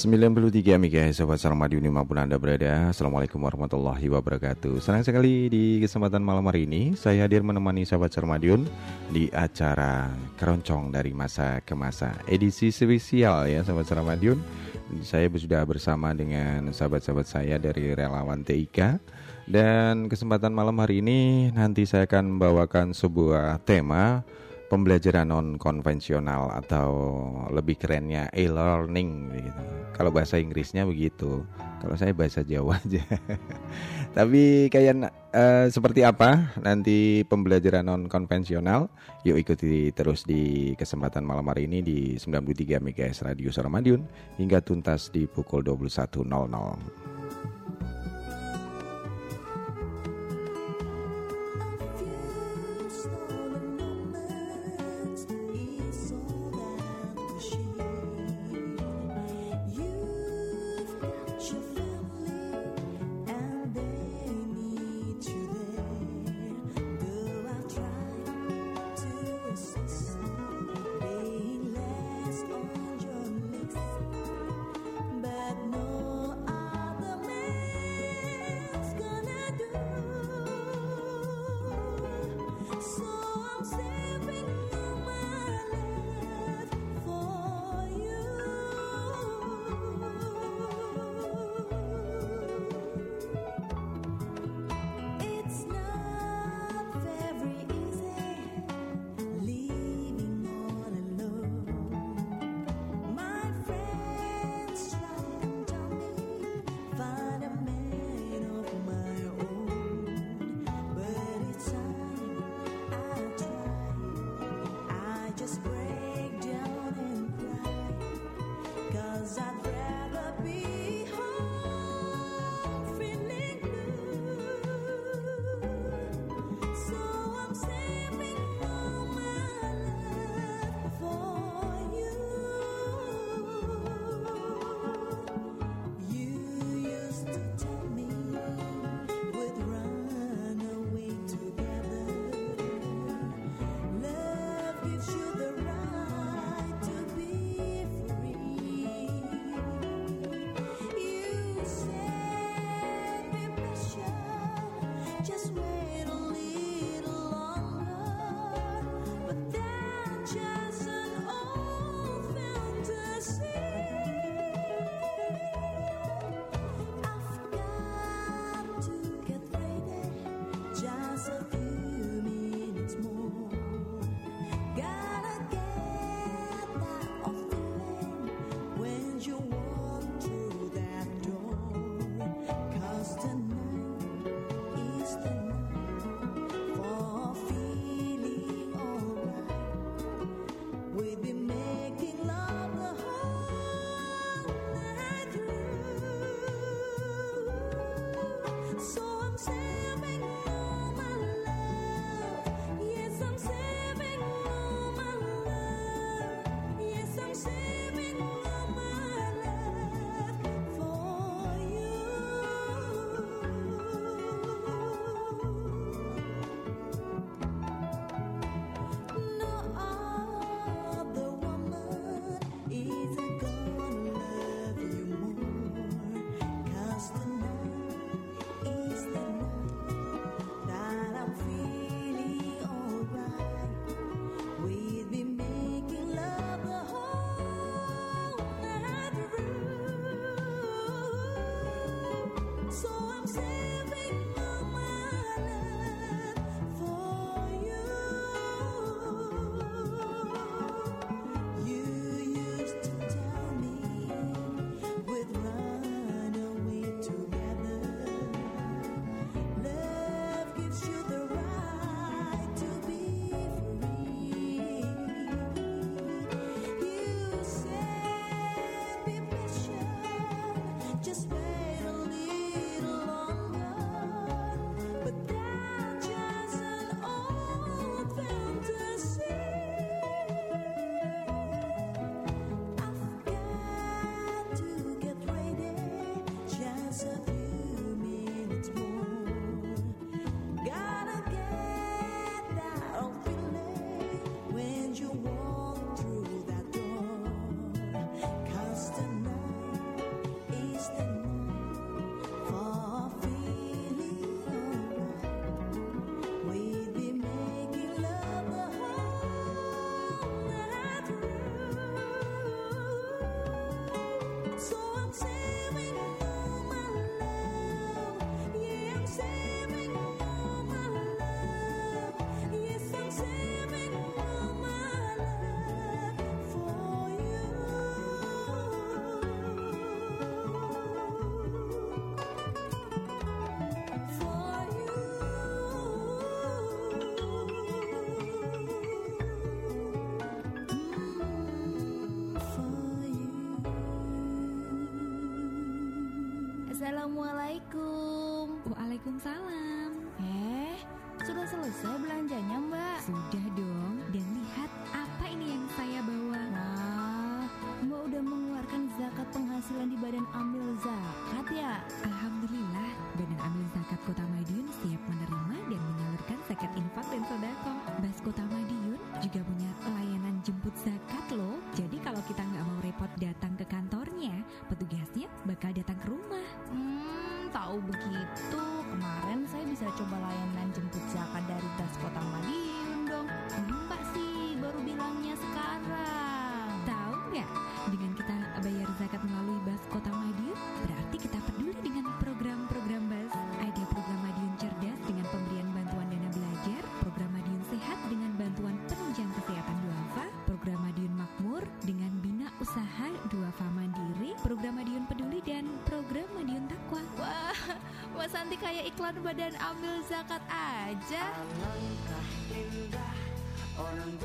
93 MHz Sobat Sarmadiun di mana pun Anda berada. Assalamualaikum warahmatullahi wabarakatuh. Senang sekali di kesempatan malam hari ini Saya hadir menemani Sahabat Sarmadiun Di acara Keroncong dari Masa ke Masa. Edisi spesial ya Sahabat Sarmadiun Saya sudah bersama dengan sahabat-sahabat saya dari relawan TIK Dan kesempatan malam hari ini Nanti saya akan membawakan sebuah tema pembelajaran non konvensional atau lebih kerennya e-learning gitu. Kalau bahasa Inggrisnya begitu. Kalau saya bahasa Jawa aja. Tapi kayak uh, seperti apa nanti pembelajaran non konvensional? Yuk ikuti terus di kesempatan malam hari ini di 93 MHz Radio Suara Madiun hingga tuntas di pukul 21.00. tahu begitu, Nanti kayak iklan badan ambil zakat aja.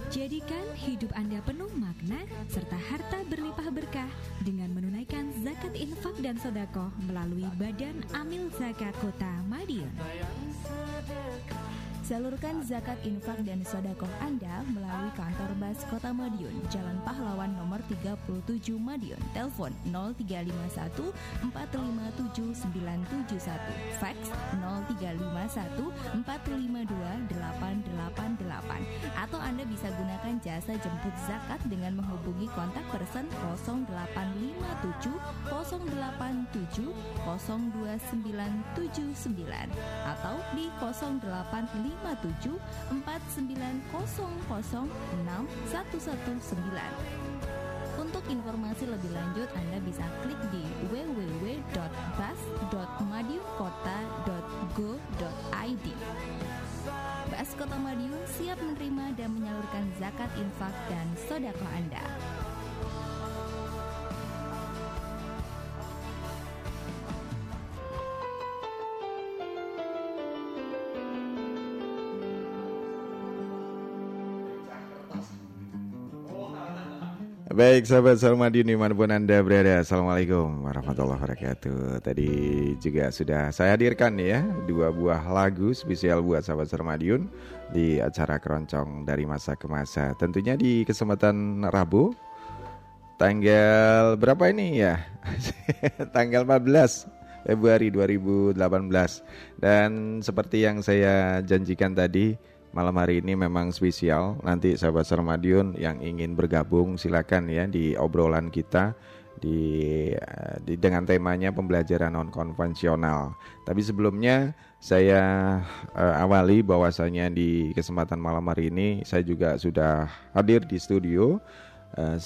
Jadikan hidup Anda penuh makna serta harta berlimpah berkah dengan menunaikan zakat infak dan sodako melalui Badan Amil Zakat Kota. Salurkan zakat infak dan sodakoh Anda melalui kantor Bas Kota Madiun, Jalan Pahlawan nomor 37 Madiun. Telepon 0351 457971, fax 0351 452 888 atau Anda bisa gunakan jasa jemput zakat dengan menghubungi kontak person 0857 087 02979 atau di 085 57 Untuk informasi lebih lanjut Anda bisa klik di www.bas.madiunkota.go.id Bas Kota Madiun siap menerima dan menyalurkan zakat infak dan sodako Anda. Baik sahabat Salmadi di mana pun Anda berada Assalamualaikum warahmatullahi wabarakatuh. Tadi juga sudah saya hadirkan ya Dua buah lagu spesial buat sahabat Salmadiun Di acara keroncong dari masa ke masa. Tentunya di kesempatan Rabu Tanggal berapa ini? Ya? Tanggal 14 Februari 2018 Dan seperti yang saya janjikan tadi malam hari ini memang spesial. Nanti sahabat Sarmadion yang ingin bergabung silakan ya di obrolan kita di, eh, di dengan temanya pembelajaran non konvensional. Tapi sebelumnya saya uh, awali bahwasanya di kesempatan malam hari ini saya juga sudah hadir di studio uh,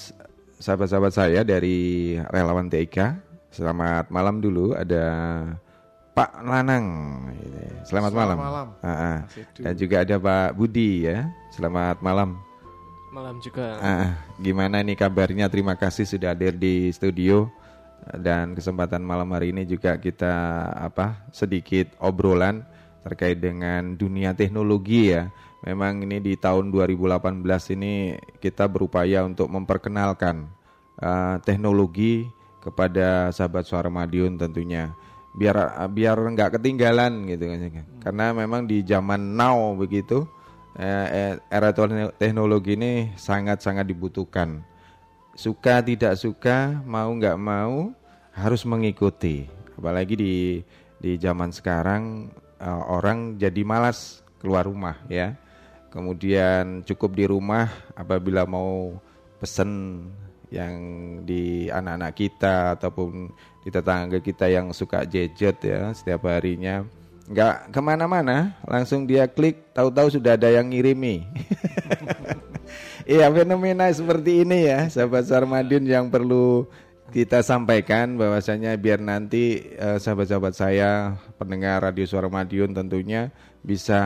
sahabat-sahabat saya dari relawan TIK. Selamat malam dulu ada Pak Lanang. Selamat, Selamat malam. malam. Uh, Dan juga ada Pak Budi ya. Selamat malam. Malam juga. Uh, gimana nih kabarnya? Terima kasih sudah hadir di studio dan kesempatan malam hari ini juga kita apa sedikit obrolan terkait dengan dunia teknologi ya. Memang ini di tahun 2018 ini kita berupaya untuk memperkenalkan uh, teknologi kepada sahabat suara Madiun tentunya biar biar nggak ketinggalan gitu kan karena memang di zaman now begitu eh, eh, era teknologi ini sangat sangat dibutuhkan. Suka tidak suka mau nggak mau harus mengikuti. Apalagi di di zaman sekarang uh, orang jadi malas keluar rumah ya. Kemudian cukup di rumah apabila mau pesen yang di anak-anak kita ataupun di tetangga kita yang suka gadget ya setiap harinya. Nggak ke mana-mana langsung dia klik tahu-tahu sudah ada yang ngirimi. Iya fenomena seperti ini ya sahabat Sarmadin yang perlu kita sampaikan bahwasanya biar nanti eh, sahabat-sahabat saya pendengar radio Suara Madiun tentunya bisa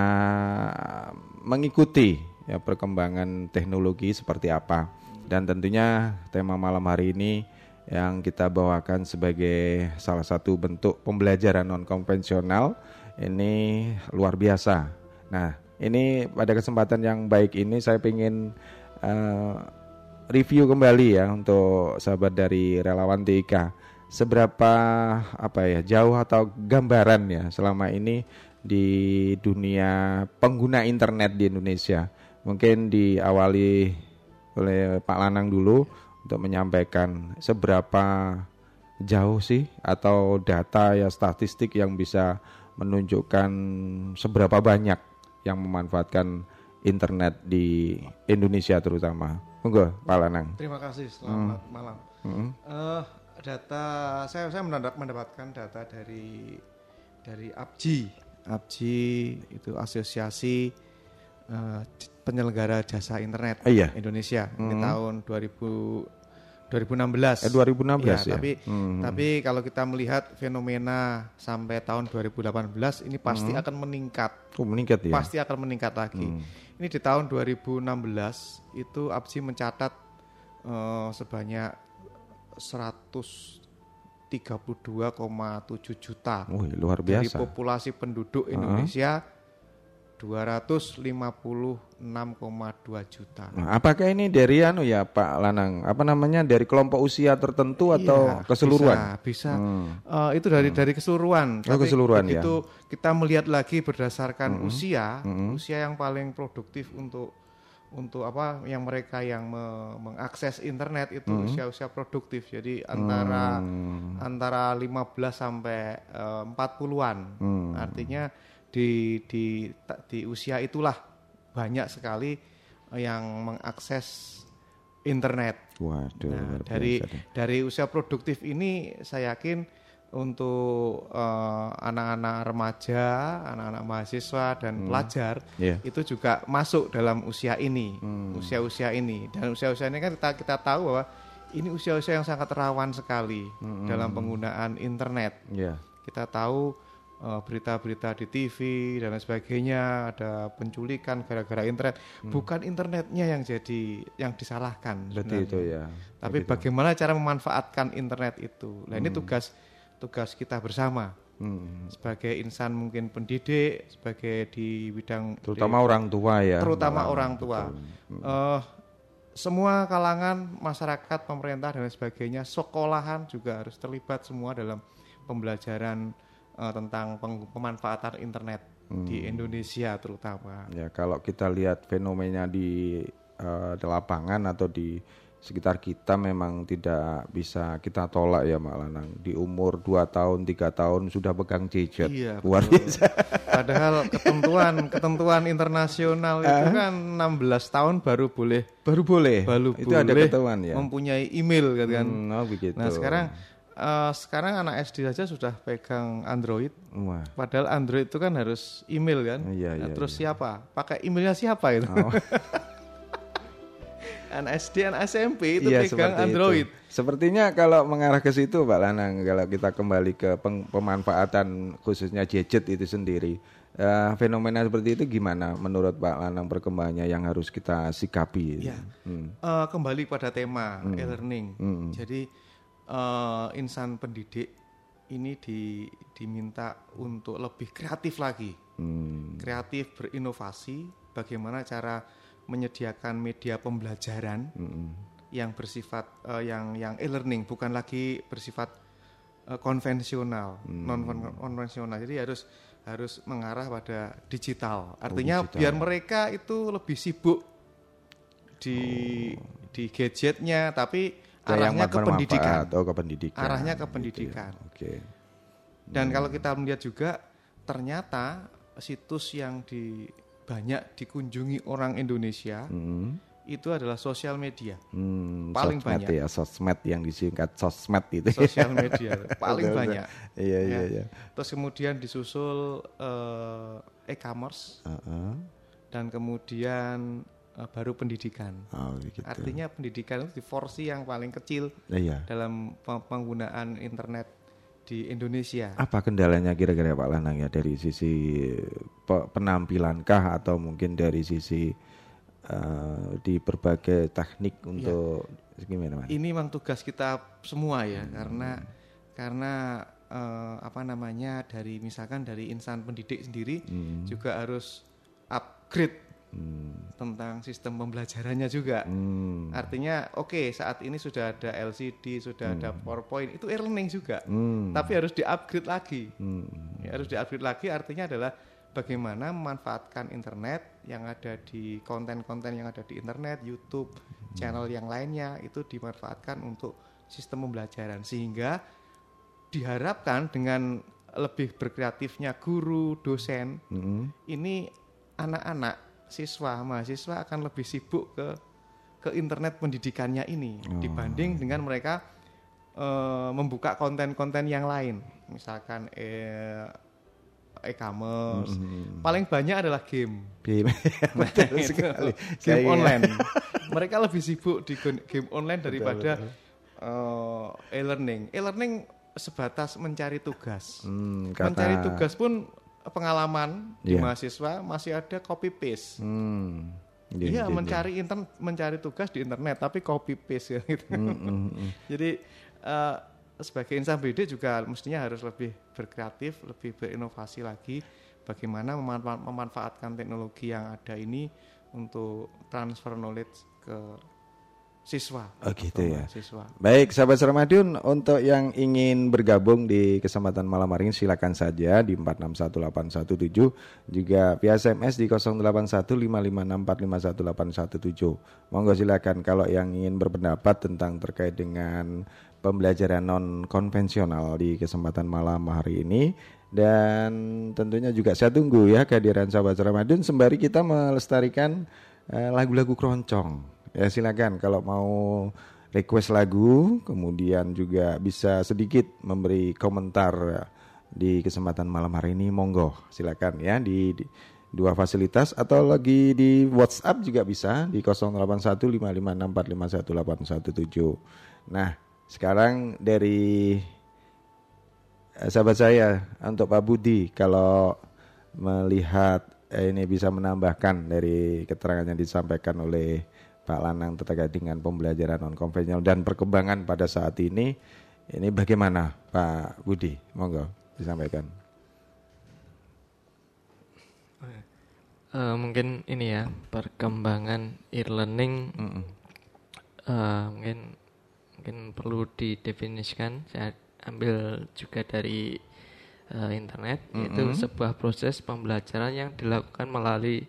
mengikuti ya perkembangan teknologi seperti apa. Dan tentunya tema malam hari ini yang kita bawakan sebagai salah satu bentuk pembelajaran non konvensional ini luar biasa. Nah, ini pada kesempatan yang baik ini saya ingin uh, review kembali ya untuk sahabat dari relawan TIK seberapa apa ya jauh atau gambaran ya selama ini di dunia pengguna internet di Indonesia. Mungkin diawali oleh Pak Lanang dulu untuk menyampaikan seberapa jauh sih atau data ya statistik yang bisa menunjukkan seberapa banyak yang memanfaatkan internet di Indonesia terutama. Monggo, Pak Lanang. Terima kasih. Selamat hmm. malam. Hmm. Uh, data saya saya mendapatkan data dari dari APJI. APJI itu asosiasi uh, penyelenggara jasa internet uh, iya. Indonesia hmm. di tahun 2000 2016. Eh 2016 ya. ya. Tapi hmm. tapi kalau kita melihat fenomena sampai tahun 2018 ini pasti hmm. akan meningkat. Oh, meningkat ya. Pasti akan meningkat lagi. Hmm. Ini di tahun 2016 itu APSI mencatat uh, sebanyak 130 32,7 juta. Wih, luar Dari biasa. populasi penduduk Indonesia 256,2 juta. Nah, apakah ini dari anu ya Pak Lanang? Apa namanya dari kelompok usia tertentu atau Iya, keseluruhan? Bisa, bisa. Hmm. Eh, itu dari dari keseluruhan. Oh, keseluruhan, ya. begitu kita melihat lagi berdasarkan Hmm. usia, usia yang paling produktif untuk untuk apa yang mereka yang me- mengakses internet itu Hmm. usia-usia produktif. Jadi antara antara 15 sampai eh, 40-an. Hmm. Artinya di di di usia itulah banyak sekali eh, yang mengakses internet. Waduh, Nah, dari dari usia produktif ini saya yakin untuk eh, anak-anak remaja, anak-anak mahasiswa dan pelajar Iya. itu juga masuk dalam usia ini, usia-usia ini. Dan usia-usia ini kan kita kita tahu bahwa ini usia-usia yang sangat rawan sekali dalam penggunaan internet. Iya. Kita tahu berita-berita di TV dan lain sebagainya ada penculikan gara-gara internet. Bukan internetnya yang jadi yang disalahkan. Berarti sebenarnya. itu ya. Tapi bagaimana cara memanfaatkan internet itu? Nah ini tugas tugas kita bersama Hmm. sebagai insan mungkin pendidik, sebagai di bidang Terutama orang tua ya. terutama orang tua. Eh, semua kalangan masyarakat, pemerintah dan lain sebagainya, sekolahan juga harus terlibat semua dalam pembelajaran eh, tentang pemanfaatan internet di Indonesia terutama. Ya kalau kita lihat fenomena di eh, di lapangan atau di sekitar kita memang tidak bisa kita tolak ya Mak Lanang. Di umur 2 tahun, tiga tahun sudah pegang gadget. Iya, Luar biasa. Padahal ketentuan ketentuan internasional itu kan 16 tahun baru boleh Baru boleh. baru itu ada boleh ketentuan ya. mempunyai email gitu kan. Hmm, oh begitu. Nah, sekarang eh, sekarang anak SD saja sudah pegang Android. Wah. Padahal Android itu kan harus email kan. Iya, Nah, iya, terus siapa? Pakai emailnya siapa itu? Oh. anak SD, anak SMP itu Iya, pegang Android. itu. Sepertinya kalau mengarah ke situ Pak Lanang, kalau kita kembali ke pemanfaatan khususnya gadget itu sendiri, eh, fenomena seperti itu gimana menurut Pak Lanang perkembangannya yang harus kita sikapi? Iya. Hmm. Eh, kembali pada tema e-learning. Jadi eh, insan pendidik ini di, diminta untuk lebih kreatif lagi, Hmm. kreatif berinovasi. Bagaimana cara menyediakan media pembelajaran Hmm. yang bersifat eh, yang yang e-learning, bukan lagi bersifat eh, konvensional, non konvensional. Jadi harus harus mengarah pada digital. Artinya digital. biar mereka itu lebih sibuk di di gadgetnya, tapi arahnya ke pendidikan. Oh, ke pendidikan. Arahnya ke Gitu ya. pendidikan. Oke. Dan kalau kita melihat juga ternyata situs yang di banyak dikunjungi orang Indonesia Hmm. itu adalah sosial media. Hmm, Paling sosmed banyak. ya, sosmed yang disingkat sosmed itu. Sosial media paling banyak. Iya, iya, Ya. iya. Terus kemudian disusul eh, e-commerce Heeh. dan kemudian eh, baru pendidikan. Oh, begitu. Artinya pendidikan itu di porsi yang paling kecil Iya. dalam pe- penggunaan internet di Indonesia. Apa kendalanya kira-kira Pak Lanang ya dari sisi pe- penampilankah atau mungkin dari sisi eh, di berbagai teknik untuk gimana Mas? Ini memang tugas kita semua ya karena karena eh, apa namanya dari misalkan dari insan pendidik sendiri juga harus upgrade Hmm. tentang sistem pembelajarannya juga. Hmm. Artinya oke saat ini sudah ada LCD, sudah ada PowerPoint, itu e-learning juga. Hmm. Tapi harus di-upgrade lagi. Hmm. Ya, harus di-upgrade lagi artinya adalah bagaimana memanfaatkan internet yang ada di konten-konten yang ada di internet, YouTube, channel yang lainnya itu dimanfaatkan untuk sistem pembelajaran sehingga diharapkan dengan lebih berkreatifnya guru, dosen, Hmm. ini anak-anak siswa. Mahasiswa akan lebih sibuk ke ke internet pendidikannya ini dibanding dengan mereka eh, membuka konten-konten yang lain. Misalkan eh, e-commerce. Paling banyak adalah game. Game. Betul sekali. game Saya- online. Mereka lebih sibuk di game online daripada eh, e-learning. E-learning sebatas mencari tugas. Hmm, mencari tugas pun pengalaman di Iya. mahasiswa masih ada copy paste. Hmm. Iya, mencari intern mencari tugas di internet tapi copy paste ya gitu. Hmm, hmm, hmm. Jadi eh, sebagai insan BD juga mestinya harus lebih berkreatif, lebih berinovasi lagi bagaimana memanfa memanfaatkan teknologi yang ada ini untuk transfer knowledge ke siswa. Oh gitu ya. Siswa. Baik, sahabat Sermadiun, untuk yang ingin bergabung di kesempatan malam hari ini silakan saja di 461817 juga via SMS di 081556451817. Monggo silakan kalau yang ingin berpendapat tentang terkait dengan pembelajaran non konvensional di kesempatan malam hari ini dan tentunya juga saya tunggu ya kehadiran sahabat Ramadan sembari kita melestarikan eh, lagu-lagu keroncong Ya silakan. Kalau mau request lagu, kemudian juga bisa sedikit memberi komentar di kesempatan malam hari ini, monggo. Silakan ya. Di, di dua fasilitas atau lagi di WhatsApp juga bisa di 081556451817. Nah, sekarang dari eh, sahabat saya untuk Pak Budi kalau melihat eh, ini bisa menambahkan dari keterangan yang disampaikan oleh Pak Lanang terkait dengan pembelajaran non konvensional dan perkembangan pada saat ini ini bagaimana Pak Budi monggo disampaikan uh, mungkin ini ya perkembangan e-learning mm -mm. Uh, mungkin mungkin perlu didefinisikan saya ambil juga dari uh, internet mm -hmm. yaitu sebuah proses pembelajaran yang dilakukan melalui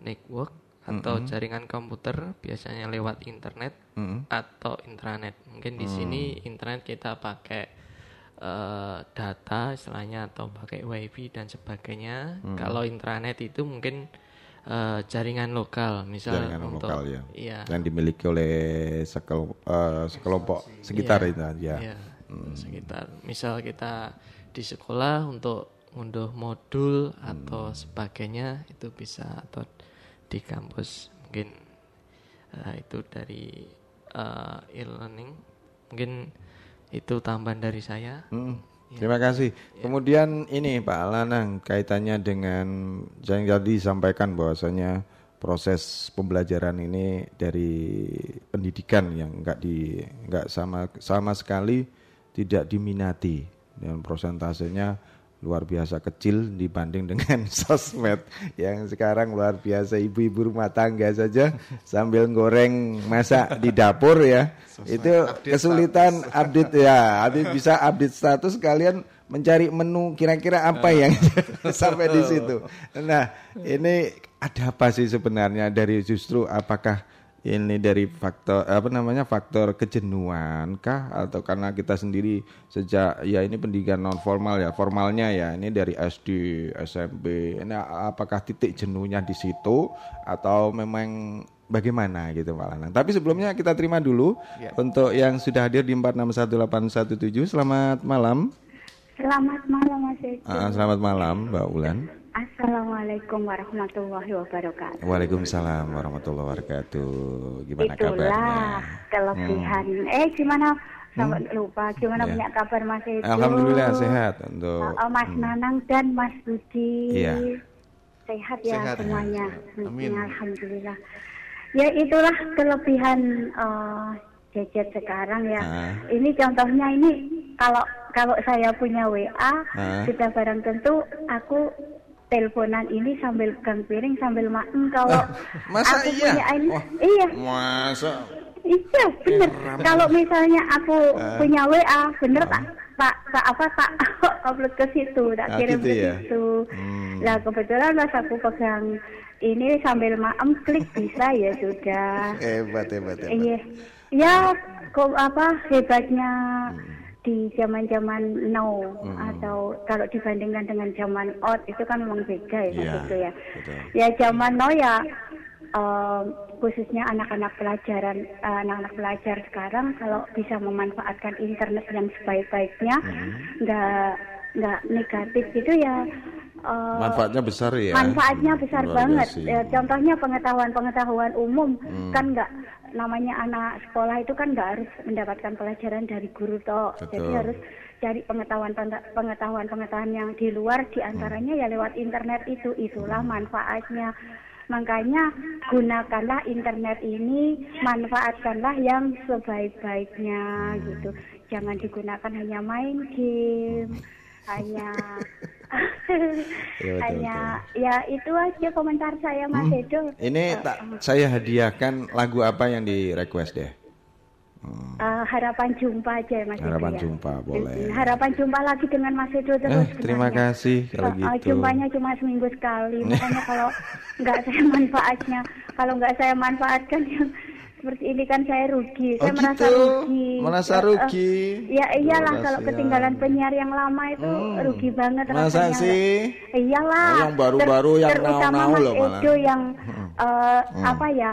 network atau mm -hmm. jaringan komputer biasanya lewat internet mm -hmm. atau intranet. Mungkin di mm. sini internet kita pakai uh, data istilahnya atau pakai wifi dan sebagainya. Mm. Kalau intranet itu mungkin uh, jaringan lokal, misalnya jaringan untuk lokal ya. Iya. Yang dimiliki oleh sekel, uh, sekelompok sekitar iya, itu ya. Iya, mm. sekitar. Misal kita di sekolah untuk unduh modul atau hmm. sebagainya itu bisa atau di kampus mungkin uh, itu dari uh, e-learning mungkin itu tambahan dari saya hmm. ya. terima kasih ya. kemudian ini Pak Lanang kaitannya dengan yang tadi disampaikan bahwasanya proses pembelajaran ini dari pendidikan yang enggak di enggak sama sama sekali tidak diminati dan prosentasenya luar biasa kecil dibanding dengan sosmed. Yang sekarang luar biasa ibu-ibu rumah tangga saja sambil goreng masak di dapur ya. Sosmed, itu update kesulitan status. update ya update bisa update status kalian mencari menu kira-kira apa yang sampai di situ. Nah ini ada apa sih sebenarnya? Dari justru apakah ini dari faktor apa namanya faktor kejenuhan kah atau karena kita sendiri sejak ya ini pendidikan non formal ya formalnya ya ini dari SD SMP ini apakah titik jenuhnya di situ atau memang bagaimana gitu Pak Lanang. Tapi sebelumnya kita terima dulu ya. untuk yang sudah hadir di 461817. Selamat malam. Selamat malam Mas Eko. Uh, selamat malam Mbak Ulan. Assalamualaikum warahmatullahi wabarakatuh. Waalaikumsalam warahmatullahi wabarakatuh. Gimana Itulah kabarnya? kelebihan. Hmm. Eh gimana? Sampai hmm. lupa gimana ya. punya kabar Mas itu? Alhamdulillah sehat untuk uh, Mas hmm. Nanang dan Mas Budi. Iya. Sehat ya sehat, semuanya. Ya. Amin. Alhamdulillah. Ya itulah kelebihan uh, gadget sekarang ya. Ah. Ini contohnya ini kalau kalau saya punya WA ah. sudah barang tentu aku teleponan ini sambil pegang piring sambil makan kalau ah, masa aku iya? punya ini oh, iya. Masa? Iya bener. Kalau misalnya aku uh, punya WA bener uh, tak? Tak tak apa tak upload ke situ tak ah, kirim gitu ke ya? situ. Hmm. nah kebetulan pas aku pegang ini sambil maem klik bisa ya sudah. Hebat hebat hebat. Iya. Ya kok apa hebatnya hmm di zaman-zaman now hmm. atau kalau dibandingkan dengan zaman old itu kan memang beda ya yeah, itu ya. Betul. Ya zaman now ya uh, khususnya anak-anak pelajaran uh, anak-anak pelajar sekarang kalau bisa memanfaatkan internet yang sebaik-baiknya hmm. nggak hmm. nggak negatif gitu ya uh, manfaatnya besar ya manfaatnya besar Luar banget ya, contohnya pengetahuan-pengetahuan umum hmm. kan nggak namanya anak sekolah itu kan nggak harus mendapatkan pelajaran dari guru toh. Jadi harus cari pengetahuan pengetahuan pengetahuan yang di luar di antaranya hmm. ya lewat internet itu. Itulah manfaatnya. Makanya gunakanlah internet ini, manfaatkanlah yang sebaik-baiknya gitu. Jangan digunakan hanya main game, hanya ya, hanya ya itu aja komentar saya Mas hmm. Edo. Ini tak saya hadiahkan lagu apa yang di request deh. Hmm. Uh, harapan jumpa aja Mas Harapan Edo, ya. jumpa boleh. Harapan jumpa lagi dengan Mas Edo terus. Eh, terima kasih kalau uh, gitu. Jumpanya cuma seminggu sekali. Makanya kalau nggak saya manfaatnya, kalau nggak saya manfaatkan yang seperti ini kan saya rugi. Oh, saya gitu. merasa rugi. Merasa ya, rugi. Uh, ya iyalah kalau ketinggalan penyiar yang lama itu hmm. rugi banget Masa rasanya. sih? Iyalah. Oh, yang baru-baru yang nau-nau loh malah. Edo yang uh, hmm. apa ya?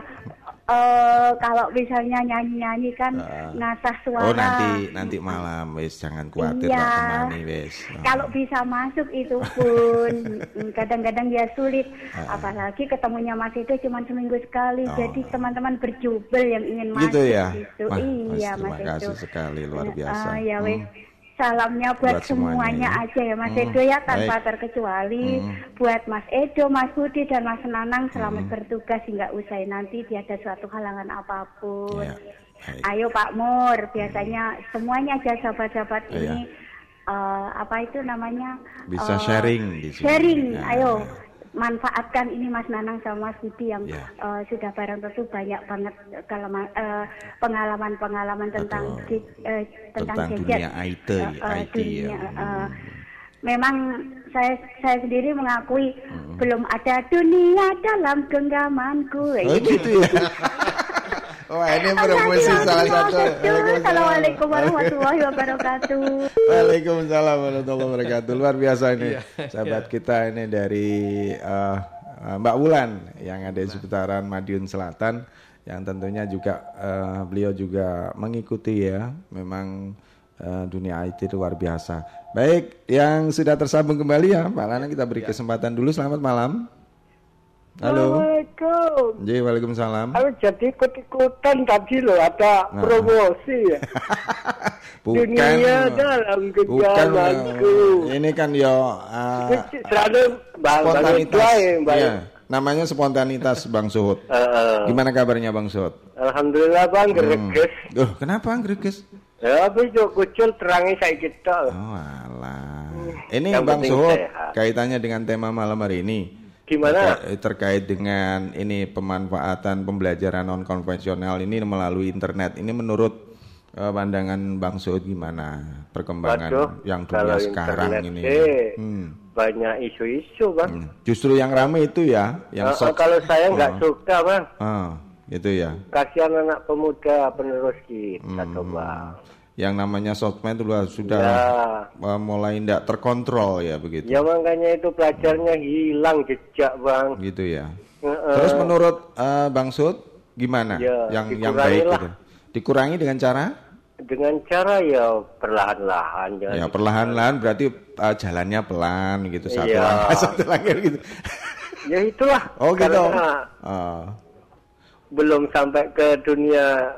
Uh, kalau misalnya nyanyi-nyanyi kan uh, ngasah suara. Oh nanti nanti malam wes jangan khawatir iya. temani wes. Oh. Kalau bisa masuk itu pun kadang-kadang ya sulit. Uh, Apalagi ketemunya Mas itu cuma seminggu sekali. Oh. Jadi teman-teman berjubel yang ingin gitu masuk ya? gitu. Wah, iya Mas Terima kasih sekali luar biasa. Uh, ya wes. Hmm salamnya buat, buat semuanya, ya. aja ya Mas hmm, Edo ya tanpa baik. terkecuali hmm. buat Mas Edo, Mas Budi dan Mas Nanang selamat hmm. bertugas hingga usai nanti tiada suatu halangan apa pun. Ya, Ayo Pak Mur, biasanya hmm. semuanya aja sahabat-sahabat ya. ini uh, apa itu namanya? Bisa uh, sharing di sini. Sharing, ya, ayo. Ya manfaatkan ini Mas Nanang sama Mas Budi yang yeah. Ya. uh, sudah barang tentu banyak banget kalau uh, pengalaman-pengalaman tentang di, uh, tentang, tentang gadget, dunia IT, uh, IT dunia, ya. uh, memang saya saya sendiri mengakui hmm. belum ada dunia dalam genggamanku. Oh gitu ya. Wah ini promosi salah satu. Assalamualaikum warahmatullahi wabarakatuh. Waalaikumsalam warahmatullahi wabarakatuh. Luar biasa ini iya, sahabat iya. kita ini dari uh, Mbak Wulan yang ada di seputaran Madiun Selatan yang tentunya juga uh, beliau juga mengikuti ya. Memang uh, dunia IT itu luar biasa. Baik, yang sudah tersambung kembali ya Pak Lana kita beri ya. kesempatan dulu. Selamat malam. Halo. Assalamualaikum. Jadi waalaikumsalam. Halo, jadi ikut-ikutan tadi loh ada nah. promosi ya. bukan. Dunia dalam gejalaku. Ini kan yo uh, selalu spontanitas. Ya, namanya spontanitas Bang Suhut. Uh, Gimana kabarnya Bang Suhut? Alhamdulillah Bang, greges. Hmm. Duh, kenapa greges? Ya, habis kucul terangi saya kita. Oh, alah. Ini Yang Bang Suhut kaitannya dengan tema malam hari ini. Gimana? Terkait dengan ini pemanfaatan pembelajaran non konvensional ini melalui internet. Ini menurut uh, pandangan Bang Suud gimana perkembangan Waduh, yang dunia sekarang ini? hmm. Banyak isu-isu, Bang. Hmm. Justru yang ramai itu ya, yang uh, kalau saya nggak oh. suka, Bang. Oh, itu ya. Kasihan anak pemuda penerus kita, hmm. Bang yang namanya sosmed itu sudah ya. mulai tidak terkontrol ya begitu. Ya makanya itu pelajarnya hilang jejak bang. Gitu ya. Uh, uh. Terus menurut uh, Bang Sud gimana? Ya, yang yang baik gitu? Dikurangi dengan cara? Dengan cara ya perlahan-lahan. Ya perlahan-lahan berarti uh, jalannya pelan gitu satu ya. langkah satu langkah gitu. ya itulah. Oh gitu. Karena uh. belum sampai ke dunia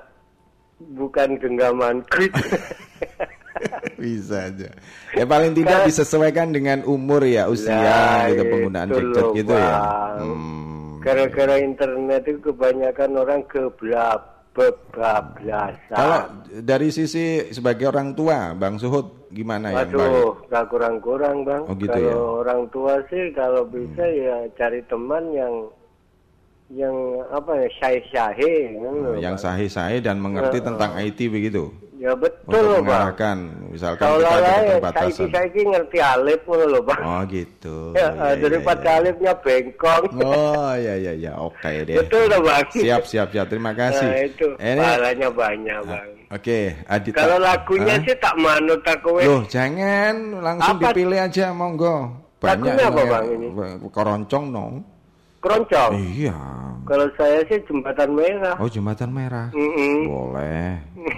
bukan genggaman bisa aja. Ya paling tidak kan, disesuaikan dengan umur ya usia nah, gitu penggunaan gadget gitu ya. Hmm. Gara-gara internet itu kebanyakan orang keblab kebablasan. Kalau dari sisi sebagai orang tua, Bang Suhud gimana ya? Waduh, gak kurang-kurang Bang. Oh, gitu kalau ya? orang tua sih kalau bisa hmm. ya cari teman yang yang apa ya syahe-syahe oh, yang syahe-syahe dan mengerti uh, tentang IT begitu ya betul loh mengarahkan Bang. misalkan kita ada keterbatasan saya ini ngerti alif loh Bang oh gitu ya, ya, daripada ya, ya. alifnya bengkong oh ya ya ya oke okay, deh betul loh Bang siap siap siap terima kasih nah, itu ini pahalanya banyak ah, Bang Oke, okay, Adita. Kalau lagunya ah? sih tak manut aku. Loh, jangan langsung apa? dipilih aja monggo. Banyak lagunya apa Bang ini? Keroncong dong keroncong. Iya. Kalau saya sih jembatan merah. Oh jembatan merah. Mm -mm. Boleh.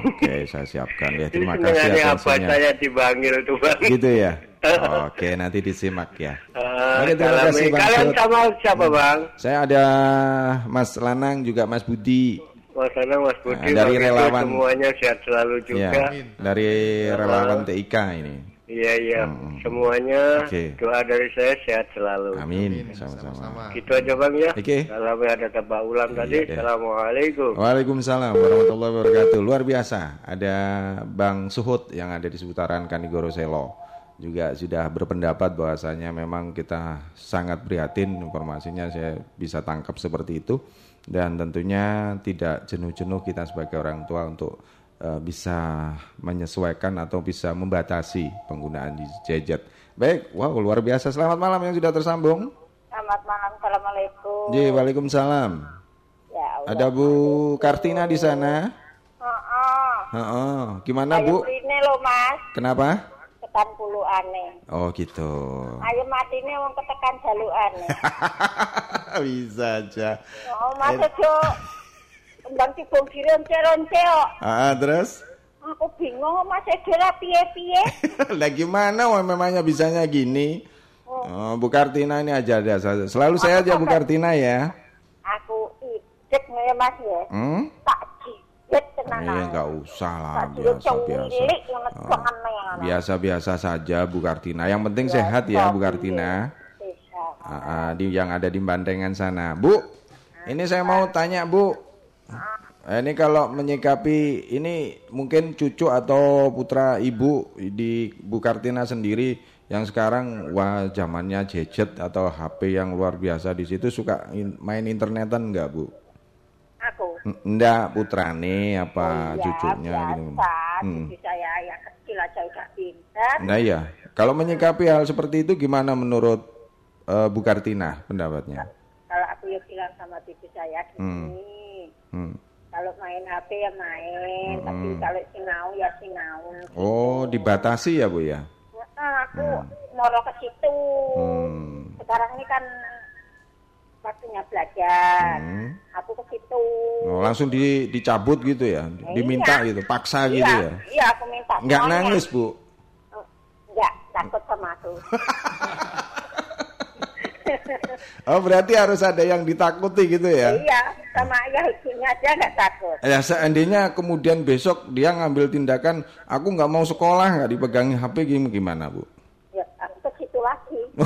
Oke saya siapkan ya. Terima kasih apa saya dipanggil tuh bang. Gitu ya. Oke nanti disimak ya. Uh, Oke terima kasih bang. Kalian sama siapa hmm. bang? Saya ada Mas Lanang juga Mas Budi. Mas Lanang, Mas Budi. Nah, dari relawan. Semuanya sehat selalu juga. Ya, dari relawan TIK ini. Iya iya, hmm. semuanya okay. doa dari saya sehat selalu. Amin, sama-sama. Gitu aja bang ya. Oke. Okay. Kalau ada tabak ulang iya, tadi. Deh. Assalamualaikum. Waalaikumsalam warahmatullahi wabarakatuh. Luar biasa. Ada Bang Suhut yang ada di seputaran Kanigoro Selo juga sudah berpendapat bahwasanya memang kita sangat prihatin informasinya saya bisa tangkap seperti itu dan tentunya tidak jenuh-jenuh kita sebagai orang tua untuk uh, bisa menyesuaikan atau bisa membatasi penggunaan gadget. Baik, wow luar biasa. Selamat malam yang sudah tersambung. Selamat malam, assalamualaikum. Ji, waalaikumsalam. Ya, Ada Bu Kartina di sana. Heeh. Heeh. Gimana Bu? Ini loh Mas. Kenapa? Ketekan aneh. Oh gitu. Ayo mati nih mau ketekan aneh. Bisa aja. Oh Mas eh. Ndang tibung dironce-ronce kok. Ah, terus? Aku bingung Mas Edera piye-piye. Lah gimana wah memangnya bisanya gini? Oh. oh, Bu Kartina ini aja ada. Selalu saya aja Bu Kartina ya. Aku ijek ya Mas ya. Hmm? Tak jijet tenan. Iya enggak usah lah, biasa-biasa. Oh. Biasa-biasa saja Bu Kartina. Yang penting sehat ya Bu Kartina. Uh, uh, di yang ada di Bantengan sana. Bu, ini saya mau tanya Bu, Nah, ini kalau menyikapi ini mungkin cucu atau putra ibu di Bu Kartina sendiri yang sekarang wah zamannya gadget atau HP yang luar biasa di situ suka in, main internetan enggak Bu? Aku. Enggak putrane apa oh, iya, cucunya biasa. gitu. Hmm. saya yang kecil aja udah pintar. Nah iya, kalau menyikapi hal seperti itu gimana menurut uh, Bu Kartina pendapatnya? Kalau aku ya bilang sama cucu saya gini. Hmm. Hmm kalau main HP ya main, hmm. tapi kalau sinau ya sinau. Gitu. Oh, dibatasi ya Bu ya? Nah, aku hmm. noro ke situ. Hmm. Sekarang ini kan waktunya belajar. Hmm. Aku ke situ. Oh, langsung di, dicabut gitu ya? ya Diminta iya. gitu, paksa iya, gitu ya? Iya, aku minta. Enggak nangis, Bu? Enggak, takut sama aku. oh berarti harus ada yang ditakuti gitu ya? Iya, sama ayah ibunya aja nggak takut. Ya seandainya kemudian besok dia ngambil tindakan, aku nggak mau sekolah nggak dipegangi HP gimana bu? Ya aku ke situ lagi.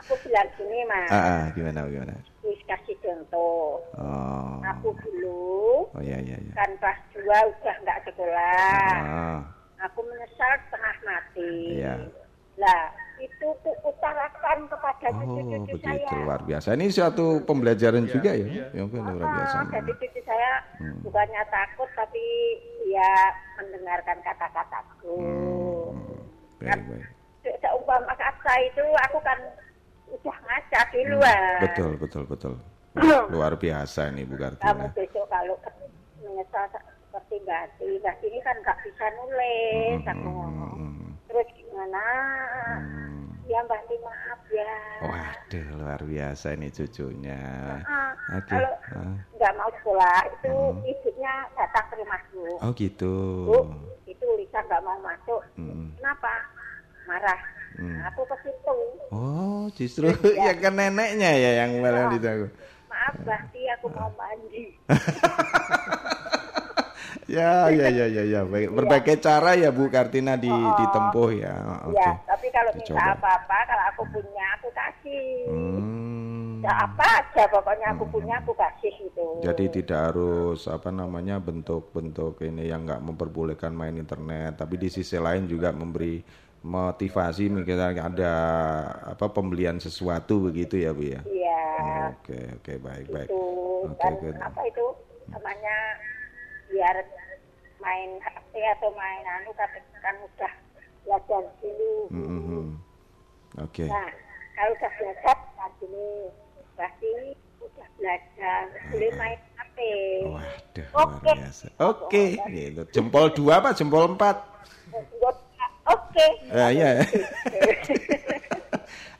aku bilang gini mas. Ah, ah gimana gimana? Wis kasih contoh. Oh. Aku dulu. Oh iya iya. iya. Kan pas dua udah nggak sekolah. Ah. Aku menyesal setengah mati. Iya. Lah itu utarakan kepada cucu-cucu oh, begitu, luar biasa. Ini suatu pembelajaran ya, juga ya, ya. yang luar biasa. Jadi cucu saya hmm. bukannya takut tapi ya mendengarkan kata-kataku. Hmm. Baik, kan, baik. Seumpama kata itu aku kan udah ngaca di hmm, luar. Hmm. Betul, betul, betul. luar biasa ini Bu Kartina. Kamu besok kalau menyesal seperti Gati, Gati ini kan nggak bisa nulis, hmm. aku ngomong. Hmm. Terus gimana? Hmm Ya Mbak maaf ya. Waduh luar biasa ini cucunya. Uh, okay. Kalau nggak mau sekolah itu hmm. ibunya datang ke rumahku. Oh gitu. Bu, itu Lisa nggak mau masuk. Hmm. Kenapa? Marah. Hmm. Aku ke situ. Oh justru ya. ya kan neneknya ya yang malah oh. itu. Maaf Bakti aku mau mandi. ya, ya, ya, ya, ya. Baik. Berbagai ya. cara ya Bu Kartina di, oh, ditempuh ya. Oke. Ya, tapi kalau minta apa-apa, kalau aku punya aku kasih. Hmm. Ya apa aja pokoknya aku hmm. punya aku kasih itu. Jadi tidak harus apa namanya bentuk-bentuk ini yang nggak memperbolehkan main internet, tapi di sisi lain juga memberi motivasi misalnya ada apa pembelian sesuatu begitu ya Bu ya. Iya. Oke, oke, baik, baik. Oke, okay, apa itu namanya biar main HP atau main anu tapi kan udah belajar dulu. Mm -hmm. Oke. Okay. Nah, kalau udah belajar saat ini berarti udah belajar boleh main HP. Waduh, Oke. Okay. Oke, okay. gitu. Jempol dua apa jempol empat? Oke. Okay. Ya.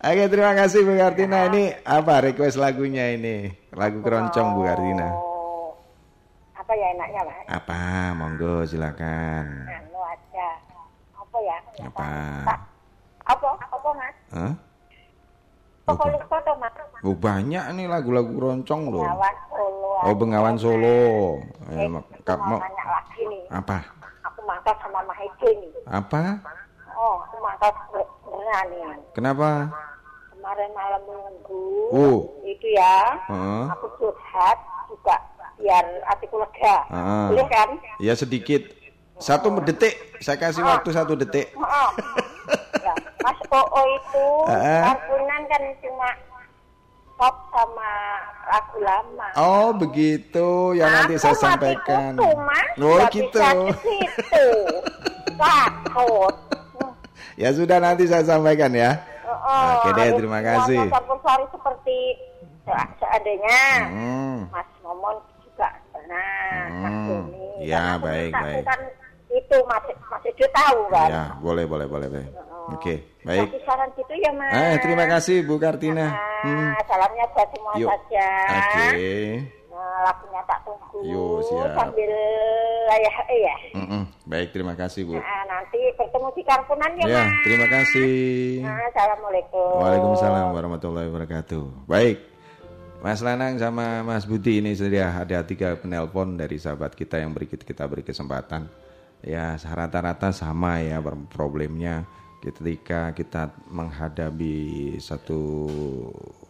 Oke, terima kasih Bu Kartina. Ini apa request lagunya ini? Lagu keroncong Bu Kartina. Apa ya enaknya mas? Apa? Monggo silakan. Anu aja. Apa ya? Apa? Apa? Apa mas? Hah? Apa lupa toh mas? Oh banyak nih lagu-lagu roncong loh. Bengawan Solo. Oh Bengawan Solo. Eh, eh mau lagi nih. Apa? Aku makan sama Mahede nih. Apa? Oh, semangka beneran nih. Kenapa? Kemarin malam minggu Oh. itu ya, Heeh. aku curhat biar hatiku lega. Ah. Boleh kan? Ya sedikit. Satu detik. Saya kasih waktu satu detik. Oh. ya, Mas Oo itu Ah. kampungan kan cuma pop sama lagu lama. Oh begitu. Ya nanti saya sampaikan. kutu, Mas. Oh Nggak gitu. situ. Takut. Ya sudah nanti saya sampaikan ya. Oh, Oke deh, terima kasih. sari seperti se- seandainya Hmm. Mas Momon Mas Hmm. Doni. Ya, Karena baik, baik. kan itu Mas Mas Edo tahu kan. Ya boleh boleh boleh boleh. Oh. Oke baik. Kasih saran gitu ya Mas. Eh terima kasih Bu Kartina. Ah, Hmm. salamnya buat semua Yuk. saja. Oke. Nah, lagunya tak tunggu Yuk, siap. sambil ayah eh ya. Mm-mm. Baik terima kasih Bu. Nah, nanti bertemu di Kampunan ya, Ya Mas. terima kasih. Nah, Assalamualaikum. Waalaikumsalam warahmatullahi wabarakatuh. Baik. Mas Lanang sama Mas Budi ini sudah ada tiga penelpon dari sahabat kita yang beri kita beri kesempatan. Ya rata-rata sama ya problemnya ketika kita menghadapi satu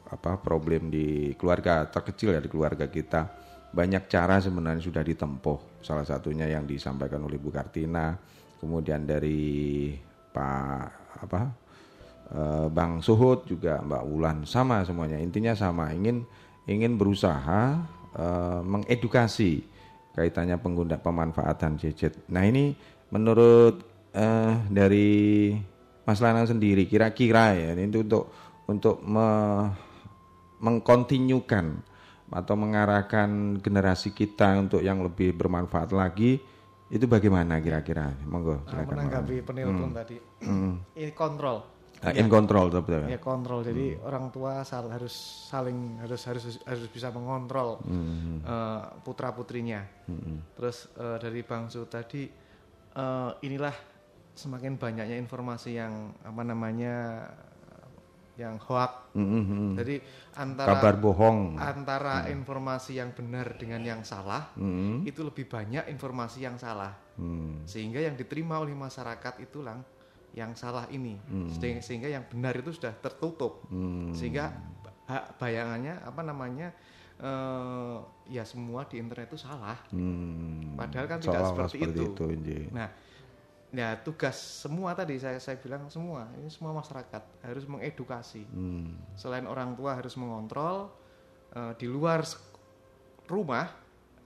apa problem di keluarga terkecil ya di keluarga kita banyak cara sebenarnya sudah ditempuh salah satunya yang disampaikan oleh Bu Kartina kemudian dari Pak apa Bang Suhut juga Mbak Wulan sama semuanya intinya sama ingin ingin berusaha eh, mengedukasi kaitannya pengguna pemanfaatan gadget. Nah ini menurut eh, dari Mas Lana sendiri kira-kira ya ini untuk untuk me- mengkontinyukan atau mengarahkan generasi kita untuk yang lebih bermanfaat lagi itu bagaimana kira-kira? Monggo Nah, menanggapi penelpon Hmm. tadi. Hmm. Ini kontrol. Ah, in control betul. Ya kontrol. Jadi orang tua sal- harus saling harus harus harus bisa mengontrol Hmm. putra putrinya. Hmm. Terus eh, dari Bang Su tadi eh, inilah semakin banyaknya informasi yang apa namanya yang hoax. Hmm, hmm, hmm. Jadi antara Kabar bohong. antara informasi yang benar dengan yang salah Hmm. itu lebih banyak informasi yang salah. Hmm. Sehingga yang diterima oleh masyarakat itulah yang salah ini. Sehingga, sehingga yang benar itu sudah tertutup. Hmm. Sehingga ba- bayangannya apa namanya eh, ya semua di internet itu salah. Hmm. Padahal kan tidak Seolah-olah seperti, itu. Nji. Nah, ya tugas semua tadi saya saya bilang semua ini semua masyarakat harus mengedukasi. Hmm. Selain orang tua harus mengontrol eh, di luar rumah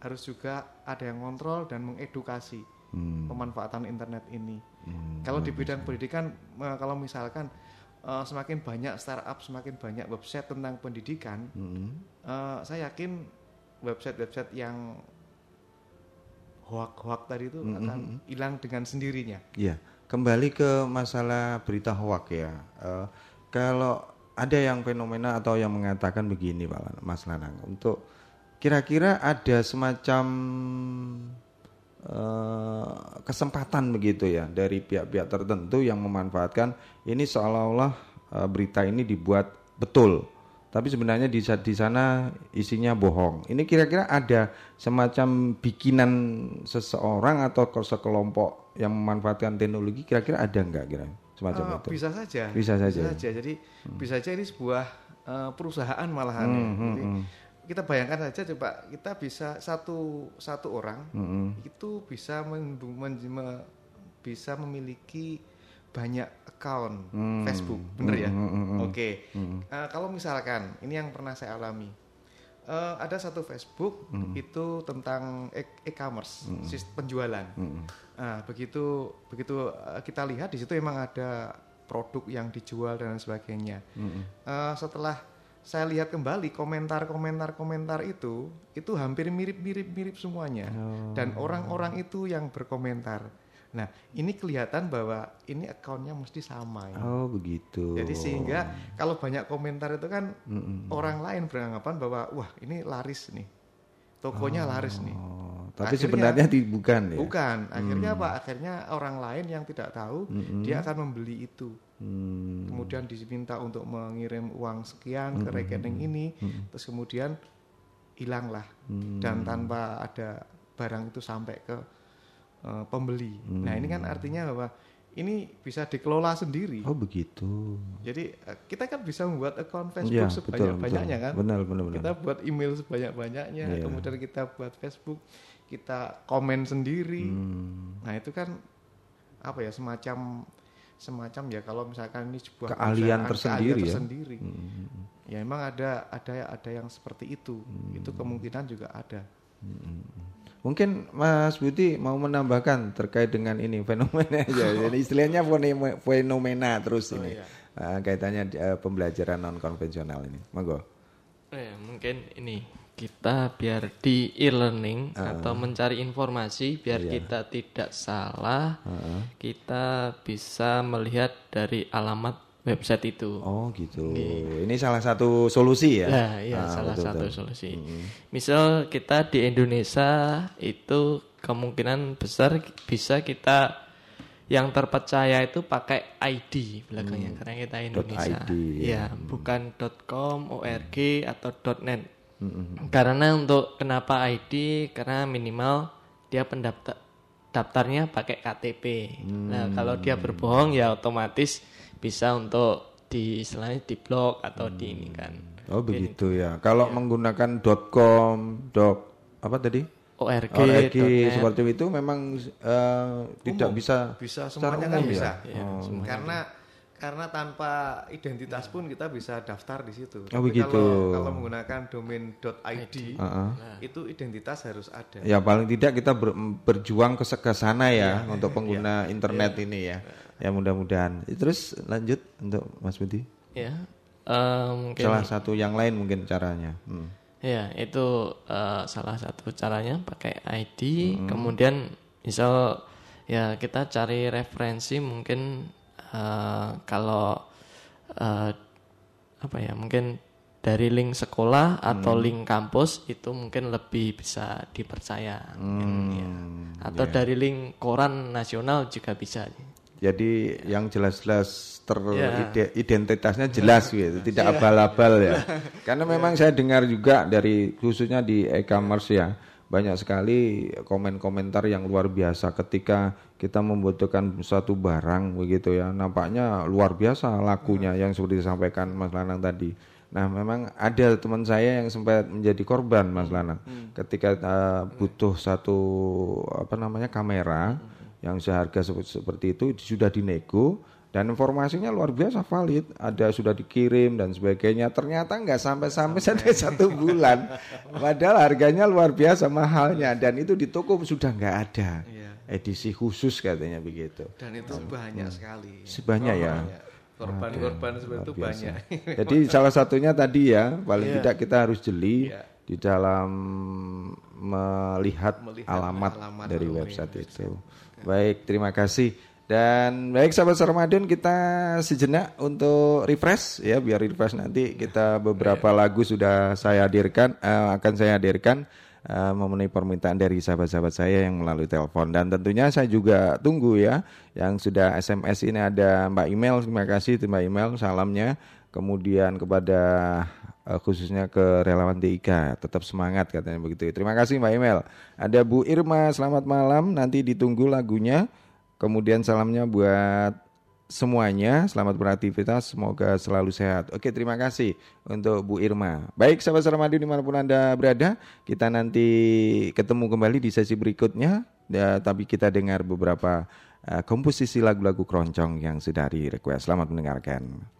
harus juga ada yang kontrol dan mengedukasi Hmm. pemanfaatan internet ini. Hmm. Kalau di bidang pendidikan, eh, kalau misalkan eh, semakin banyak startup, semakin banyak website tentang pendidikan, Hmm. eh, saya yakin website-website yang hoak-hoak tadi itu Hmm, akan hilang dengan sendirinya. Iya, kembali ke masalah berita hoak ya. Eh, kalau ada yang fenomena atau yang mengatakan begini, Pak Mas Lanang, untuk kira-kira ada semacam eh, kesempatan begitu ya dari pihak-pihak tertentu yang memanfaatkan ini seolah-olah eh, berita ini dibuat betul, tapi sebenarnya di, di sana isinya bohong. Ini kira-kira ada semacam bikinan seseorang atau ke- sekelompok yang memanfaatkan teknologi, kira-kira ada nggak kira semacam Eh, itu? bisa saja. Bisa saja. Jadi bisa saja ini sebuah eh, perusahaan malahan. ya. Hmm, hmm, Jadi, hmm. Kita bayangkan saja coba kita bisa satu satu orang Mm-mm. itu bisa men- me- bisa memiliki banyak account Hmm. Facebook, bener ya? Hmm, hmm, hmm, Oke. Eh, kalau misalkan ini yang pernah saya alami, Eh, ada satu Facebook Hmm. itu tentang e- e-commerce, sistem penjualan. Hmm. Nah, begitu begitu eh, kita lihat di situ memang ada produk yang dijual dan sebagainya. Hmm. Eh, setelah saya lihat kembali komentar-komentar komentar itu itu hampir mirip-mirip mirip semuanya Oh. dan orang-orang itu yang berkomentar. Nah, ini kelihatan bahwa ini akunnya mesti sama ya. Oh begitu. Jadi sehingga kalau banyak komentar itu kan Mm-mm. orang lain beranggapan bahwa wah ini laris nih. Tokonya laris nih. Oh, tapi Akhirnya- sebenarnya di- bukan ya. Bukan. Akhirnya apa? Akhirnya orang lain yang tidak tahu dia akan membeli itu. Hmm. Kemudian diminta untuk mengirim uang sekian ke rekening ini, terus kemudian hilanglah dan tanpa ada barang itu sampai ke eh, pembeli. Nah ini kan artinya bahwa ini bisa dikelola sendiri. Oh begitu. Jadi eh, kita kan bisa membuat akun Facebook ya, sebanyak-banyaknya kan. Benar, benar, benar. Kita buat email sebanyak-banyaknya, ya. kemudian kita buat Facebook, kita komen sendiri. Hmm. Nah itu kan apa ya semacam semacam ya kalau misalkan ini sebuah keahlian tersendiri, keahlian tersendiri ya. Hmm. Ya emang ada ada ada yang seperti itu. Hmm. Itu kemungkinan juga ada. Hmm. Mungkin Mas Budi mau menambahkan terkait dengan ini fenomena aja. Jadi istilahnya fenomena terus oh, ini. Iya. Uh, kaitannya uh, pembelajaran non konvensional ini. Monggo. Eh, mungkin ini kita biar di e-learning uh, atau mencari informasi biar iya. kita tidak salah, uh, kita bisa melihat dari alamat website itu. Oh gitu. Gitu. Ini salah satu solusi ya? Ya, iya ah, salah betul, satu betul. solusi. Hmm. Misal kita di Indonesia itu kemungkinan besar bisa kita yang terpercaya itu pakai ID belakangnya hmm. karena kita Indonesia. .id, ya, hmm. bukan .com, org atau .net. Hmm. Karena untuk kenapa ID? Karena minimal dia pendaftar daftarnya pakai KTP. Hmm. Nah, kalau dia berbohong ya otomatis bisa untuk di selain di blog atau hmm. di ini hmm. kan. Oh begitu ya. Kalau ya. menggunakan .com, dot apa tadi? ORG, ORG seperti itu memang uh, tidak bisa bisa semuanya kan bisa. Ya, oh. Karena karena tanpa identitas pun kita bisa daftar di situ. Oh begitu. Kalau, kalau menggunakan domain .id uh -uh. itu identitas harus ada. Ya paling tidak kita ber, berjuang ke ke sana ya, ya untuk pengguna ya. internet ya. ini ya. Ya mudah-mudahan. Terus lanjut untuk Mas Budi. Ya. Um, salah satu yang lain mungkin caranya. Hmm. Ya itu uh, salah satu caranya pakai ID. Hmm. Kemudian misal ya kita cari referensi mungkin uh, kalau uh, apa ya mungkin dari link sekolah atau hmm. link kampus itu mungkin lebih bisa dipercaya hmm, mungkin, ya. atau yeah. dari link koran nasional juga bisa jadi yang jelas-jelas teridentitasnya ya. jelas gitu tidak iya. abal-abal ya karena memang saya dengar juga dari khususnya di e-commerce ya banyak sekali komen-komentar yang luar biasa ketika kita membutuhkan suatu barang begitu ya. Nampaknya luar biasa lakunya yang seperti disampaikan Mas Lanang tadi. Nah memang ada teman saya yang sempat menjadi korban Mas Lanang. Hmm. ketika uh, butuh satu apa namanya kamera hmm. yang seharga seperti itu sudah dinego dan informasinya luar biasa valid. Ada sudah dikirim dan sebagainya. Ternyata nggak sampai-sampai sampai satu bulan. Padahal harganya luar biasa mahalnya. Dan itu di toko sudah nggak ada. Iya. Edisi khusus katanya begitu. Dan itu hmm. banyak sekali. Sebanyak oh, ya. Korban-korban seperti itu banyak. Jadi salah satunya tadi ya paling yeah. tidak kita harus jeli yeah. di dalam melihat, melihat alamat, alamat dari website itu. Baik terima kasih. Dan baik sahabat Ramadan kita sejenak untuk refresh ya biar refresh nanti kita beberapa lagu sudah saya hadirkan uh, akan saya hadirkan uh, memenuhi permintaan dari sahabat-sahabat saya yang melalui telepon. Dan tentunya saya juga tunggu ya yang sudah SMS ini ada Mbak Email terima kasih Mbak Email salamnya. Kemudian kepada uh, khususnya ke relawan TIK tetap semangat katanya begitu. Terima kasih Mbak Email ada Bu Irma selamat malam. Nanti ditunggu lagunya. Kemudian salamnya buat semuanya, selamat beraktivitas, semoga selalu sehat. Oke, terima kasih untuk Bu Irma. Baik, sahabat Ramadi di mana pun Anda berada, kita nanti ketemu kembali di sesi berikutnya, ya, tapi kita dengar beberapa uh, komposisi lagu-lagu keroncong yang sudah di request. Selamat mendengarkan.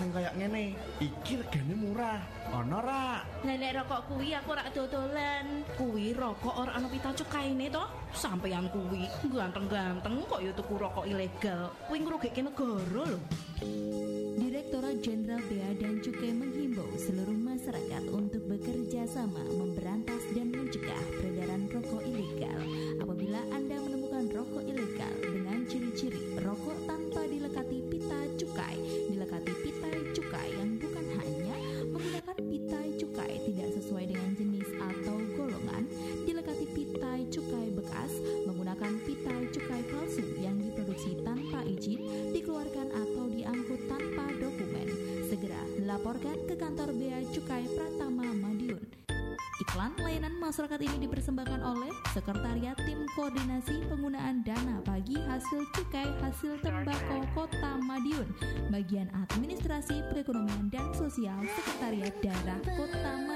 Sing kayak ngene. Iki regane murah. Ono ra? Nenek rokok kuwi aku rak dodolan. Kuwi rokok ora ana pita cukaine to. Sampeyan kuwi ganteng-ganteng kok ya tuku rokok ilegal. Kuwi ngrugike negara lho. Direktorat Jenderal Bea dan Cukai menghimbau seluruh masyarakat untuk bekerja sama Sosial Sekretariat Daerah Kota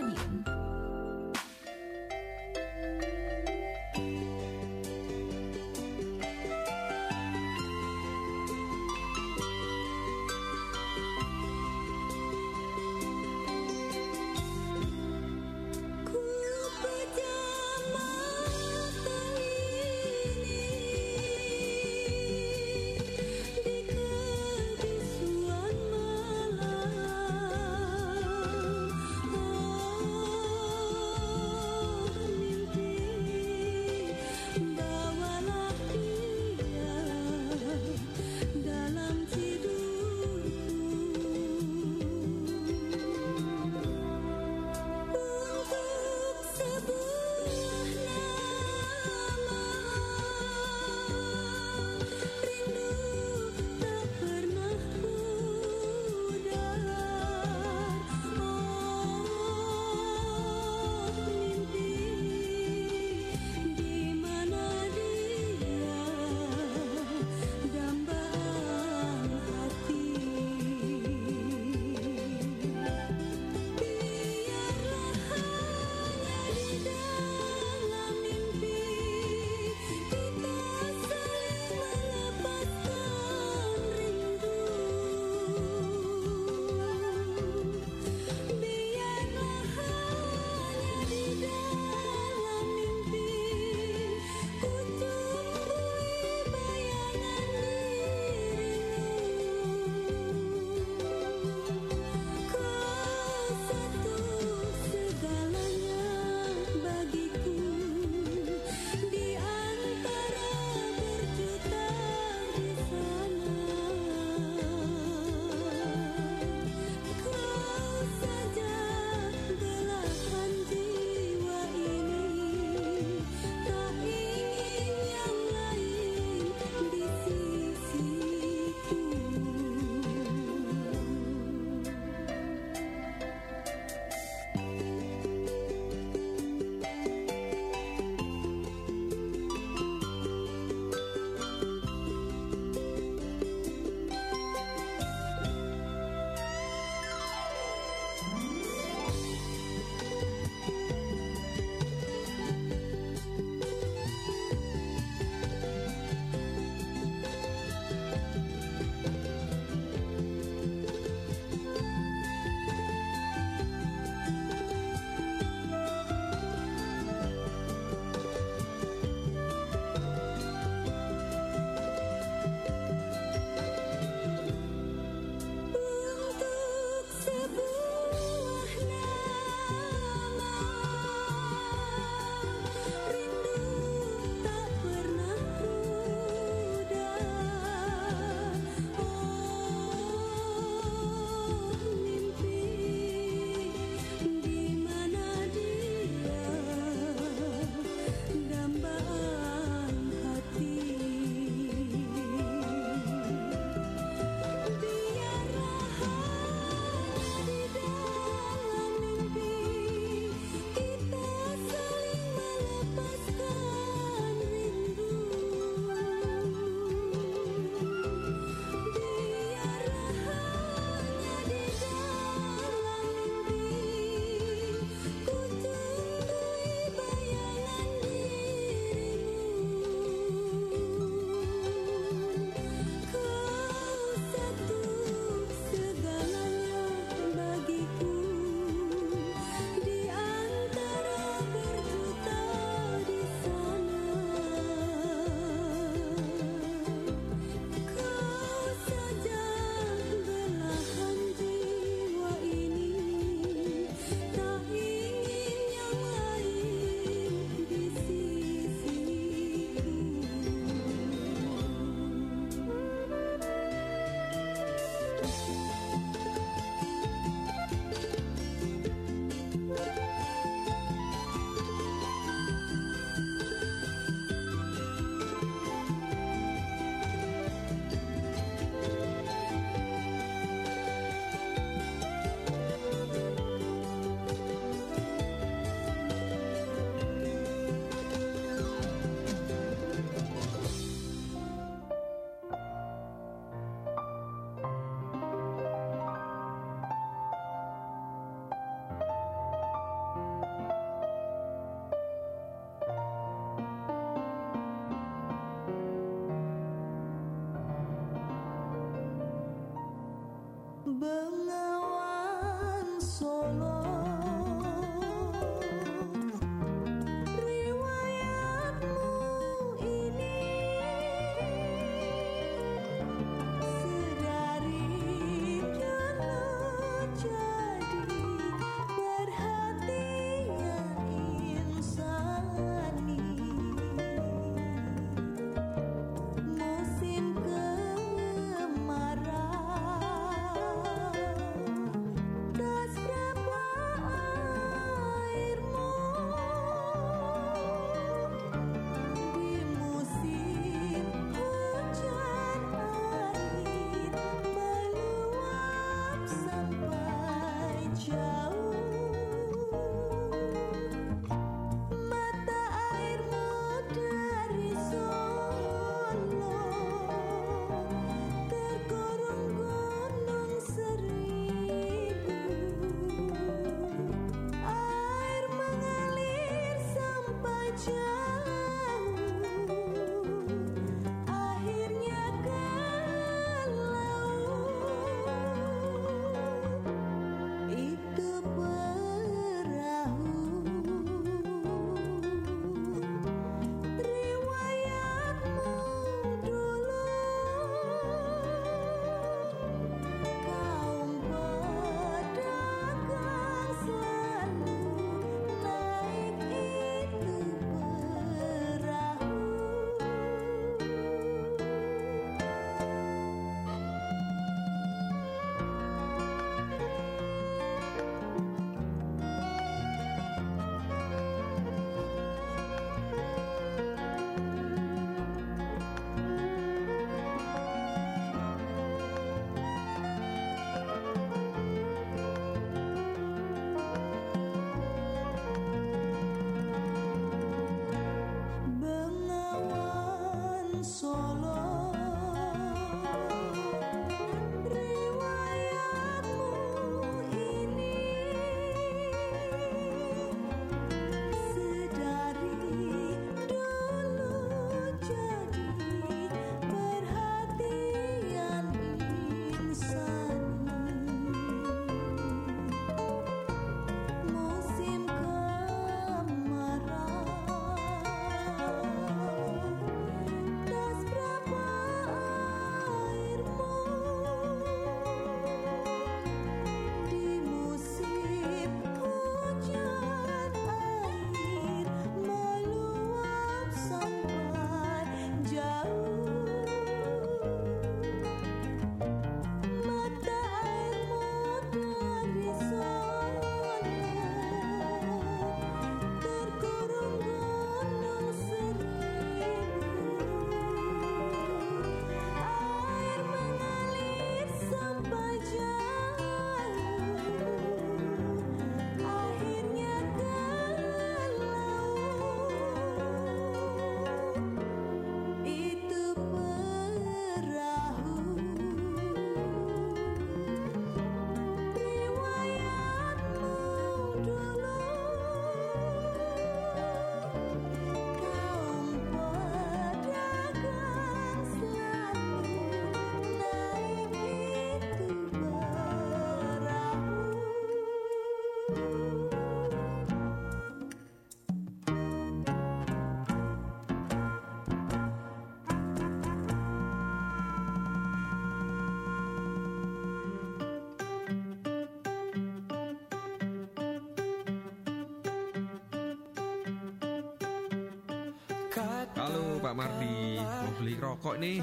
rokok nih.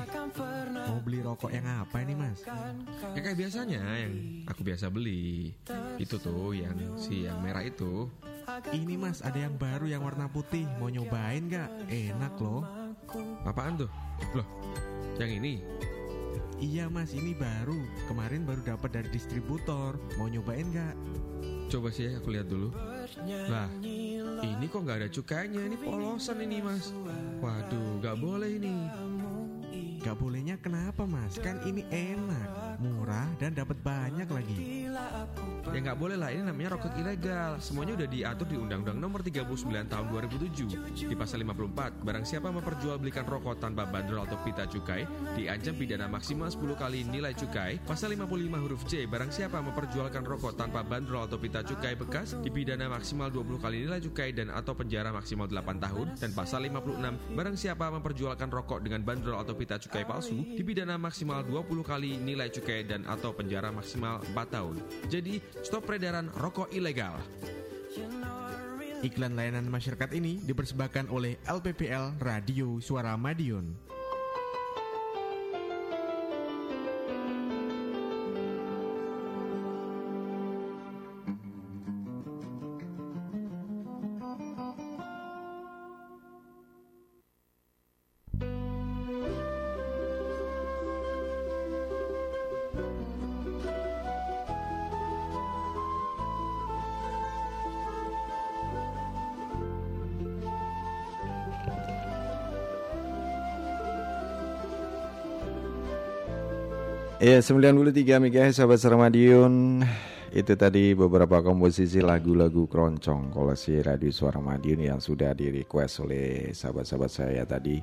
Mau beli rokok yang apa ini mas? Ya kayak biasanya yang aku biasa beli. Itu tuh yang si yang merah itu. Ini mas ada yang baru yang warna putih. Mau nyobain gak? Enak loh. Apaan tuh? Loh yang ini? Iya mas ini baru. Kemarin baru dapat dari distributor. Mau nyobain gak? Coba sih aku lihat dulu. Lah ini kok nggak ada cukainya? Ini polosan ini mas. Waduh nggak boleh ini Gak bolehnya kenapa mas? Kan ini enak murah dan dapat banyak lagi. Ya nggak boleh lah, ini namanya rokok ilegal. Semuanya udah diatur di Undang-Undang Nomor 39 Tahun 2007. Di pasal 54, barang siapa memperjualbelikan rokok tanpa bandrol atau pita cukai diancam pidana maksimal 10 kali nilai cukai. Pasal 55 huruf C, barang siapa memperjualkan rokok tanpa bandrol atau pita cukai bekas dipidana maksimal 20 kali nilai cukai dan atau penjara maksimal 8 tahun. Dan pasal 56, barang siapa memperjualkan rokok dengan bandrol atau pita cukai palsu dipidana maksimal 20 kali nilai cukai dan atau penjara maksimal 4 tahun. Jadi, stop peredaran rokok ilegal. Iklan layanan masyarakat ini dipersembahkan oleh LPPL Radio Suara Madiun. Ya 93 MHz sahabat Sermadiun Itu tadi beberapa komposisi lagu-lagu keroncong koleksi Radio Suara Madiun yang sudah di request oleh sahabat-sahabat saya tadi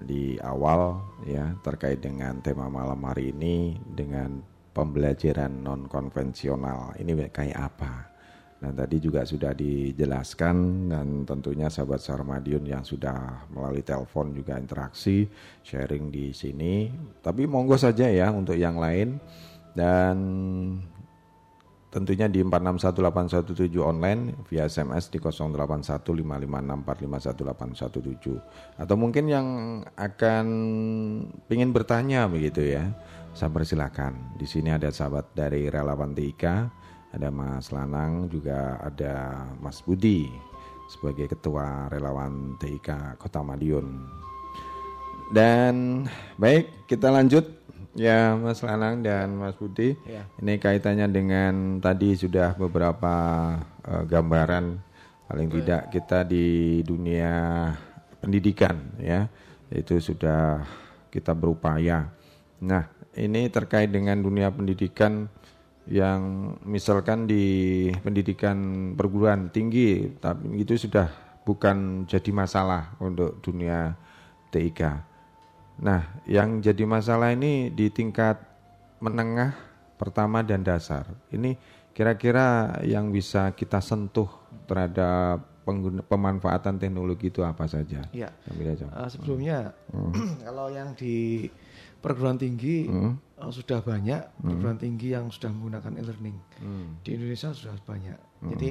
di awal ya terkait dengan tema malam hari ini dengan pembelajaran non konvensional ini kayak apa dan tadi juga sudah dijelaskan dan tentunya sahabat Sarmadion yang sudah melalui telepon juga interaksi sharing di sini. Tapi monggo saja ya untuk yang lain dan tentunya di 461817 online via SMS di 081556451817 atau mungkin yang akan ingin bertanya begitu ya. Saya silakan. Di sini ada sahabat dari relawan TIK ada Mas Lanang, juga ada Mas Budi sebagai ketua relawan TIK Kota Madiun. Dan baik, kita lanjut ya Mas Lanang dan Mas Budi. Ya. Ini kaitannya dengan tadi sudah beberapa uh, gambaran paling ya. tidak kita di dunia pendidikan ya. Itu sudah kita berupaya. Nah, ini terkait dengan dunia pendidikan yang misalkan di pendidikan perguruan tinggi tapi itu sudah bukan jadi masalah untuk dunia TIK. Nah, yang jadi masalah ini di tingkat menengah, pertama dan dasar. Ini kira-kira yang bisa kita sentuh terhadap pengguna, pemanfaatan teknologi itu apa saja? Ya. Uh, sebelumnya hmm. kalau yang di perguruan tinggi hmm uh, sudah banyak hmm. perguruan tinggi yang sudah menggunakan e-learning hmm. di Indonesia sudah banyak. Hmm. Jadi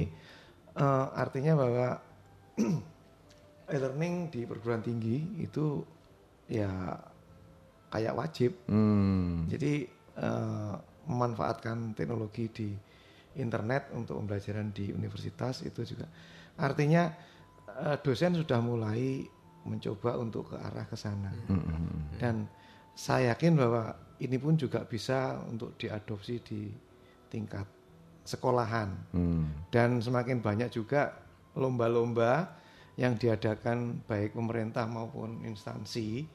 uh, artinya bahwa e-learning di perguruan tinggi itu ya kayak wajib. Hmm. Jadi uh, memanfaatkan teknologi di internet untuk pembelajaran di universitas itu juga artinya uh, dosen sudah mulai mencoba untuk ke arah ke sana. Hmm. Dan saya yakin bahwa ini pun juga bisa untuk diadopsi di tingkat sekolahan hmm. dan semakin banyak juga lomba-lomba yang diadakan baik pemerintah maupun instansi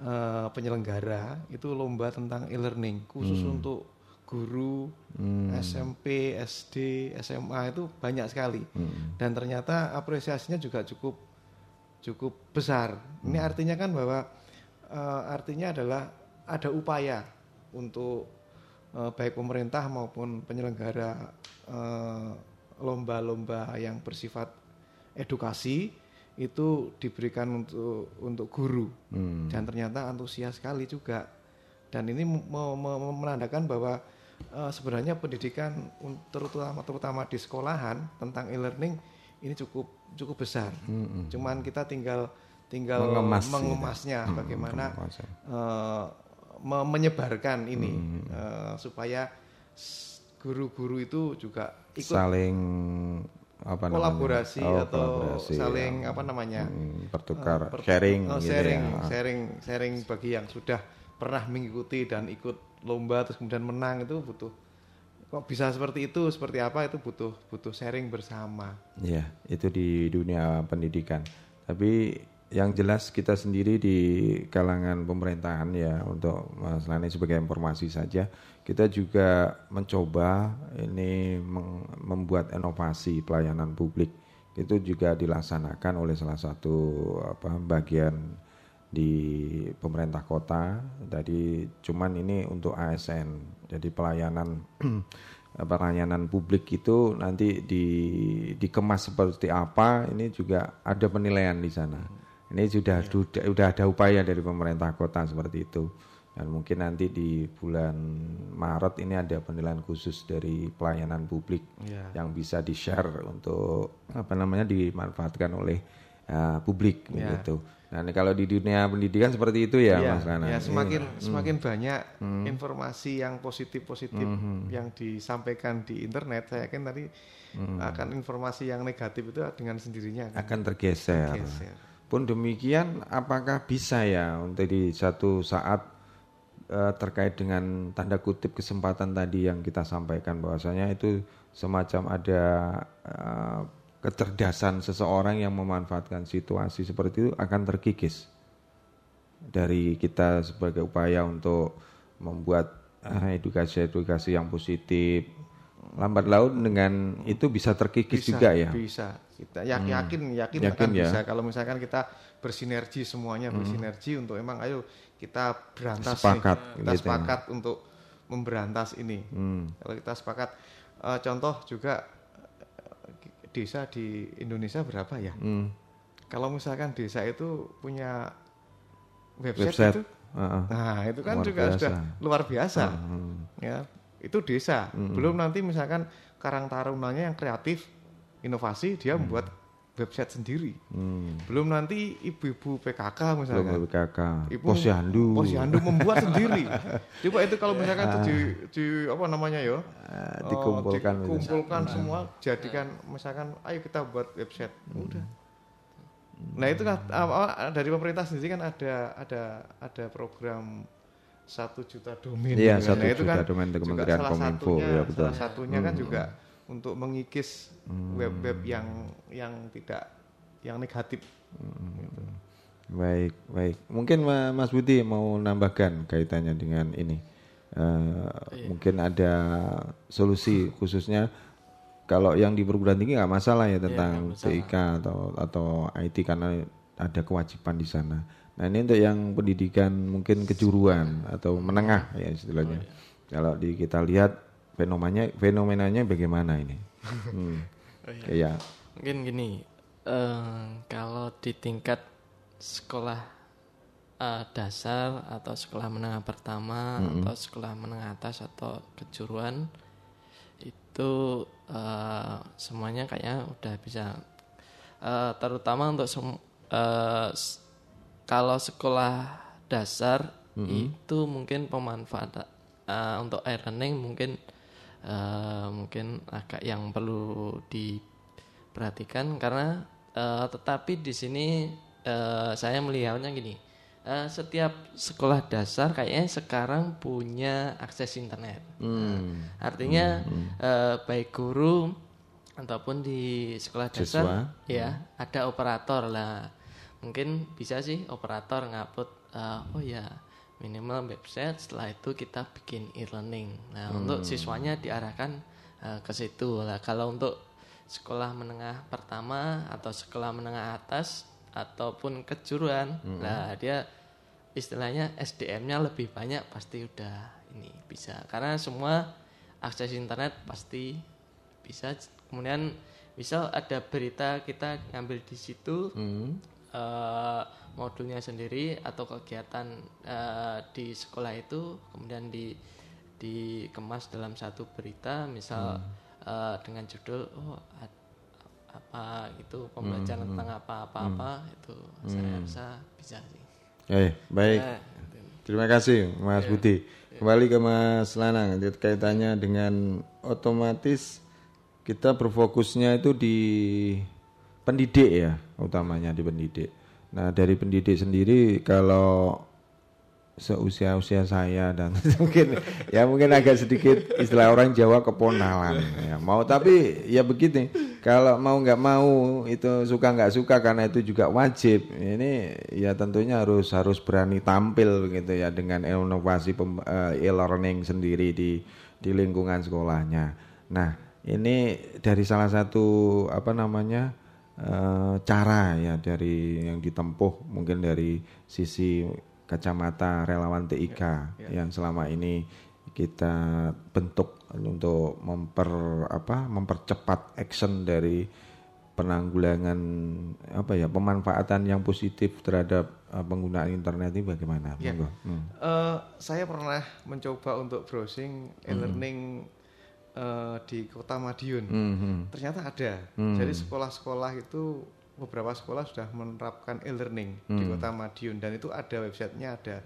uh, penyelenggara itu lomba tentang e-learning khusus hmm. untuk guru hmm. SMP, SD, SMA itu banyak sekali hmm. dan ternyata apresiasinya juga cukup cukup besar. Hmm. Ini artinya kan bahwa uh, artinya adalah ada upaya untuk uh, baik pemerintah maupun penyelenggara uh, lomba-lomba yang bersifat edukasi itu diberikan untuk untuk guru hmm. dan ternyata antusias sekali juga dan ini menandakan bahwa uh, sebenarnya pendidikan terutama terutama di sekolahan tentang e-learning ini cukup cukup besar. Hmm. Cuman kita tinggal tinggal Mengemas, mengemasnya ya. bagaimana uh, menyebarkan ini hmm. uh, supaya guru-guru itu juga ikut saling apa kolaborasi oh, atau kolaborasi, saling ya. apa namanya hmm, bertukar uh, sharing uh, sharing gitu ya. sharing sharing bagi yang sudah pernah mengikuti dan ikut lomba terus kemudian menang itu butuh kok bisa seperti itu seperti apa itu butuh butuh sharing bersama ya itu di dunia pendidikan tapi yang jelas kita sendiri di kalangan pemerintahan ya untuk Mas Lani sebagai informasi saja kita juga mencoba ini membuat inovasi pelayanan publik. Itu juga dilaksanakan oleh salah satu apa bagian di pemerintah kota. Jadi cuman ini untuk ASN jadi pelayanan pelayanan publik itu nanti di dikemas seperti apa ini juga ada penilaian di sana ini sudah ya. sudah, ada upaya dari pemerintah kota seperti itu. Dan mungkin nanti di bulan Maret ini ada penilaian khusus dari pelayanan publik ya. yang bisa di-share untuk apa namanya dimanfaatkan oleh uh, publik ya. gitu. Nah, ini kalau di dunia pendidikan seperti itu ya, ya Mas Rana. Ya, semakin ya. semakin hmm. banyak hmm. informasi yang positif-positif hmm. yang disampaikan di internet, saya yakin tadi hmm. akan informasi yang negatif itu dengan sendirinya akan, akan tergeser. tergeser. Pun demikian, apakah bisa ya untuk di satu saat uh, terkait dengan tanda kutip kesempatan tadi yang kita sampaikan bahwasanya itu semacam ada uh, kecerdasan seseorang yang memanfaatkan situasi seperti itu akan terkikis dari kita sebagai upaya untuk membuat eh, edukasi-edukasi yang positif. Lambat laun dengan itu bisa terkikis bisa, juga ya? bisa kita yakin hmm. yakin yakin, yakin ya. bisa kalau misalkan kita bersinergi semuanya hmm. bersinergi untuk emang ayo kita berantas sepakat nih. kita gitu ya. sepakat ya. untuk memberantas ini hmm. kalau kita sepakat uh, contoh juga eh, desa di Indonesia berapa ya hmm. kalau misalkan desa itu punya website, website. itu uh, nah itu kan juga biasa. sudah luar biasa uh, ya itu desa hmm. belum nanti misalkan karang tarunanya yang kreatif inovasi dia hmm. membuat website sendiri. Hmm. Belum nanti ibu-ibu PKK misalnya. Belum PKK. Ibu Posyandu. Posyandu membuat sendiri. Coba itu kalau misalkan itu di, di apa namanya ya? Uh, dikumpulkan. Uh, dikumpulkan hmm. semua, jadikan misalkan, ayo kita buat website. Hmm. Udah. Nah itu kan dari pemerintah sendiri kan ada ada ada program satu juta domain. Iya satu nah, juta kan domain Kementerian Kominfo. Ya, betul. Salah satunya kan hmm. kan juga untuk mengikis web-web hmm. yang yang tidak yang negatif. Hmm. Gitu. Baik, baik. Mungkin Mas Budi mau nambahkan kaitannya dengan ini. Uh, iya. Mungkin ada solusi khususnya kalau yang di perguruan tinggi nggak masalah ya iya, tentang iya, TIK atau atau IT karena ada kewajiban di sana. Nah ini untuk yang pendidikan mungkin kejuruan atau menengah ya istilahnya. Oh, iya. Kalau di kita lihat fenomenanya fenomenanya bagaimana ini? Hmm. oh, iya. Ya. Mungkin gini, uh, kalau di tingkat sekolah uh, dasar atau sekolah menengah pertama -hmm. atau sekolah menengah atas atau kejuruan itu uh, semuanya kayaknya udah bisa uh, terutama untuk uh, kalau sekolah dasar -hmm. itu mungkin pemanfaatan uh, untuk e-learning mungkin uh, mungkin agak yang perlu diperhatikan karena uh, tetapi di sini uh, saya melihatnya gini uh, setiap sekolah dasar kayaknya sekarang punya akses internet hmm. nah, artinya hmm. Uh, baik guru ataupun di sekolah dasar Siswa. ya hmm. ada operator lah mungkin bisa sih operator ngupload uh, oh ya minimal website setelah itu kita bikin e-learning nah hmm. untuk siswanya diarahkan uh, ke situ lah kalau untuk sekolah menengah pertama atau sekolah menengah atas ataupun kejuruan hmm. nah dia istilahnya SDM-nya lebih banyak pasti udah ini bisa karena semua akses internet pasti bisa kemudian misal ada berita kita ngambil di situ hmm. uh, modulnya sendiri atau kegiatan uh, di sekolah itu kemudian di dikemas dalam satu berita misal hmm. uh, dengan judul oh ad, apa itu pembelajaran hmm. tentang apa-apa-apa hmm. itu hmm. saya rasa bisa sih. Eh, baik. Ya, Terima kasih Mas ya. Budi. Ya. Kembali ke Mas Lanang kaitannya dengan otomatis kita berfokusnya itu di pendidik ya, utamanya di pendidik. Nah dari pendidik sendiri kalau seusia-usia saya dan mungkin ya mungkin agak sedikit istilah orang Jawa keponalan ya. Mau tapi ya begitu kalau mau nggak mau itu suka nggak suka karena itu juga wajib. Ini ya tentunya harus harus berani tampil gitu ya dengan inovasi uh, e-learning sendiri di di lingkungan sekolahnya. Nah ini dari salah satu apa namanya cara ya dari yang ditempuh mungkin dari sisi kacamata relawan TIK ya, ya. yang selama ini kita bentuk untuk memper apa mempercepat action dari penanggulangan apa ya pemanfaatan yang positif terhadap uh, penggunaan internet ini bagaimana? Ya. Hmm. Uh, saya pernah mencoba untuk browsing hmm. Uh, di Kota Madiun. Hmm. Ternyata ada. Hmm. Jadi sekolah-sekolah itu beberapa sekolah sudah menerapkan e-learning hmm. di Kota Madiun dan itu ada websitenya ada.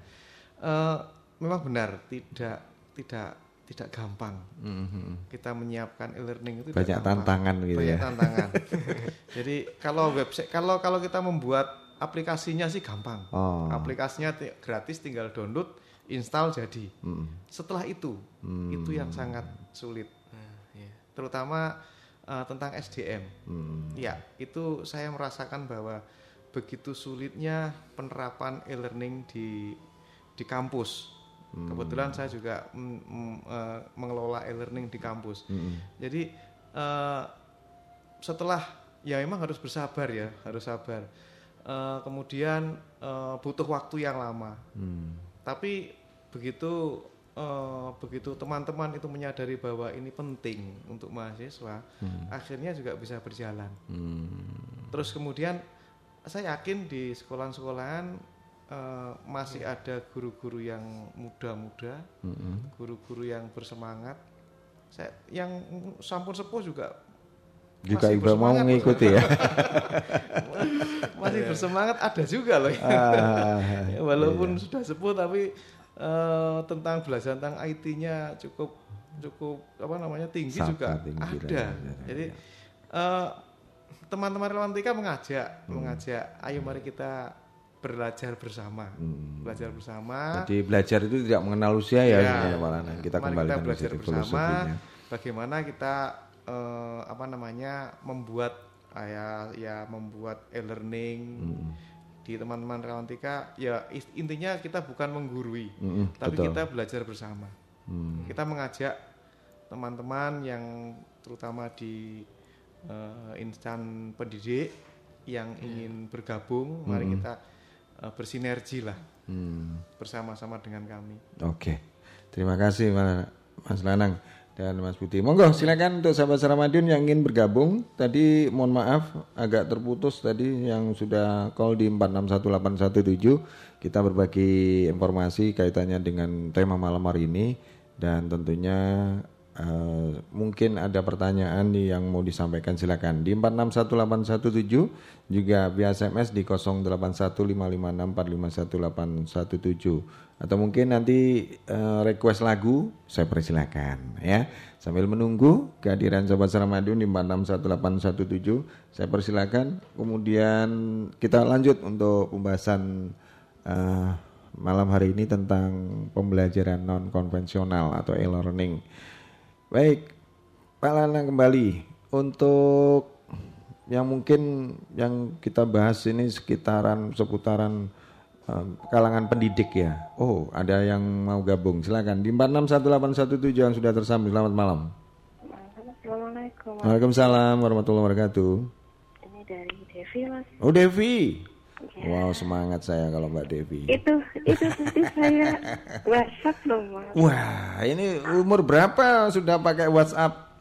Uh, memang benar tidak tidak tidak gampang. Mm-hmm. Kita menyiapkan e-learning itu banyak tantangan gitu banyak ya. tantangan. Jadi kalau website kalau kalau kita membuat aplikasinya sih gampang. Oh. Aplikasinya gratis tinggal download, install jadi. Mm. Setelah itu mm. itu yang sangat sulit. Terutama uh, tentang SDM. Mm. Ya, itu saya merasakan bahwa begitu sulitnya penerapan e-learning di di kampus Hmm. Kebetulan saya juga mm, mm, uh, mengelola e-learning di kampus. Hmm. Jadi uh, setelah ya memang harus bersabar ya, harus sabar. Uh, kemudian uh, butuh waktu yang lama. Hmm. Tapi begitu uh, begitu teman-teman itu menyadari bahwa ini penting untuk mahasiswa, hmm. akhirnya juga bisa berjalan. Hmm. Terus kemudian saya yakin di sekolah-sekolahan uh, masih ada guru-guru yang muda-muda, mm-hmm. guru-guru yang bersemangat. Saya yang sampun sepuh juga juga ibu mau mengikuti ya. masih bersemangat ada juga loh. Ah, Walaupun iya. sudah sepuh tapi uh, tentang belajar tentang IT-nya cukup cukup apa namanya tinggi juga tinggi ada. Ya, Jadi uh, teman-teman Rewantika mengajak hmm. mengajak ayo mari kita belajar bersama, hmm. belajar bersama. Jadi belajar itu tidak mengenal usia ya, ya, ya Kita kembali kita belajar bersama. Bagaimana kita uh, apa namanya membuat uh, ya ya membuat e-learning hmm. Di teman-teman Rewantika. Ya intinya kita bukan menggurui, hmm, tapi betul. kita belajar bersama. Hmm. Kita mengajak teman-teman yang terutama di uh, instan pendidik yang ingin bergabung, mari hmm. kita uh, bersinergi lah hmm. bersama-sama dengan kami. Oke, terima kasih Mas Lanang dan Mas Budi. Monggo silakan untuk sahabat Ramadhan yang ingin bergabung. Tadi mohon maaf agak terputus tadi yang sudah call di 461817. Kita berbagi informasi kaitannya dengan tema malam hari ini dan tentunya Uh, mungkin ada pertanyaan nih yang mau disampaikan silakan. Di 461817 juga via SMS di 081556451817 atau mungkin nanti uh, request lagu saya persilakan ya. Sambil menunggu kehadiran sobat Ramadun di 461817 saya persilakan. Kemudian kita lanjut untuk pembahasan uh, malam hari ini tentang pembelajaran non konvensional atau e-learning Baik, Pak Lana kembali untuk yang mungkin yang kita bahas ini sekitaran seputaran um, kalangan pendidik ya. Oh, ada yang mau gabung. Silakan di 461817 yang sudah tersambung. Selamat malam. Assalamualaikum. Waalaikumsalam warahmatullahi wabarakatuh. Ini dari Devi, Mas. Oh, Devi. Ya. Wow semangat saya kalau Mbak Devi. Itu itu tadi saya WhatsApp loh mas. Wah ini umur berapa sudah pakai WhatsApp?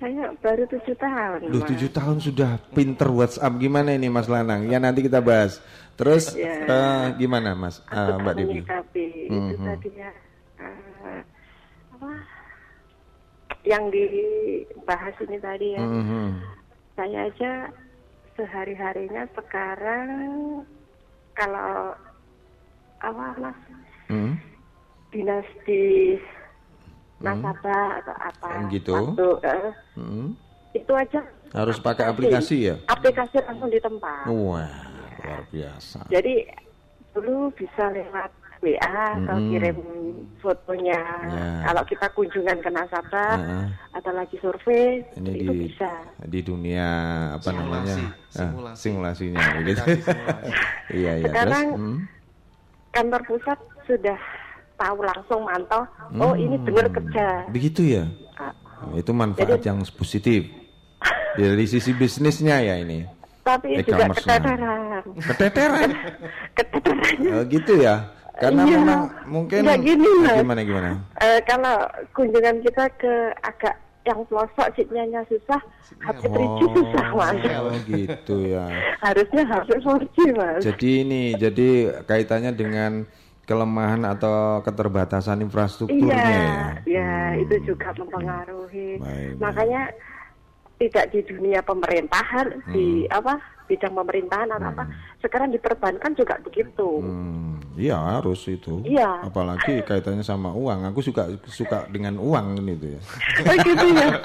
Saya baru tujuh tahun. Duh tujuh tahun sudah pinter WhatsApp gimana ini Mas Lanang? Ya nanti kita bahas. Terus ya. uh, gimana Mas uh, Mbak Devi? itu mm -hmm. tadinya uh, apa? Yang dibahas ini tadi ya. Mm -hmm. Saya aja sehari-harinya sekarang kalau apa mas hmm? dinas di hmm. nasabah atau apa gitu waktu, uh, hmm. itu aja harus pakai aplikasi ya aplikasi langsung di tempat wah luar biasa jadi dulu bisa lewat WA atau mm -hmm. kirim fotonya. Yeah. Kalau kita kunjungan ke nasabah uh -huh. atau lagi survei Ini itu di, bisa. Di dunia apa simulasi, namanya? Simulasi. Ah, simulasinya gitu. iya iya. Sekarang Terus, hmm? kantor pusat sudah tahu langsung mantau. Hmm. Oh ini benar kerja. Begitu ya. Uh, itu manfaat Jadi, yang positif dari sisi bisnisnya ya ini. Tapi juga keteteran. Keteteran. keteteran. Oh, gitu ya. Karena iya. memang mungkin Nggak gini, mas. gimana gimana? Uh, kalau kunjungan kita ke agak yang pelosok sinyalnya susah, HP oh, susah mas. Oh gitu ya. Harusnya HP 4G mas. Jadi ini, jadi kaitannya dengan kelemahan atau keterbatasan infrastrukturnya iya, ya. Iya, hmm. itu juga mempengaruhi. Baik, Makanya tidak di dunia pemerintahan hmm. di apa bidang pemerintahan atau hmm. apa sekarang di perbankan juga begitu hmm. iya harus itu iya apalagi kaitannya sama uang aku suka suka dengan uang itu ya oh, gitu ya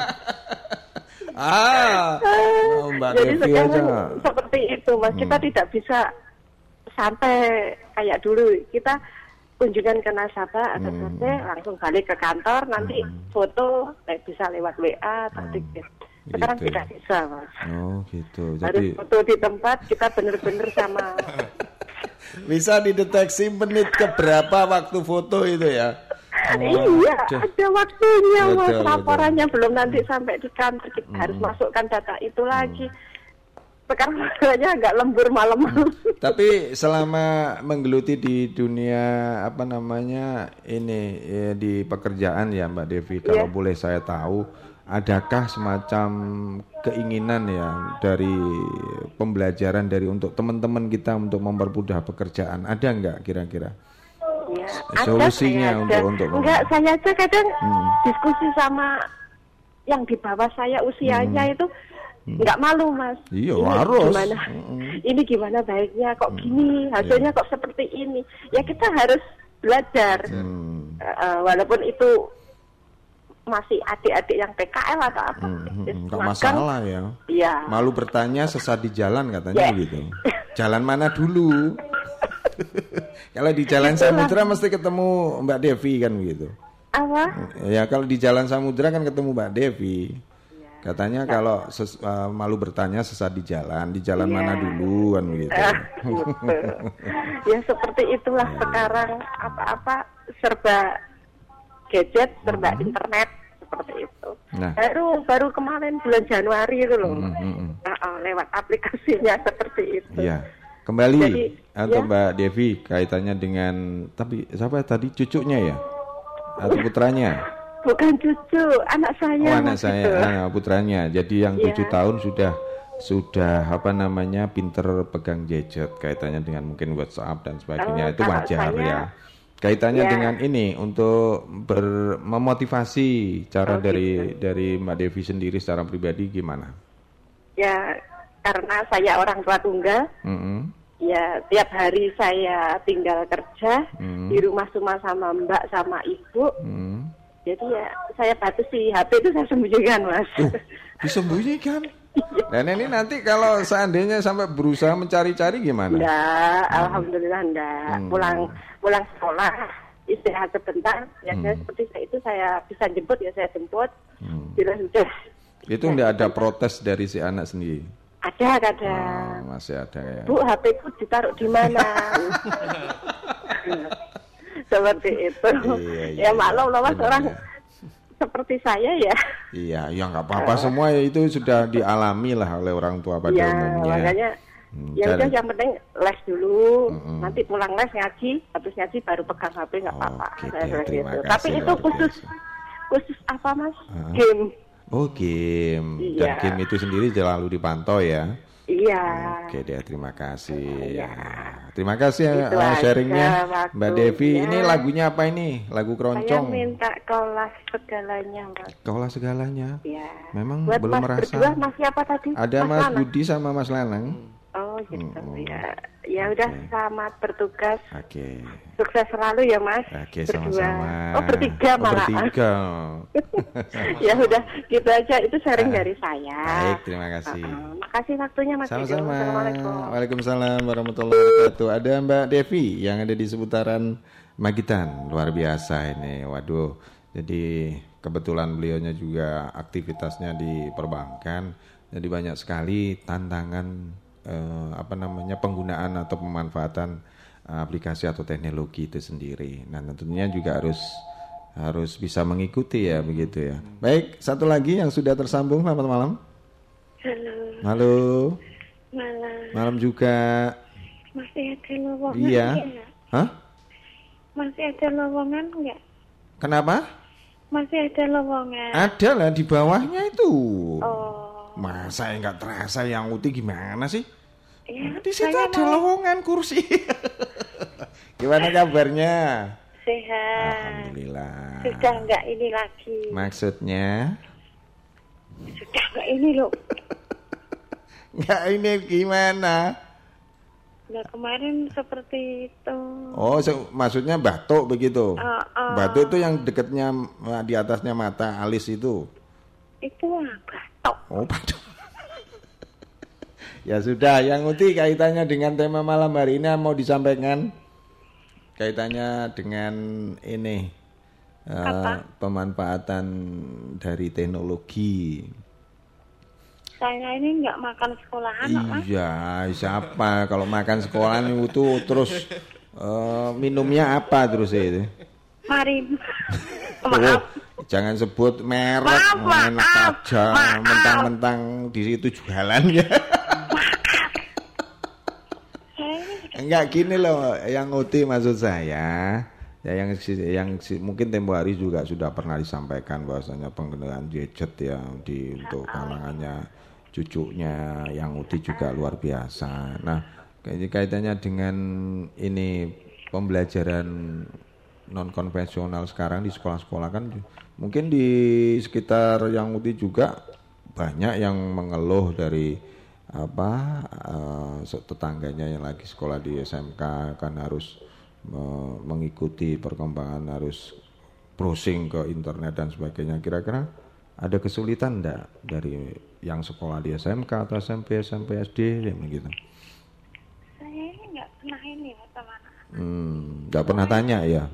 ah oh, mbak jadi Devi sekarang aja. seperti itu mas hmm. kita tidak bisa santai kayak dulu kita kunjungan ke nasabah atau hmm. langsung balik ke kantor nanti hmm. foto bisa lewat WA atau hmm. Sekarang gitu. tidak bisa, Mas. Oh, gitu. Jadi harus foto di tempat kita benar-benar sama. bisa dideteksi menit ke berapa waktu foto itu ya? Oh, iya, aduh. ada waktunya, Mas. Laporannya belum nanti sampai di kantor kita hmm. harus masukkan data itu hmm. lagi. Sekarang makanya agak lembur malam-malam. Hmm. Tapi selama menggeluti di dunia apa namanya ini ya, di pekerjaan ya Mbak Devi, kalau yeah. boleh saya tahu adakah semacam keinginan ya dari pembelajaran dari untuk teman-teman kita untuk mempermudah pekerjaan ada nggak kira-kira ya, solusinya ada, untuk untuk enggak saya aja kadang hmm. diskusi sama yang di bawah saya usianya hmm. itu hmm. nggak malu mas iya ini harus gimana hmm. ini gimana baiknya kok hmm. gini hasilnya yeah. kok seperti ini ya kita harus belajar hmm. uh, walaupun itu masih adik-adik yang PKL atau apa. Hmm, hmm, hmm masalah ya. Iya. Malu bertanya sesat di jalan katanya yeah. gitu. Jalan mana dulu? kalau di Jalan Samudra mesti ketemu Mbak Devi kan gitu. Apa? Ya kalau di Jalan Samudra kan ketemu Mbak Devi. Iya. Katanya nah. kalau ses, uh, malu bertanya sesat di jalan, di jalan yeah. mana dulu kan begitu. Uh, gitu. ya seperti itulah yeah. sekarang apa-apa serba gadget serba hmm. internet seperti itu. Nah. Baru baru kemarin bulan Januari itu loh, hmm, hmm, hmm. Oh, lewat aplikasinya seperti itu. Iya. Kembali Jadi, atau ya? Mbak Devi kaitannya dengan tapi siapa tadi cucunya ya atau putranya? Bukan cucu, anak saya. Oh, anak saya, anak putranya. Jadi yang tujuh ya. tahun sudah sudah apa namanya pinter pegang gadget kaitannya dengan mungkin WhatsApp dan sebagainya oh, itu wajar saya, ya kaitannya ya. dengan ini untuk ber memotivasi cara oh, dari gitu. dari Mbak Devi sendiri secara pribadi gimana? Ya karena saya orang tua tunggal, mm -hmm. ya tiap hari saya tinggal kerja mm -hmm. di rumah cuma sama Mbak sama Ibu. Mm -hmm. Jadi ya saya batasi HP itu saya sembunyikan mas. Uh, disembunyikan? Dan ini nanti kalau seandainya sampai berusaha mencari-cari gimana? Enggak, hmm. alhamdulillah enggak. Hmm. Pulang pulang sekolah istirahat sebentar, ya hmm. saya seperti itu saya bisa jemput ya saya jemput. Hmm. Bila sudah itu enggak ada protes dari si anak sendiri. Ada, ada. Oh, masih ada ya. Bu, HP ku ditaruh di mana? Seperti itu. Iya, iya, ya maklum loh mas orang seperti saya ya. Iya, ya nggak apa-apa semua itu sudah dialami lah oleh orang tua pada ya, umumnya. Makanya hmm, ya udah yang penting les dulu, hmm. nanti pulang les ngaji, habis ngaji baru pegang HP nggak apa-apa. Oh, gitu, ya, Tapi itu khusus biasa. khusus apa mas? Uh. Game. Oh game. Iya. Dan game itu sendiri selalu dipantau ya. Iya. Oke deh, terima kasih. Iya. Terima kasih ya uh, sharingnya Mbak Devi. Ya. Ini lagunya apa ini? Lagu keroncong. Saya minta kaulah segalanya, Mbak. Kaulah segalanya. Iya. Memang Buat belum mas merasa. Berdua, mas siapa tadi? Ada Mas, mas Budi sama Mas Lanang. Oh gitu hmm. ya. Ya udah okay. selamat bertugas. Oke. Okay. Sukses selalu ya Mas. Oke okay, sama-sama. Oh bertiga oh, malah. Bertiga. ya udah gitu aja itu sharing uh, dari saya. Baik terima kasih. Uh, uh, makasih waktunya Mas. Sama-sama. Waalaikumsalam warahmatullahi wabarakatuh. Ada Mbak Devi yang ada di seputaran Magitan luar biasa ini. Waduh. Jadi kebetulan beliaunya juga aktivitasnya di perbankan. Jadi banyak sekali tantangan eh, apa namanya penggunaan atau pemanfaatan eh, aplikasi atau teknologi itu sendiri. Nah, tentunya juga harus harus bisa mengikuti ya begitu ya. Baik, satu lagi yang sudah tersambung selamat malam. Halo. Halo. Malam. Malam juga. Masih ada lowongan Iya. enggak? Hah? Masih ada lowongan enggak? Kenapa? Masih ada lowongan. Ada lah di bawahnya itu. Oh. Masa ya nggak terasa yang uti gimana sih? Ya, Di situ ada mau lowongan kursi. Gimana kabarnya? sehat. Alhamdulillah. Sudah enggak ini lagi. Maksudnya? Sudah enggak ini loh. Nggak ini gimana? Nah kemarin seperti itu. Oh, se- maksudnya batuk begitu? Ah, ah. Batuk itu yang dekatnya di atasnya mata alis itu? Itu batok. Oh, batuk. Ya sudah, yang uti kaitannya dengan tema malam hari ini mau disampaikan kaitannya dengan ini Apa? pemanfaatan dari teknologi. Saya ini enggak makan sekolahan mas. Iya, siapa kalau makan sekolahan itu terus eh, minumnya apa terus itu? Mari. Oh, jangan sebut merek, Maaf, maaf, aja, maaf. mentang-mentang di situ jualan ya. Saya ini Enggak gini loh, yang uti maksud saya, ya yang si- yang si- mungkin tempo hari juga sudah pernah disampaikan bahwasanya penggunaan gadget ya di untuk kalangannya cucunya yang uti juga luar biasa. Nah, kaitannya dengan ini pembelajaran non konvensional sekarang di sekolah-sekolah kan mungkin di sekitar yang uti juga banyak yang mengeluh dari apa eh, se- tetangganya yang lagi sekolah di SMK kan harus me- mengikuti perkembangan harus browsing ke internet dan sebagainya kira-kira ada kesulitan enggak dari yang sekolah di SMK atau SMP SMP SD ya begitu saya ini enggak pernah ini ya sama anak. hmm, enggak pernah tanya ya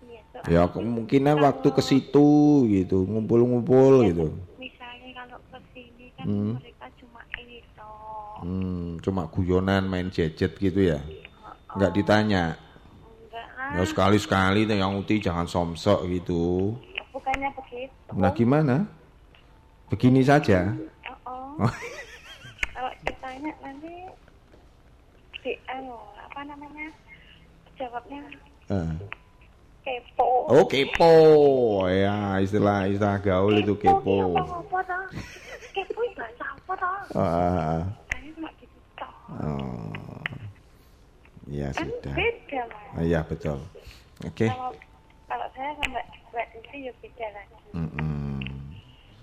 Iya, ya kemungkinan waktu ke situ gitu ngumpul-ngumpul gitu Misalnya kalau ke sini kan Hmm. mereka cuma ini toh. Hmm, cuma guyonan main gadget gitu ya nggak ditanya Enggak lah. Ya sekali-sekali tuh yang uti jangan somsok gitu. Bukannya begitu. Nah gimana? Begini saja. Oh, oh. kalau ditanya nanti di anu, apa namanya? Jawabnya Eh. kepo. Oh kepo, ya istilah istilah gaul itu kepo. Apa toh? Kepo itu bahasa apa toh? Ah, Saya cuma gitu toh. Oh. Ya Kan sudah. beda mas. Ah, ya betul. Oke. Kalau kalau saya sama Mbak Desi ya beda lagi. Mm-mm.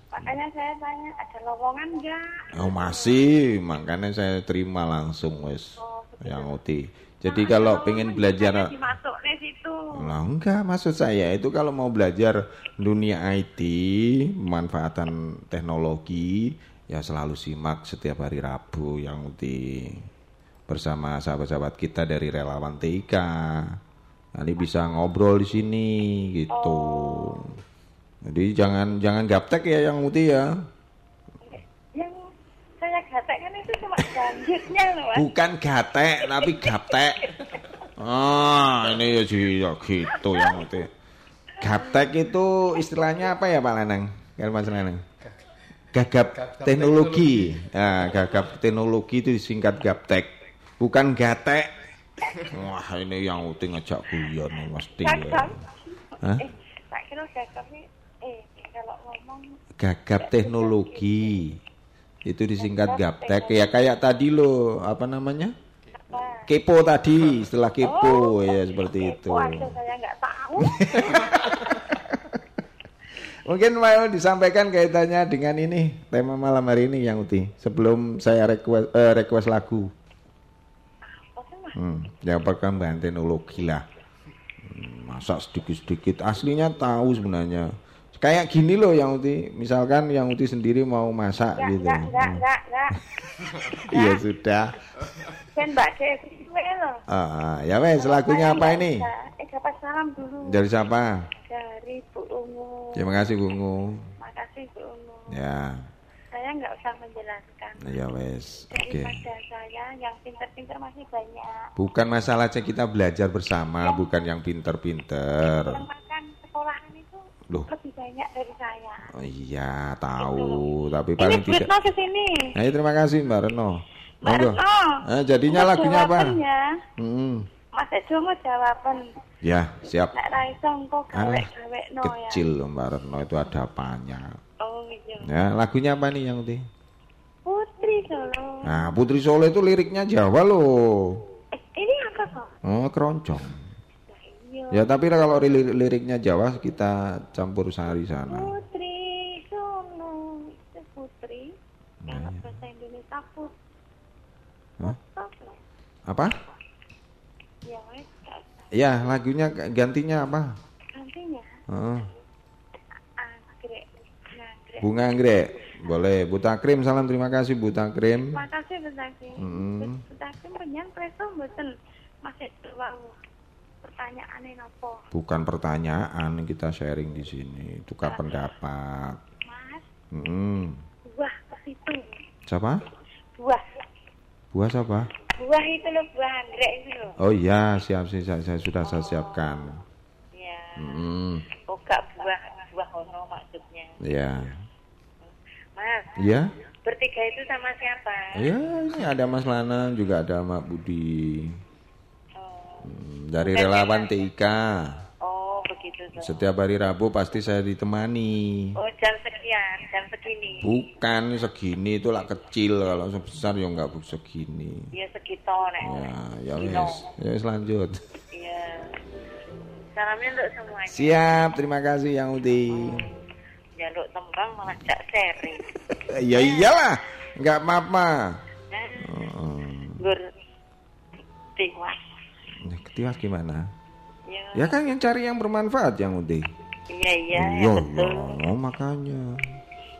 Makanya saya tanya ada lowongan enggak? Oh masih, makanya saya terima langsung wes Oh, yang uti. Jadi kalau pengen belajar Dimasuk di situ. Lah enggak, maksud saya itu kalau mau belajar dunia IT, pemanfaatan teknologi, ya selalu simak setiap hari Rabu yang di bersama sahabat-sahabat kita dari relawan TIK. Nanti bisa ngobrol di sini gitu. Jadi jangan jangan gaptek ya yang Uti ya. Yang saya gatek kan itu cuma loh mas. Bukan gatek tapi gaptek. Ah, ini ya ya gitu yang Uti. Gaptek itu istilahnya apa ya Pak Lenang? Kalau Mas Lenang? Gagap teknologi. Nah, gagap teknologi itu disingkat gaptek. Bukan gatek. Wah, ini yang Uti ngejak guyon mesti. ya. Gagap. Hah? Eh, tak kira gagap ini, eh kalau ngomong Gagap teknologi. Itu disingkat gaptek ya kayak tadi loh, apa namanya? Kepo tadi, setelah kepo ya seperti itu. saya nggak tahu. Mungkin mau disampaikan kaitannya dengan ini tema malam hari ini yang Uti. Sebelum saya request eh, request lagu. Hmm, ya perkembangan teknologi lah. Hmm, Masa sedikit-sedikit aslinya tahu sebenarnya. Kayak gini loh yang Uti, misalkan yang Uti sendiri mau masak Enggak, gitu. enggak, enggak, enggak, enggak. Iya sudah. Kan Mbak. Ah, ya wes lagunya apa ini? Eh, salam dulu. Dari siapa? Dari Ungu. Terima kasih Bu Ungu. Makasih Bu Ungu. Ya. Saya nggak usah menjelaskan. Ya wes. Oke. Okay. saya yang pinter-pinter masih banyak. Bukan masalahnya kita belajar bersama, ya. bukan yang pinter-pinter. Yang makan sekolahan itu Loh. lebih banyak dari saya. Oh iya, tahu. Itu. Tapi paling Ini tidak. ke sini. Nah, terima kasih Mbak Reno. Mbak Reno. Eh, jadinya lagunya apa? Hmm. Mas Edo mau jawaban. Ya, siap. Nek ra iso engko no ya. Kecil Mbak Retno itu ada apanya. Oh iya. Ya, lagunya apa nih yang uti? Putri Solo. Nah, Putri Solo itu liriknya Jawa loh. Eh, ini apa kok? Oh, keroncong. Iya. Ya, tapi kalau lir liriknya Jawa kita campur sari sana. Putri Solo, itu putri. Nah, yang bahasa Indonesia put. Huh? Apa? Ya, lagunya gantinya apa? Gantinya? Anggrek. Bunga anggrek. Boleh. Buta Krim, salam terima kasih Buta Krim. Terima kasih Buta Krim. Hmm. Buta Krim penyan preso mboten masih wau. Pertanyaan apa? Bukan pertanyaan, kita sharing di sini. Tukar pendapat. Mas. Hmm. Buah itu. Siapa? Buah. Buah siapa? Buah itu loh buah anggrek itu loh. Oh iya, siap sih saya, saya sudah oh. saya siapkan. Iya. Hmm. Oh gak buah buah ono maksudnya. Iya. Mas. Iya. Bertiga itu sama siapa? Iya, ini ada Mas Lana, juga ada Mak Budi. Oh. Hmm, dari Bukan relawan TIK. Begitu tuh. Setiap hari Rabu pasti saya ditemani. Oh, jam sekian, jam segini. Bukan segini itu lah kecil kalau sebesar ya enggak segini. Iya segitu nek. Ya, ya wes. Ya wes lanjut. Iya. Salamnya untuk semuanya. Siap, terima kasih yang Uti. Jaluk tembang malah cak seri. ya iyalah, enggak apa-apa. Oh. Gur tiwas. Tiwas gimana? Ya. ya kan yang cari yang bermanfaat yang Uti. Iya iya. Iya betul. Ya, makanya.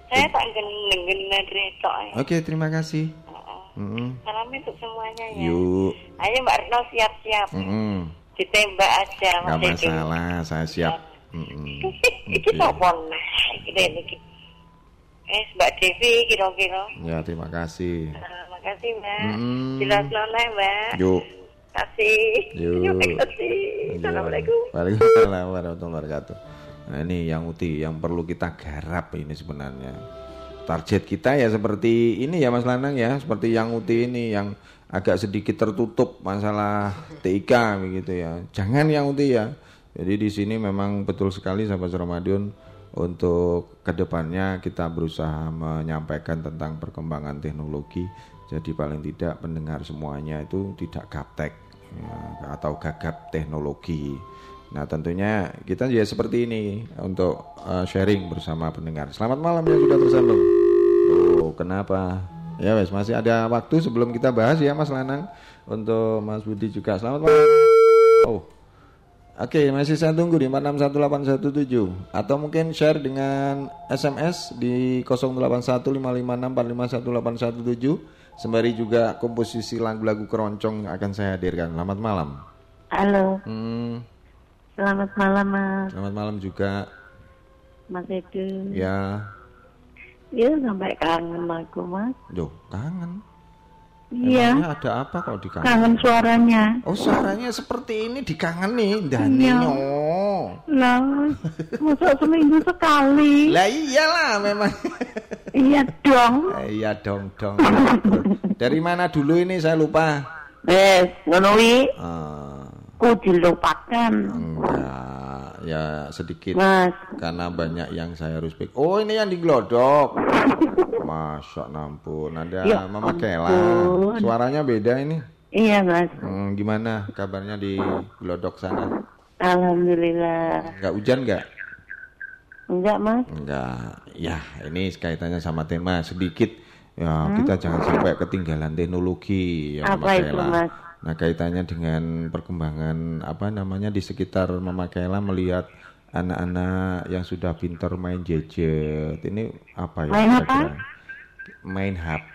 Saya tak geneng-geneng retok. Ya. Oke terima kasih. Uh -uh. Mm Salam untuk semuanya ya. Yuk. Ayo Mbak Retno siap-siap. Mm -hmm. Ditembak aja. Gak masalah, itu. saya siap. Mm. Iki apa nah? Iki iki. Eh, Mbak Devi kira-kira. Ya, terima kasih. Uh, makasih, Mbak. Mm -hmm. Jelas Mbak. Yuk kasih. Terima kasih. Assalamualaikum. Waalaikumsalam warahmatullahi wabarakatuh. Nah ini yang uti yang perlu kita garap ini sebenarnya. Target kita ya seperti ini ya Mas Lanang ya, seperti yang uti ini yang agak sedikit tertutup masalah TIK begitu ya. Jangan yang uti ya. Jadi di sini memang betul sekali sahabat Ramadan untuk ke depannya kita berusaha menyampaikan tentang perkembangan teknologi. Jadi paling tidak pendengar semuanya itu tidak gaptek ya, atau gagap teknologi. Nah tentunya kita ya seperti ini untuk uh, sharing bersama pendengar. Selamat malam yang sudah tersambung. Oh kenapa? Ya wes masih ada waktu sebelum kita bahas ya Mas Lanang untuk Mas Budi juga. Selamat malam. Oh. Oke, okay, masih saya tunggu di 461817 atau mungkin share dengan SMS di 081556451817 sembari juga komposisi lagu-lagu keroncong akan saya hadirkan. Selamat malam. Halo. Hmm. Selamat malam, Mas. Selamat malam juga. Mas Edu. Ya. Iya, sampai kangen aku, Mas. Duh, kangen. Iya. Emangnya ada apa kalau dikangen? Kangen suaranya. Oh, suaranya seperti ini dikangeni, Daniel. Iya. Lah, masa seminggu sekali. Lah iyalah memang. iya dong. Eh, iya dong, dong. Dari mana dulu ini saya lupa. Eh, ngono Uh, Ku dilupakan. Enggak, ya sedikit. Mas. Karena banyak yang saya harus pick. Oh ini yang diglodok. Masya nampun, ada ya, Mama Kela. Suaranya beda ini. Iya mas. Hmm, gimana kabarnya di glodok sana? Alhamdulillah. Enggak hujan enggak? Enggak mas. Enggak. Ya ini kaitannya sama tema sedikit. Ya hmm? kita jangan sampai ketinggalan teknologi. Ya, Apa itu mas? Nah kaitannya dengan perkembangan apa namanya di sekitar Mama Kayla melihat anak-anak yang sudah pintar main gadget ini apa ya? Main apa? Main HP.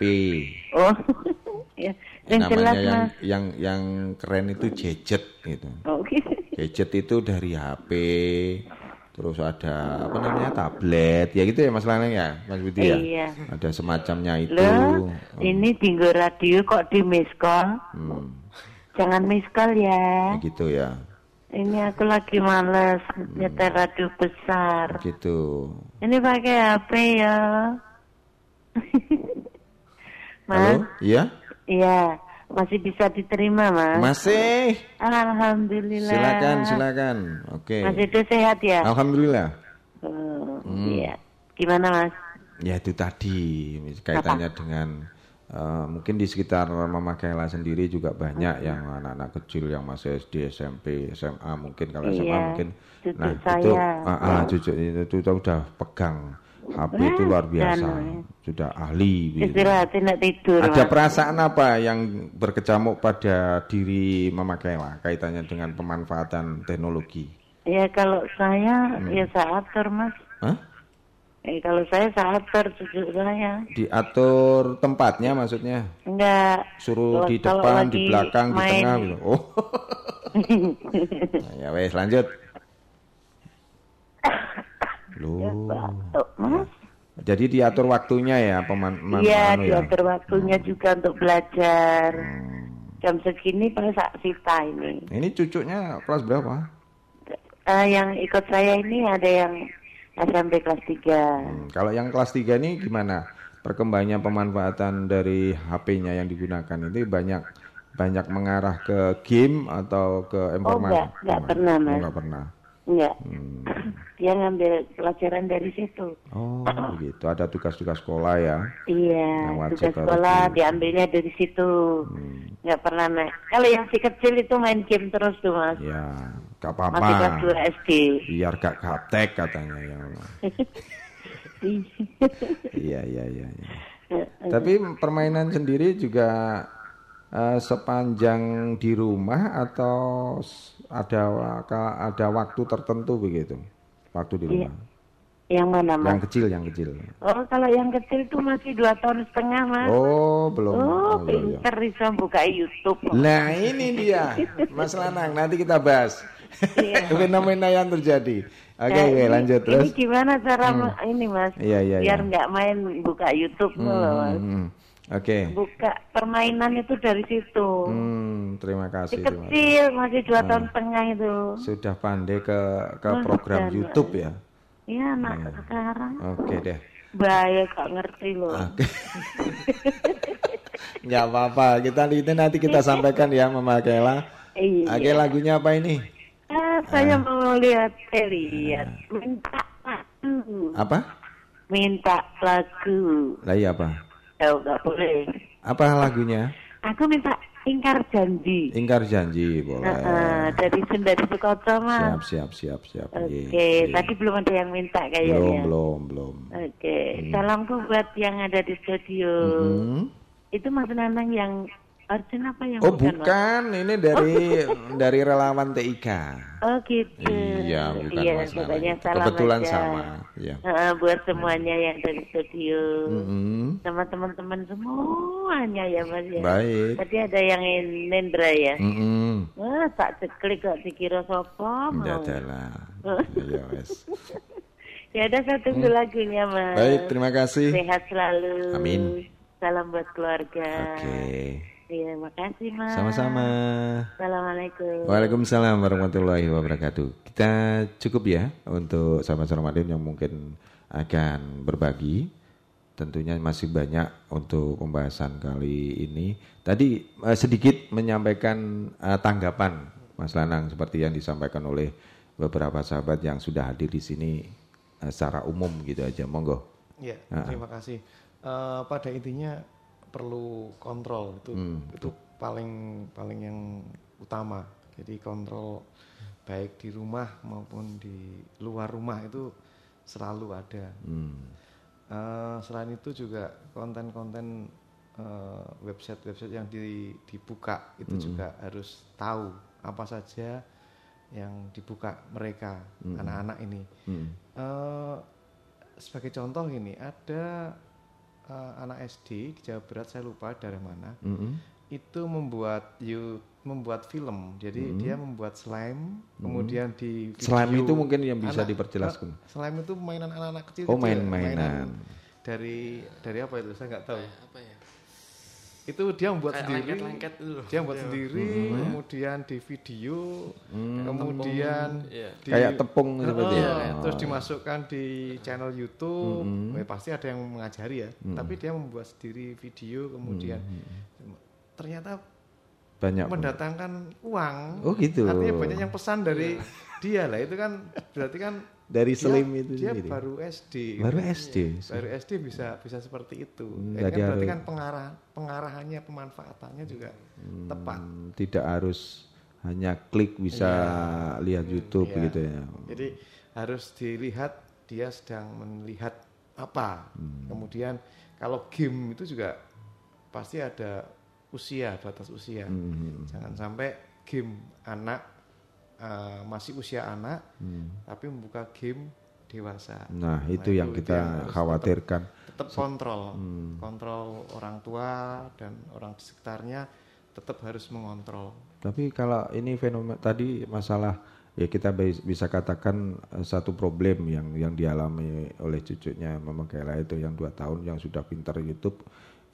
Oh, ya. Yang namanya jelas, yang, yang yang keren itu gadget gitu. Oh, gitu. gadget itu dari HP, terus ada apa namanya tablet, ya gitu ya Mas Lanang ya, Mas Budi ya. Iya. Ada semacamnya itu. Loh, ini tinggal radio kok di miss call. Hmm, Jangan miss call ya. gitu ya. Ini aku lagi males nyetel radio besar. Gitu. Ini pakai HP ya. Mas, Halo? Iya? iya, masih bisa diterima, Mas. Masih. Alhamdulillah. Silakan, silakan. Oke. Mas itu sehat ya? Alhamdulillah. Oh, Hmm. Iya. Gimana, Mas? Ya itu tadi kaitannya dengan eh, mungkin di sekitar Mama Kayla sendiri juga banyak yang anak-anak kecil yang masih SD, SMP, SMA mungkin kalau SMA Iya, mungkin cucu nah saya. itu ah, ah, cucu itu, itu udah pegang HP itu luar biasa Dan, sudah ahli gitu. Tidur. Ada Mas. perasaan apa yang berkecamuk pada diri Mama Kayla kaitannya dengan pemanfaatan teknologi? Ya kalau saya Hmm. ya saya atur, Mas. Hah? Eh, kalau saya saya atur cucu saya. Diatur tempatnya maksudnya? Enggak. Suruh Kalau- di depan, di belakang, di main- tengah gitu. Oh. Nah, ya wes lanjut. Loh. Batuk, Mas. Jadi diatur waktunya ya peman man- Iya, anu ya. diatur waktunya juga untuk belajar. Hmm. Jam segini pas sak sita ini. Ini cucunya kelas berapa? Eh, yang ikut saya ini ada yang SMP kelas 3. Hmm, Kalau yang kelas 3 ini gimana? Perkembangannya pemanfaatan dari HP-nya yang digunakan itu banyak banyak mengarah ke game atau ke informasi? enggak, enggak pernah, Mas. Oh, enggak pernah. Enggak. Hmm. Dia ngambil pelajaran dari situ. Oh, begitu. Ada tugas-tugas sekolah ya. Iya, tugas sekolah Hmm. diambilnya dari situ. Nggak pernah naik. Kalau yang si kecil itu main game terus tuh, Mas. Ya, gak apa-apa. Masih kelas 2 SD. Biar gak gaptek katanya ya. Iya, iya, iya. iya. Tapi permainan sendiri juga eh, sepanjang di rumah atau ada ada waktu tertentu begitu? Waktu di Iya. rumah. Yang mana, Mas? Yang kecil, yang kecil. Oh, kalau yang kecil itu masih dua tahun setengah, Mas. Oh, belum. Oh, Oh, iya, iya. pinter bisa buka YouTube. Nah, ini dia, Mas Lanang. Nanti kita bahas fenomena yang terjadi. Oke, Nah, oke, ini- lanjut terus. Ini gimana cara Hmm. ini, Mas? Iya, iya, Biar iya. nggak main buka YouTube Hmm, loh, Mas. hmm, Oke. Buka permainan itu dari situ. Hmm, terima Si kasih. terima kasih. kecil masih dua Hmm. tahun setengah itu. Sudah pandai ke ke Wah, program dan- YouTube ya. Iya, anak Iya. sekarang Oke deh. bahaya gak ngerti loh. Oke. Nggak apa-apa. Kita itu nanti kita sampaikan ya Mama Kela. Iya. Oke, lagunya apa ini? Ah, saya mau lihat, eh, lihat, minta lagu, Apa? minta lagu. Lah iya apa? Oh, nggak boleh. Apa lagunya? Aku minta ingkar janji. Ingkar janji boleh. Ah, dari Sundari Sukoto, Siap, Mas. siap, siap, siap. Oke, Iya, iya. tadi belum ada yang minta Belum, kayaknya. belum, belum. Oke, salamku buat yang ada di studio. Mhm. Itu Mas Nanang yang Arjun apa yang Oh bukan, Mas? bukan, ini dari dari relawan TIK. Oh gitu. Iya, bukan Iya, Mas Nana pokoknya itu. salam Kebetulan aja. sama, iya. Buat semuanya yang dari studio. Mhm. Sama teman-teman semuanya ya Mas ya. Baik. Tadi ada yang Nendra ya. Mhm. Wah, tak ceklik kok dikira Nggak mau. ada lah. Iya, wes. ya ada satu Hmm. lagunya Mas. Baik, terima kasih. Sehat selalu. Amin. Salam buat keluarga. Oke. Iya, makasih Mas. Sama-sama. Assalamualaikum. Waalaikumsalam warahmatullahi wabarakatuh. Kita cukup ya untuk sahabat Ramadan yang mungkin akan berbagi. Tentunya masih banyak untuk pembahasan kali ini. Tadi eh, sedikit menyampaikan eh, tanggapan Mas Lanang seperti yang disampaikan oleh beberapa sahabat yang sudah hadir di sini eh, secara umum gitu aja. Monggo. Iya, Ah. terima kasih. Eh, pada intinya perlu kontrol itu Hmm. itu paling paling yang utama. Jadi kontrol baik di rumah maupun di luar rumah itu selalu ada. Hmm. Eh, selain itu juga konten-konten eh, website-website yang di- dibuka itu Mm-mm. juga harus tahu apa saja yang dibuka mereka Mm-mm. anak-anak ini. Mm. Eh, sebagai contoh ini ada eh, anak SD di Jawa Barat saya lupa dari mana Mm-mm. itu membuat you membuat film. Jadi hmm. dia membuat slime, hmm. kemudian di video slime itu mungkin yang bisa anak, diperjelaskan. Slime itu mainan anak-anak kecil. Oh, main-mainan. Mainan dari dari apa itu? Saya nggak tahu. Apa ya? Itu dia membuat Kayak sendiri lengket, lengket dia membuat iya. sendiri hmm. kemudian di video hmm. kemudian iya. di, kayak tepung seperti ya terus dimasukkan di channel YouTube hmm. eh, pasti ada yang mengajari ya hmm. tapi dia membuat sendiri video kemudian hmm. ternyata banyak mendatangkan uang oh gitu artinya banyak yang pesan dari iya. dia lah itu kan berarti kan dari slim itu dia sendiri. baru SD baru. SD baru SD bisa bisa seperti itu hmm, kan berarti kan pengarah pengarahannya pemanfaatannya juga hmm, tepat tidak harus hanya klik bisa ya. lihat YouTube ya. gitu ya jadi harus dilihat dia sedang melihat apa hmm. kemudian kalau game itu juga pasti ada usia batas usia hmm. jangan sampai game anak uh, masih usia anak hmm. tapi membuka game dewasa. Nah, nah itu yang kita khawatirkan. Tetap, tetap kontrol, hmm. kontrol orang tua dan orang di sekitarnya tetap harus mengontrol. Tapi kalau ini fenomena tadi masalah ya kita bisa katakan eh, satu problem yang yang dialami oleh cucunya Mama Kela itu yang dua tahun yang sudah pintar YouTube.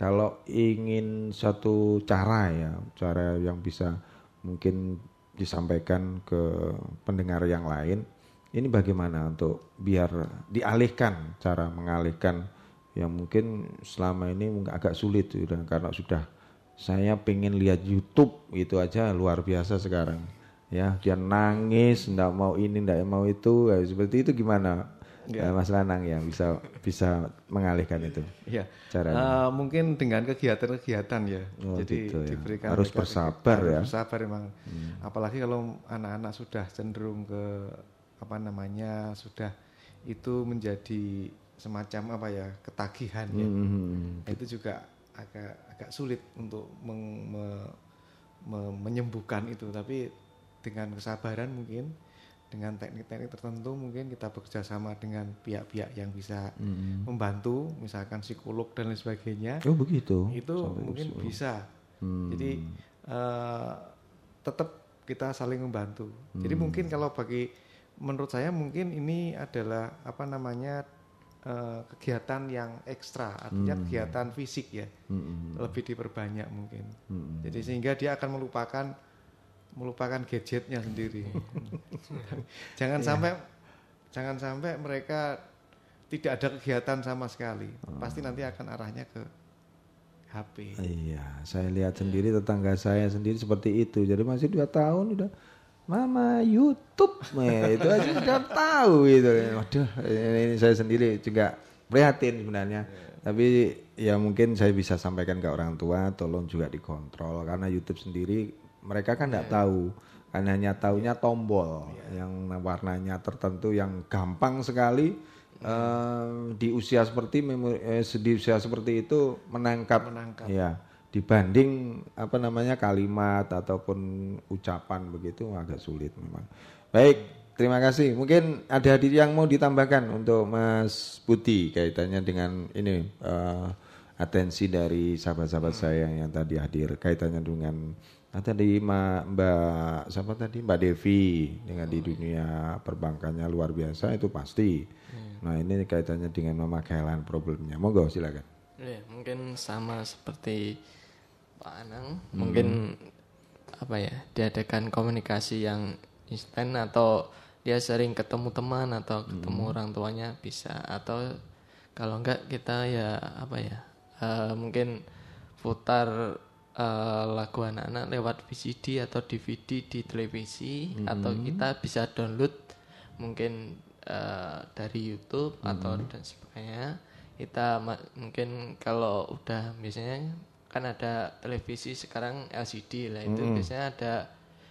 Kalau ingin satu cara ya, cara yang bisa mungkin disampaikan ke pendengar yang lain. Ini bagaimana untuk biar dialihkan cara mengalihkan yang mungkin selama ini agak sulit sudah karena sudah saya pengen lihat YouTube itu aja luar biasa sekarang ya dia nangis ndak mau ini ndak mau itu ya, seperti itu gimana ya. Mas Lanang yang bisa bisa mengalihkan itu. Iya. Caranya. Uh, mungkin dengan kegiatan-kegiatan ya. Oh, Jadi gitu ya. diberikan harus bersabar ya. Bersabar emang. Hmm. Apalagi kalau anak-anak sudah cenderung ke apa namanya sudah itu menjadi semacam apa ya ketagihan ya. Hmm. hmm, hmm. Itu juga agak agak sulit untuk meng, me, me, menyembuhkan itu tapi dengan kesabaran mungkin dengan teknik-teknik tertentu mungkin kita bekerja sama dengan pihak-pihak yang bisa hmm. membantu misalkan psikolog dan lain sebagainya oh begitu itu Sampai mungkin usul. bisa hmm. jadi uh, tetap kita saling membantu hmm. jadi mungkin kalau bagi menurut saya mungkin ini adalah apa namanya uh, kegiatan yang ekstra artinya hmm. kegiatan fisik ya hmm. lebih diperbanyak mungkin hmm. jadi sehingga dia akan melupakan melupakan gadgetnya sendiri. jangan yeah. sampai jangan sampai mereka tidak ada kegiatan sama sekali. Oh. Pasti nanti akan arahnya ke HP. Iya, saya lihat sendiri tetangga saya sendiri seperti itu. Jadi masih dua tahun udah Mama YouTube, nah, itu aja sudah tahu itu. Waduh, ini saya sendiri juga prihatin sebenarnya. Yeah. Tapi ya mungkin saya bisa sampaikan ke orang tua, tolong juga dikontrol karena YouTube sendiri mereka kan tidak tahu kan hanya tahunya tombol yang warnanya tertentu yang gampang sekali uh, di usia seperti eh, di usia seperti itu menangkap, menangkap. ya dibanding apa namanya kalimat ataupun ucapan begitu agak sulit memang baik Terima kasih. Mungkin ada hadir yang mau ditambahkan untuk Mas Putih kaitannya dengan ini uh, atensi dari sahabat-sahabat hmm. saya yang tadi hadir kaitannya dengan Nah tadi Mbak siapa tadi Mbak Devi dengan di dunia perbankannya luar biasa itu pasti. Hmm. Nah ini kaitannya dengan memakailan problemnya. Monggo silakan. Ya, mungkin sama seperti Pak Anang, hmm. mungkin apa ya diadakan komunikasi yang instan atau dia sering ketemu teman atau ketemu hmm. orang tuanya bisa atau kalau enggak kita ya apa ya uh, mungkin putar uh, lagu anak-anak lewat VCD atau DVD di televisi hmm. atau kita bisa download mungkin uh, dari YouTube hmm. atau dan sebagainya kita mungkin kalau udah biasanya kan ada televisi sekarang LCD lah itu hmm. biasanya ada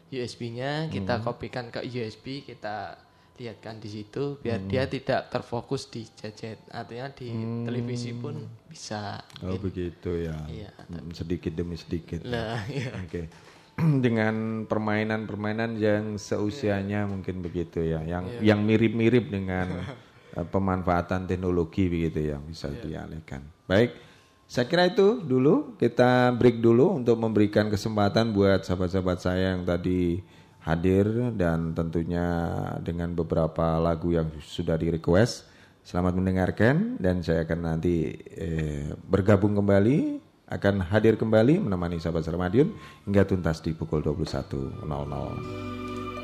USB-nya kita hmm. kopikan ke USB kita lihatkan di situ biar hmm. dia tidak terfokus di gadget artinya di hmm. televisi pun bisa oh gitu. begitu ya iya, hmm, sedikit demi sedikit lah iya. oke okay. dengan permainan-permainan yang seusianya yeah. mungkin begitu ya yang yeah. yang mirip-mirip dengan uh, pemanfaatan teknologi begitu ya bisa yeah. dialihkan baik Saya kira itu dulu kita break dulu untuk memberikan kesempatan buat sahabat-sahabat saya yang tadi hadir dan tentunya dengan beberapa lagu yang sudah di request. Selamat mendengarkan dan saya akan nanti eh, bergabung kembali akan hadir kembali menemani sahabat Sermadiun hingga tuntas di pukul 21.00.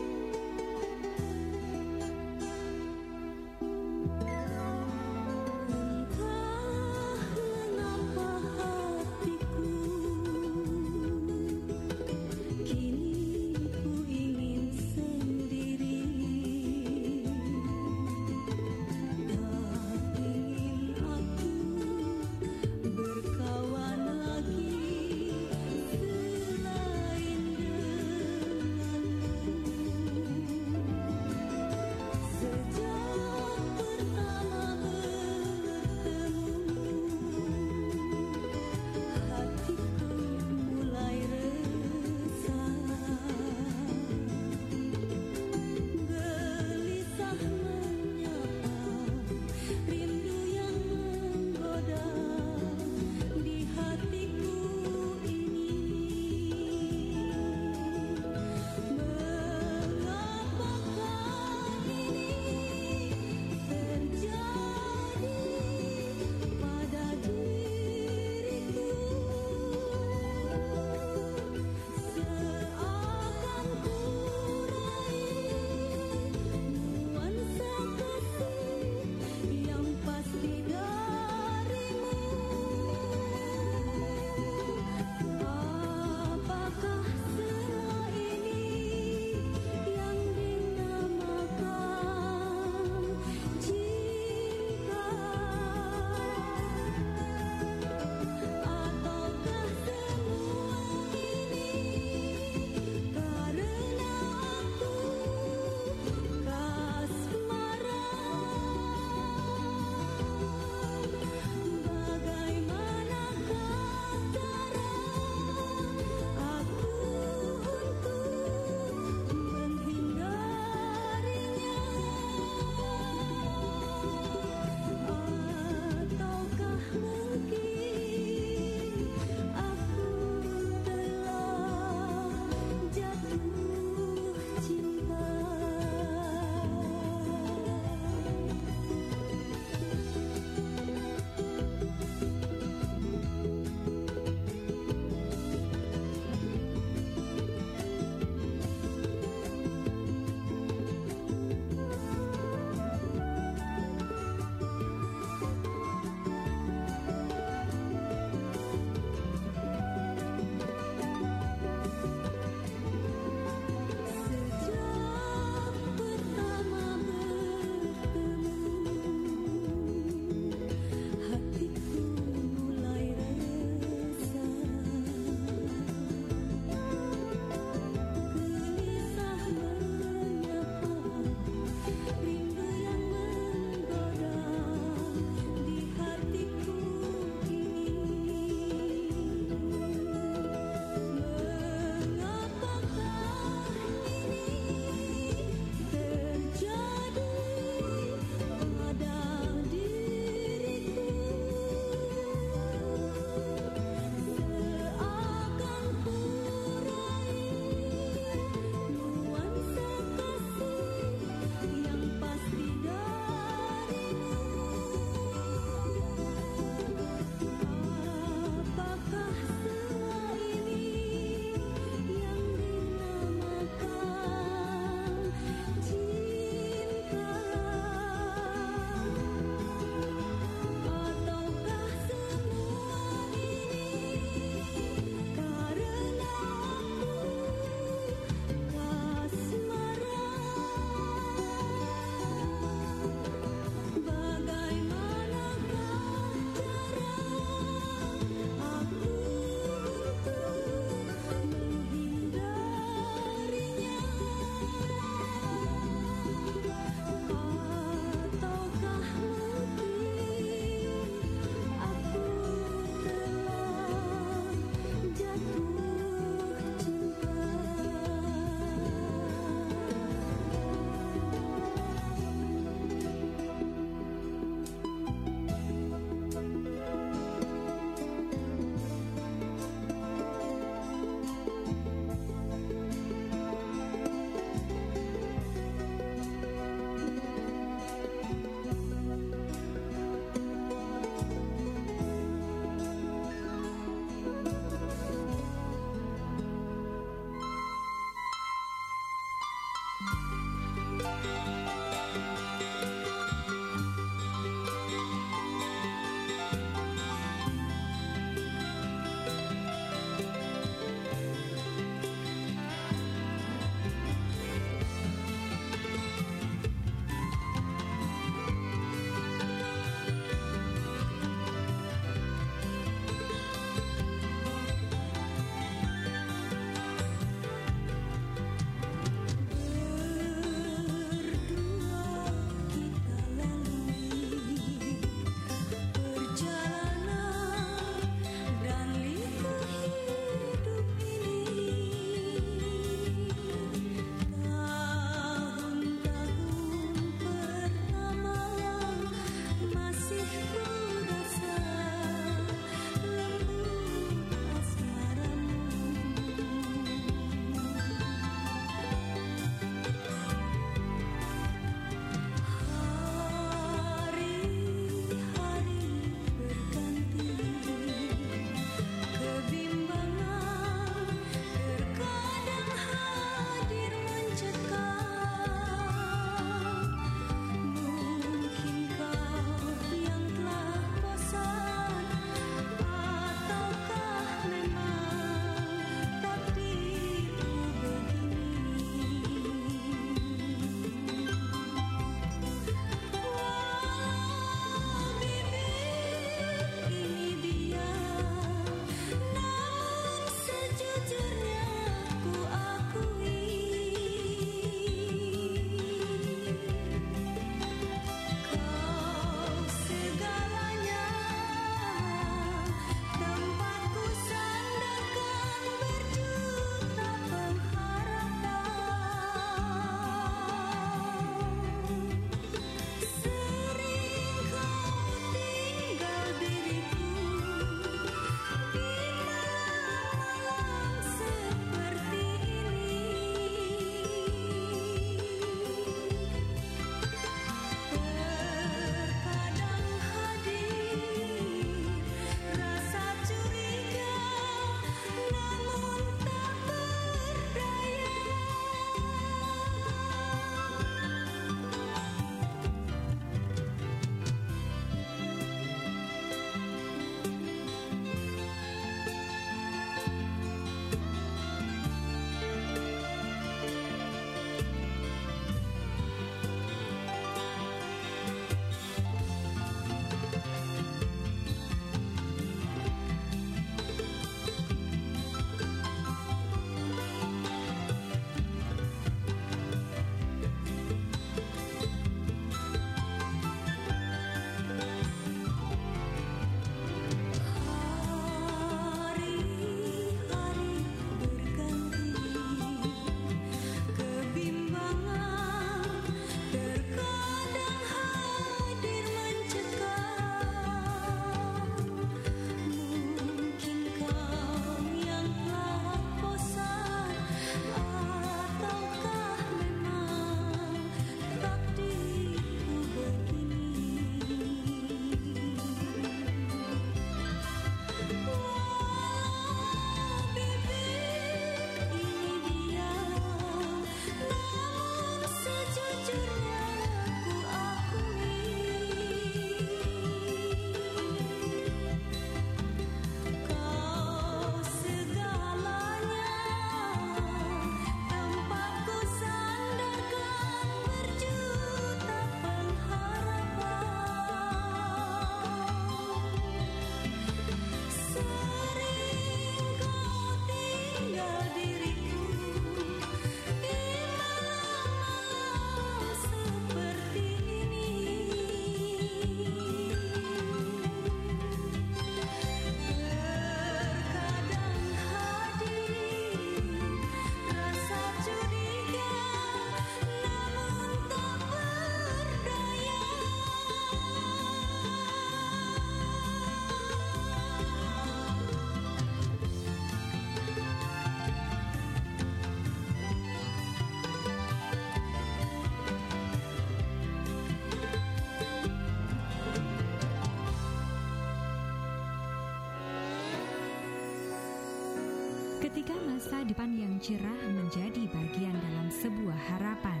cerah menjadi bagian dalam sebuah harapan.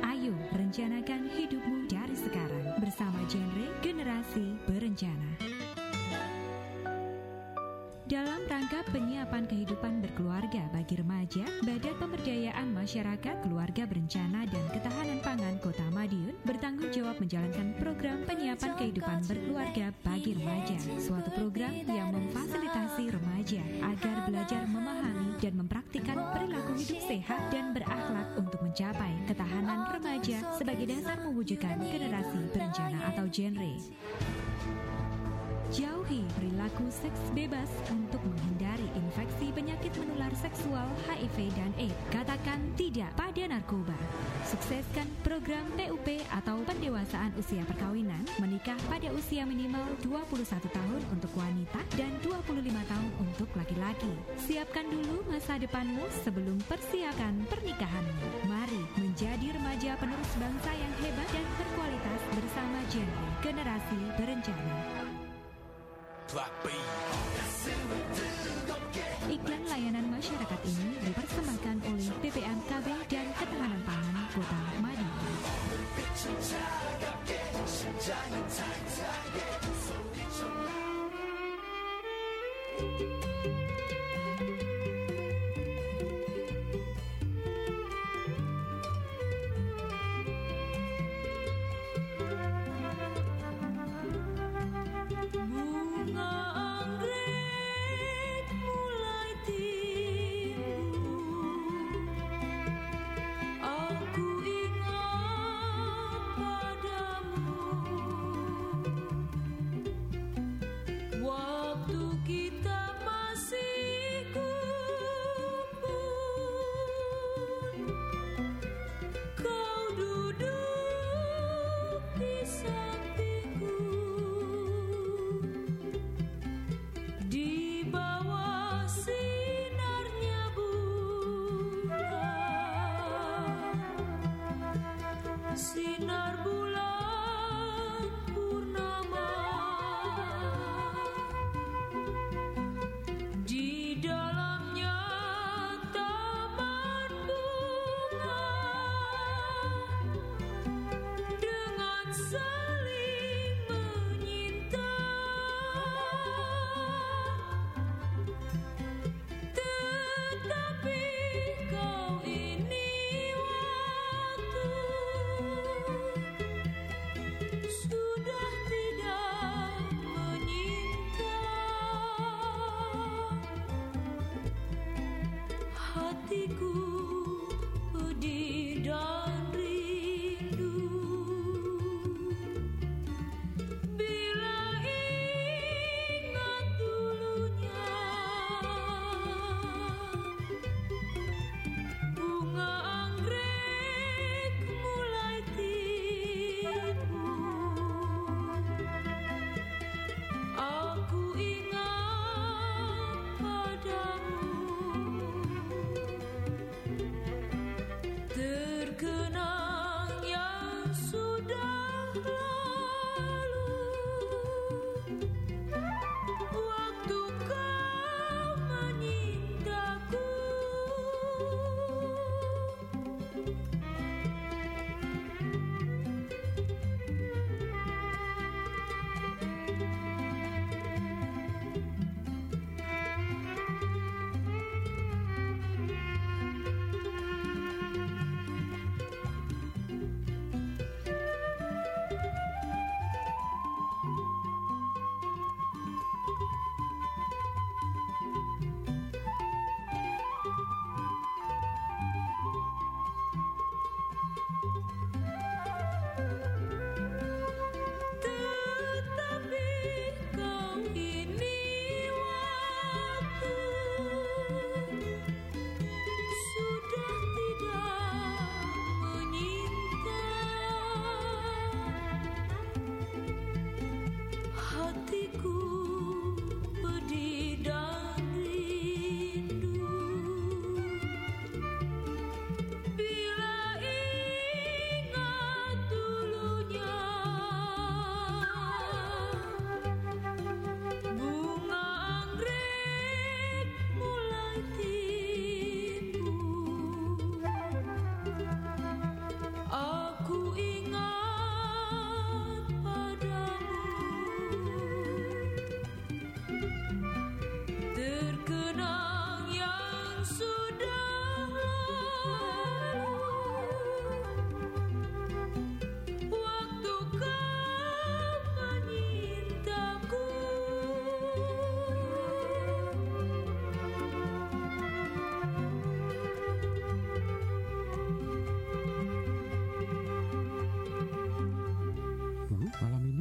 Ayo rencanakan hidupmu dari sekarang bersama genre Generasi seks bebas untuk menghindari infeksi penyakit menular seksual HIV dan AIDS. Katakan tidak pada narkoba. Sukseskan program PUP atau pendewasaan usia perkawinan menikah pada usia minimal 21 tahun untuk wanita dan 25 tahun untuk laki-laki. Siapkan dulu masa depanmu sebelum persiapkan pernikahanmu. Mari menjadi remaja penerus bangsa yang hebat dan berkualitas bersama genre generasi berencana. Iklan layanan masyarakat ini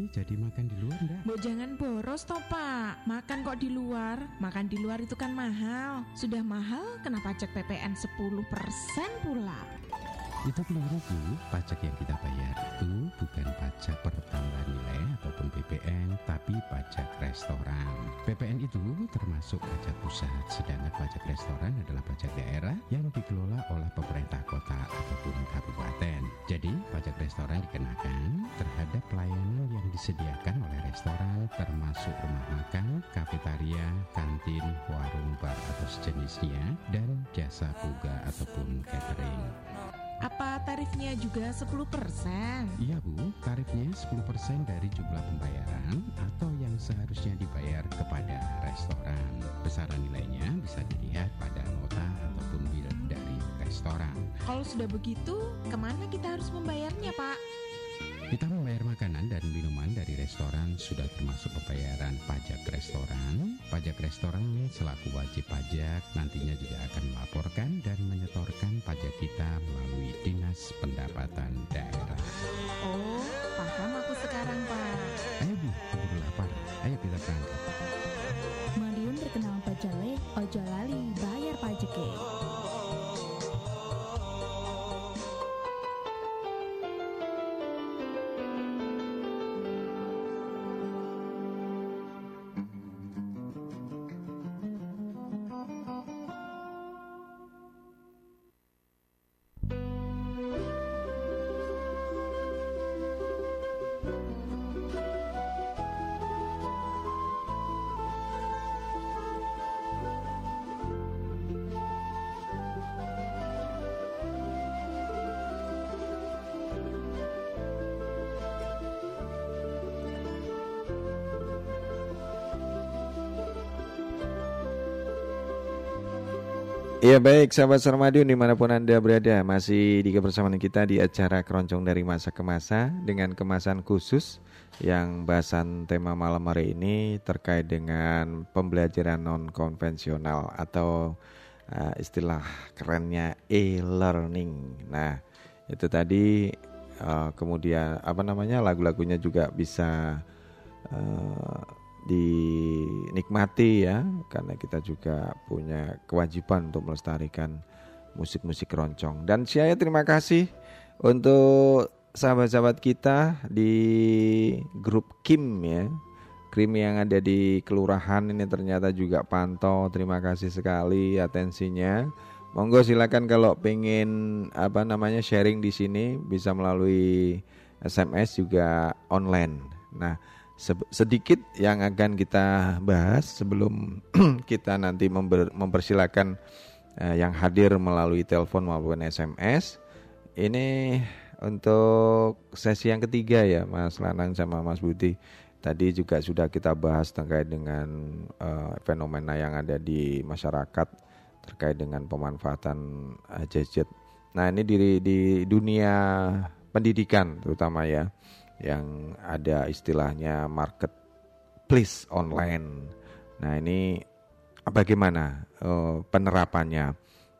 jadi makan di luar enggak? Mau jangan boros toh pak, makan kok di luar. Makan di luar itu kan mahal. Sudah mahal, kenapa cek PPN 10% pula? Itu keliru Bu, pajak yang kita bayar itu bukan pajak pertambahan nilai ataupun PPN, tapi pajak restoran. PPN itu termasuk pajak pusat, sedangkan pajak restoran adalah pajak daerah yang dikelola oleh pemerintah kota ataupun kabupaten. Jadi, pajak restoran dikenakan terhadap pelayanan yang disediakan oleh restoran termasuk rumah makan, kafetaria, kantin, warung bar atau sejenisnya, dan jasa buga ataupun catering. Apa tarifnya juga 10%? Iya Bu, tarifnya 10% dari jumlah pembayaran atau yang seharusnya dibayar kepada restoran. Besaran nilainya bisa dilihat pada nota ataupun bil dari restoran. Kalau sudah begitu, ke mana kita harus membayarnya Pak? Kita membayar makanan dan minuman dari restoran sudah termasuk pembayaran pajak restoran. Pajak restoran selaku wajib pajak nantinya juga akan melaporkan dan menyetorkan pajak kita melalui Dinas Pendapatan Daerah. Oh, paham aku sekarang Pak. Ayo Bu, keburu lapar. Ayo kita berangkat. Madiun terkenal pajale, ojo lali bayar pajake. Ya baik sahabat Sarmadiun di mana pun Anda berada Masih di kebersamaan kita di acara keroncong dari masa ke masa Dengan kemasan khusus yang bahasan tema malam hari ini Terkait dengan pembelajaran non konvensional Atau uh, istilah kerennya e-learning. Nah itu tadi uh, kemudian apa namanya lagu-lagunya juga bisa uh, dinikmati ya karena kita juga punya kewajiban untuk melestarikan musik-musik keroncong. Dan saya terima kasih untuk sahabat-sahabat kita di grup Kim ya. Krim yang ada di kelurahan ini ternyata juga pantau. Terima kasih sekali atensinya. Monggo silakan kalau pengen apa namanya sharing di sini bisa melalui SMS juga online. Nah sedikit yang akan kita bahas sebelum kita nanti member, mempersilahkan uh, yang hadir melalui telepon maupun SMS. Ini untuk sesi yang ketiga ya Mas Lanang sama Mas Budi. Tadi juga sudah kita bahas terkait dengan uh, fenomena yang ada di masyarakat terkait dengan pemanfaatan uh, gadget. Nah ini di, di dunia pendidikan terutama ya yang ada istilahnya marketplace online. Nah ini bagaimana uh, penerapannya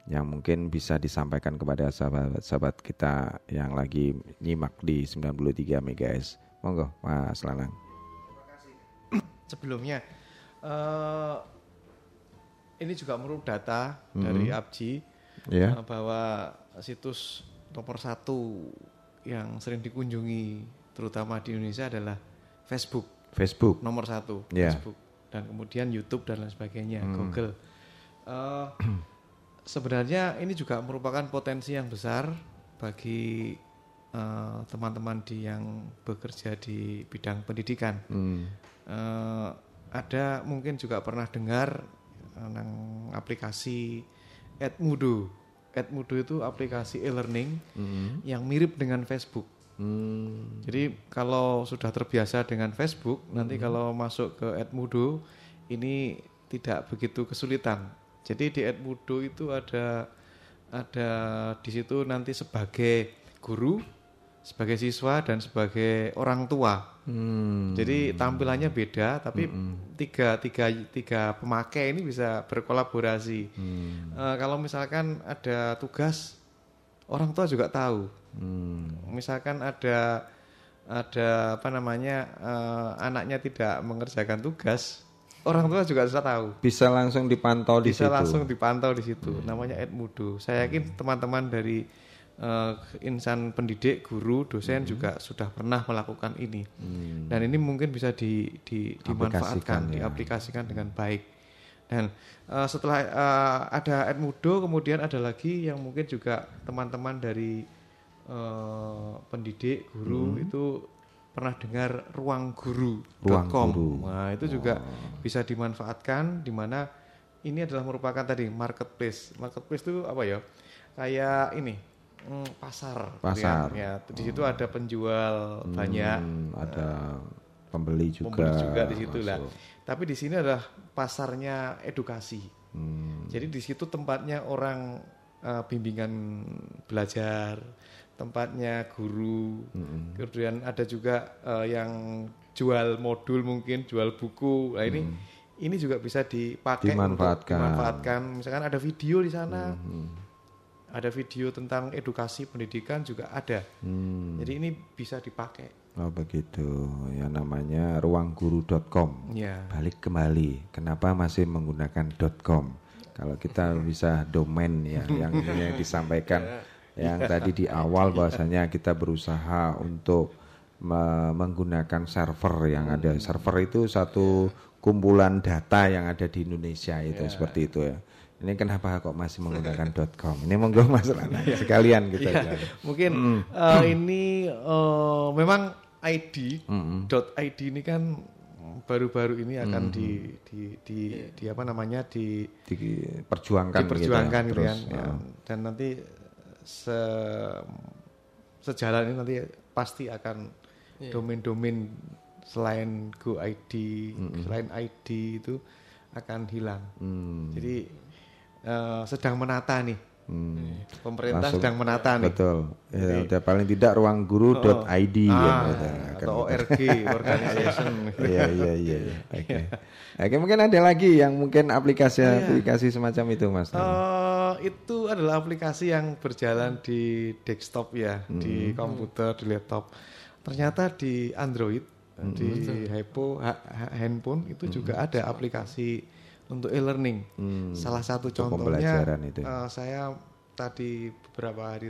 yang mungkin bisa disampaikan kepada sahabat-sahabat kita yang lagi nyimak di 93 MHz. Monggo Mas Lanang. Terima kasih. Sebelumnya uh, ini juga menurut data mm -hmm. dari ABJI yeah. uh, bahwa situs nomor satu yang sering dikunjungi terutama di Indonesia adalah Facebook. Facebook nomor satu, yeah. Facebook dan kemudian YouTube dan lain sebagainya, hmm. Google. Uh, sebenarnya ini juga merupakan potensi yang besar bagi eh, teman-teman uh, di yang bekerja di bidang pendidikan. Hmm. Uh, ada mungkin juga pernah dengar tentang aplikasi Edmudo. Edmudo itu aplikasi e-learning hmm. yang mirip dengan Facebook. Hmm. Jadi kalau sudah terbiasa dengan Facebook, hmm. nanti kalau masuk ke Edmudo ini tidak begitu kesulitan. Jadi di Edmudo itu ada ada di situ nanti sebagai guru, sebagai siswa dan sebagai orang tua. Hmm. Jadi tampilannya beda, tapi hmm. tiga tiga tiga pemakai ini bisa berkolaborasi. Hmm. Uh, kalau misalkan ada tugas, orang tua juga tahu Hmm. Misalkan ada ada apa namanya uh, anaknya tidak mengerjakan tugas, orang tua juga bisa tahu. Bisa langsung dipantau di bisa situ. langsung dipantau di situ. Hmm. Namanya Edmudo. Saya yakin teman-teman dari uh, insan pendidik, guru, dosen hmm. juga sudah pernah melakukan ini. Hmm. Dan ini mungkin bisa di, di, dimanfaatkan, ya. diaplikasikan dengan baik. Dan uh, setelah uh, ada Edmudo, kemudian ada lagi yang mungkin juga teman-teman dari uh, pendidik guru hmm. itu pernah dengar ruang guru ruang guru nah itu oh. juga bisa dimanfaatkan di mana ini adalah merupakan tadi marketplace. Marketplace itu apa ya? Kayak ini mm, pasar. Pasar. Ya di situ oh. ada penjual hmm, banyak. ada pembeli juga pembeli juga di situ lah tapi di sini adalah pasarnya edukasi hmm. jadi di situ tempatnya orang uh, bimbingan belajar tempatnya guru. Mm-hmm. Kemudian ada juga uh, yang jual modul mungkin, jual buku. Nah ini mm. ini juga bisa dipakai dimanfaatkan. untuk dimanfaatkan. Misalkan ada video di sana. Mm-hmm. Ada video tentang edukasi pendidikan juga ada. Mm. Jadi ini bisa dipakai. Oh begitu. Ya namanya ruangguru.com. Ya. Balik kembali. Kenapa masih menggunakan .com? Kalau kita bisa domain ya yang yang disampaikan ya yang tadi di awal bahwasanya kita berusaha untuk me menggunakan server yang ada. Server itu satu kumpulan data yang ada di Indonesia itu yeah. seperti itu ya. Ini kenapa kok masih menggunakan .com? Ini monggo Mas Rana iya. sekalian kita. Yeah. Mungkin mm. uh, ini uh, memang ID mm .id ini kan baru-baru ini akan mm di, di di di apa namanya di diperjuangkan diperjuangkan gitu, ya. gitu kan. Uh. Dan nanti se sejalan ini nanti pasti akan yeah. domain-domain selain Go ID, mm -hmm. selain ID itu akan hilang. Mm. Jadi uh, sedang menata nih Hmm. Pemerintah Langsung, sedang menata nih. Betul. Ya, udah paling tidak ruangguru.id oh, ya, ah, ya. atau ORG organization. Iya iya iya. iya. Oke. Oke mungkin ada lagi yang mungkin aplikasi-aplikasi iya. semacam itu Mas. Uh, itu adalah aplikasi yang berjalan di desktop ya, hmm. di komputer, di laptop. Ternyata di Android, hmm. di Hypo, handphone itu hmm. juga ada aplikasi untuk e-learning. Hmm, Salah satu contohnya itu. Uh, saya tadi beberapa hari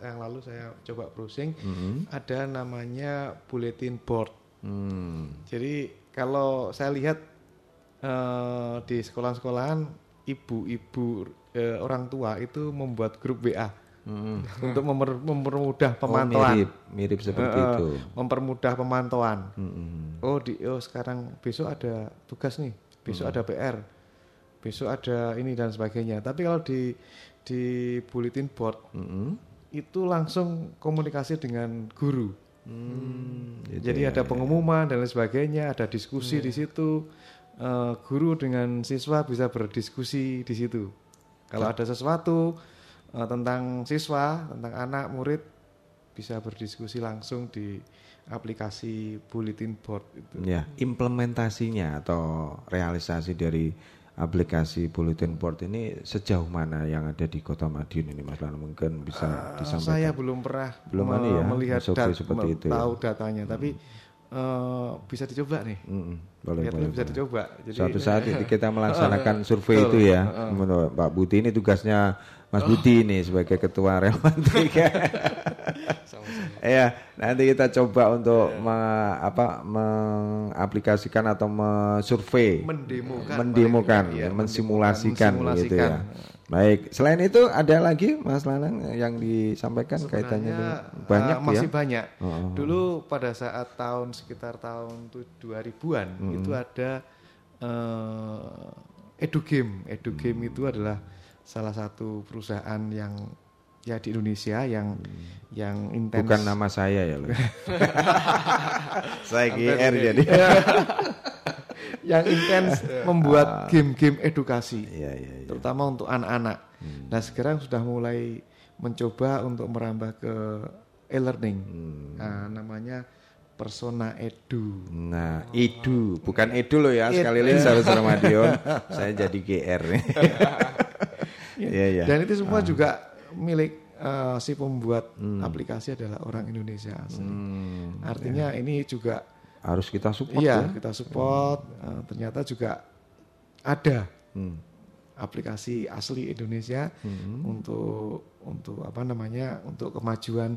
yang lalu saya coba browsing hmm. ada namanya bulletin board. Hmm. Jadi kalau saya lihat uh, di sekolah-sekolahan ibu-ibu uh, orang tua itu membuat grup WA. Hmm. untuk memper, mempermudah oh, pemantauan. Oh, mirip, mirip seperti uh, itu. Mempermudah pemantauan. Hmm. Oh, di oh sekarang besok ada tugas nih, besok hmm. ada PR besok ada ini dan sebagainya. Tapi kalau di di bulletin board mm -hmm. itu langsung komunikasi dengan guru. Hmm, gitu Jadi ya, ada pengumuman dan lain sebagainya, ada diskusi hmm. di situ. Uh, guru dengan siswa bisa berdiskusi di situ. Kalau ada sesuatu uh, tentang siswa, tentang anak murid bisa berdiskusi langsung di aplikasi bulletin board itu. Ya, implementasinya atau realisasi dari aplikasi bulletin board ini sejauh mana yang ada di Kota Madiun ini Mas Lana mungkin bisa uh, disampaikan. Saya belum pernah belum me ya, melihat dat seperti itu ya. tahu ya. datanya hmm. tapi uh, bisa dicoba nih. Hmm, boleh, Lihat boleh, bisa boleh. dicoba. Jadi, Suatu saat kita melaksanakan survei itu ya. Uh. Pak Buti ini tugasnya Mas oh. Budi ini sebagai ketua relawan tiga. ya, nanti kita coba untuk yeah. me, apa mengaplikasikan atau mensurvei, mendemokan, mendemokan, ya, mensimulasikan, mensimulasikan gitu ya. Baik, selain itu ada lagi Mas Lanang yang disampaikan Sebenarnya, kaitannya dengan banyak uh, masih ya? banyak. Oh. Dulu pada saat tahun sekitar tahun 2000-an hmm. itu ada uh, Edugame. Edugame hmm. itu adalah salah satu perusahaan yang ya di Indonesia yang hmm. yang intens. Bukan nama saya ya loh. saya GR jadi. yang intens membuat ah. game-game edukasi, ya, ya, ya. terutama untuk anak-anak. Hmm. Nah sekarang sudah mulai mencoba untuk merambah ke e-learning. Hmm. Nah, namanya Persona Edu. Nah, Edu, bukan Edu loh ya. Sekali lagi sahabat Madiun, saya jadi GR. Ya, ya. Dan itu semua ah. juga milik uh, si pembuat hmm. aplikasi adalah orang Indonesia asli. Hmm, Artinya ya. ini juga harus kita support iya, ya. kita support. Hmm. Uh, ternyata juga ada hmm. aplikasi asli Indonesia hmm. untuk untuk apa namanya untuk kemajuan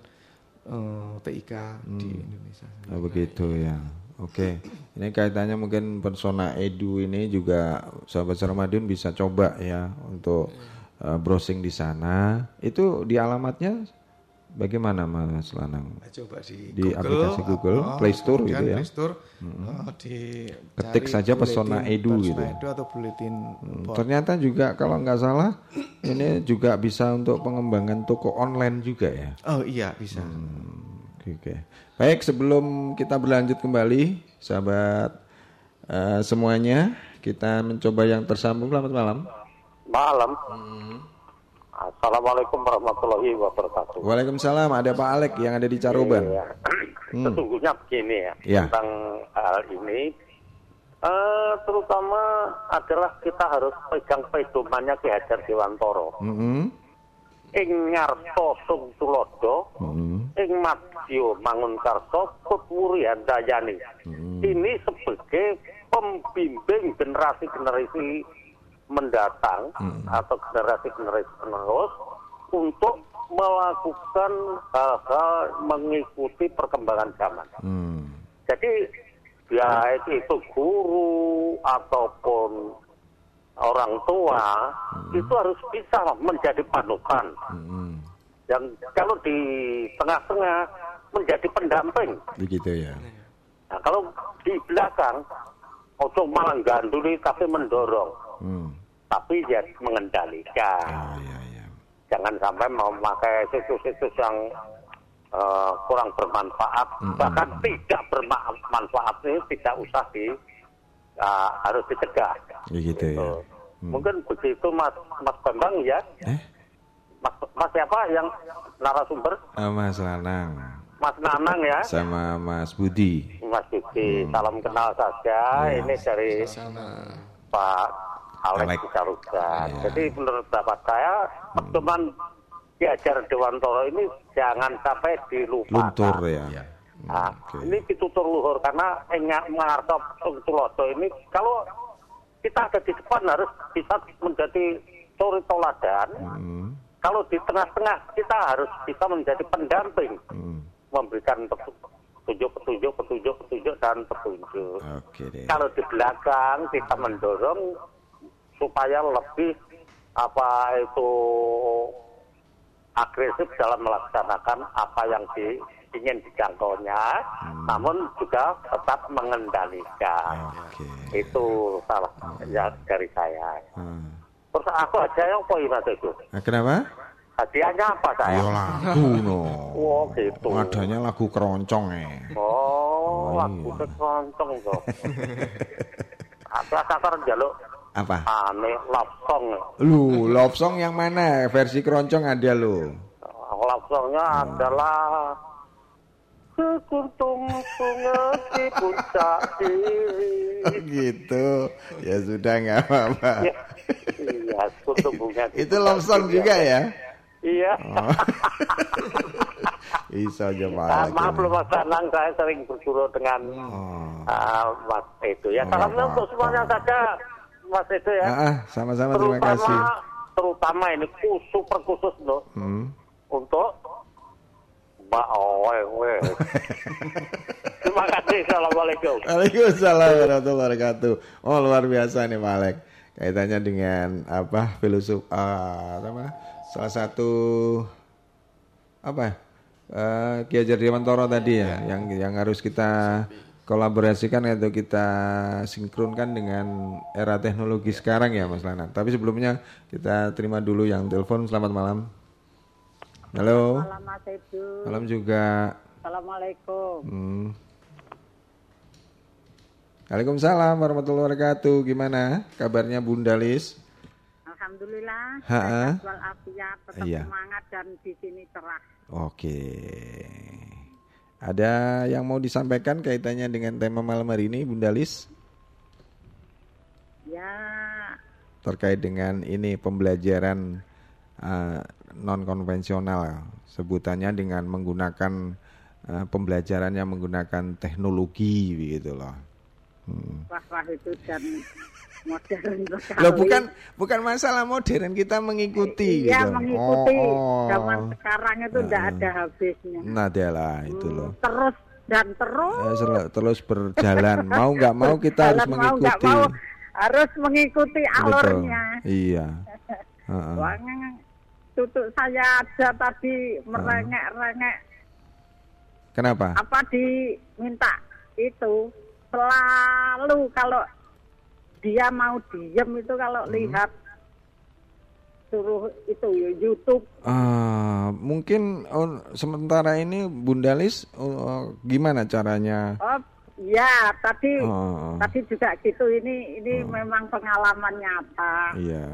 uh, TIK hmm. di Indonesia. Oh, begitu ya. Oke, ini kaitannya mungkin persona edu ini juga sahabat Sarmadun bisa coba ya untuk uh, browsing di sana. Itu di alamatnya bagaimana Mas Lanang? Coba di, di Google, aplikasi Google, uh, Play Store gitu ya. Play Store, hmm. uh, di ketik saja persona edu gitu. Edu atau buletin. Hmm, ternyata juga kalau nggak salah ini juga bisa untuk pengembangan toko online juga ya. Oh iya bisa. Hmm Oke. Baik, sebelum kita berlanjut kembali, sahabat uh, semuanya, kita mencoba yang tersambung. Selamat malam. Malam. Hmm. Assalamualaikum warahmatullahi wabarakatuh. Waalaikumsalam. Ada Pak Alek yang ada di Caroban. Iya. Hmm. Sesungguhnya begini ya, ya. tentang hal ini. Uh, terutama adalah kita harus pegang pedomannya Ki Hajar Dewantoro. Mm -hmm ing ngarto sung tulodo hmm. ing madyo mangunkarto putwuri handayani hmm. ini sebagai pembimbing generasi-generasi mendatang hmm. atau generasi-generasi penerus untuk melakukan hal-hal mengikuti perkembangan zaman. Hmm. Jadi ya itu guru ataupun orang tua hmm. itu harus bisa menjadi panutan. Hmm. Dan kalau di tengah-tengah menjadi pendamping. Begitu ya. Nah, kalau di belakang, untuk malah ganduli tapi mendorong. Hmm. Tapi dia mengendalikan. Oh, iya, iya. Jangan sampai memakai situs-situs yang uh, kurang bermanfaat, hmm. bahkan tidak bermanfaat ini tidak usah di uh, harus dicegah. Begitu ya. Gitu. Hmm. Mungkin begitu Mas Mas Bambang ya. Eh? Mas, Mas siapa yang narasumber? Uh, mas Lanang. Mas Nanang ya. Sama Mas Budi. Mas Budi, hmm. salam kenal saja. Ya, Ini dari sama. Pak Alex, Alex. Ya. Jadi menurut pendapat saya, hmm. pedoman diajar Dewantoro ini jangan sampai dilupakan. Luntur ya. ya. Nah, okay. ini ditutur luhur karena enggak mengartop tulodo ini kalau kita ada di depan harus bisa menjadi suri toladan. Hmm. Kalau di tengah-tengah kita harus bisa menjadi pendamping, hmm. memberikan petunjuk, petunjuk, petunjuk, petunjuk dan petunjuk. Okay, Kalau di belakang kita mendorong supaya lebih apa itu agresif dalam melaksanakan apa yang di ingin dijangkaunya, hmm. namun juga tetap mengendalikan. Okay. Itu salah ya dari saya. Hmm. Terus aku aja yang poin itu. Nah, kenapa? Hadiahnya apa saya? Ya lagu no. Oh gitu. Adanya lagu keroncong eh. Oh, oh lagu iya. keroncong tuh. Apa kasar jaluk apa? Aneh love song. Lu, love song yang mana? Versi keroncong ada lu. Love songnya oh. adalah sekuntum bunga di puncak diri. Oh gitu. Ya sudah nggak apa-apa. Ya, iya, sekuntum bunga. Itu love song juga ya? Iya. Oh. Bisa aja Pak. Uh, maaf loh Mas Danang, saya sering berguru dengan oh. uh, Mas itu ya. Salamnya untuk semuanya saja Mas itu ya. Ah, sama-sama terima kasih. Terutama ini khusus super khusus loh. Hmm. Untuk Mbak Owe. Terima kasih. Assalamualaikum. Waalaikumsalam warahmatullahi wabarakatuh. Oh luar biasa nih Pak Alek. Kaitannya dengan apa filosof uh, apa salah satu apa uh, Ki Hajar Dewantoro tadi ya, ya yang yang harus kita kolaborasikan atau kita sinkronkan dengan era teknologi sekarang ya Mas Lana. Tapi sebelumnya kita terima dulu yang telepon. Selamat malam. Halo. Malam Mas Edu. Malam juga. Assalamualaikum. Hmm. Waalaikumsalam warahmatullahi wabarakatuh. Gimana kabarnya Bunda Lis? Alhamdulillah. Ha afiat, tetap iya. semangat dan di sini cerah. Oke. Ada yang mau disampaikan kaitannya dengan tema malam hari ini, Bunda Lis? Ya. Terkait dengan ini pembelajaran uh, non konvensional sebutannya dengan menggunakan uh, pembelajaran yang menggunakan teknologi begitu loh. Hmm. Wah, wah itu dan modern sekali. Loh bukan bukan masalah modern kita mengikuti Iya gitu. mengikuti oh, oh. zaman sekarang itu tidak uh, ada habisnya. Nah dia lah itu hmm, loh. Terus dan terus. Eh, terus berjalan mau nggak mau kita harus mengikuti. Mau, mau, harus mengikuti alurnya. Betul. Iya. Uh -uh. tutup saya aja tadi merengek-rengek. Kenapa? Apa diminta itu selalu kalau dia mau diem itu kalau hmm. lihat suruh itu YouTube. Uh, mungkin oh, sementara ini Bundalis uh, gimana caranya? Oh ya tadi uh. tadi juga gitu ini ini uh. memang pengalaman nyata. Iya.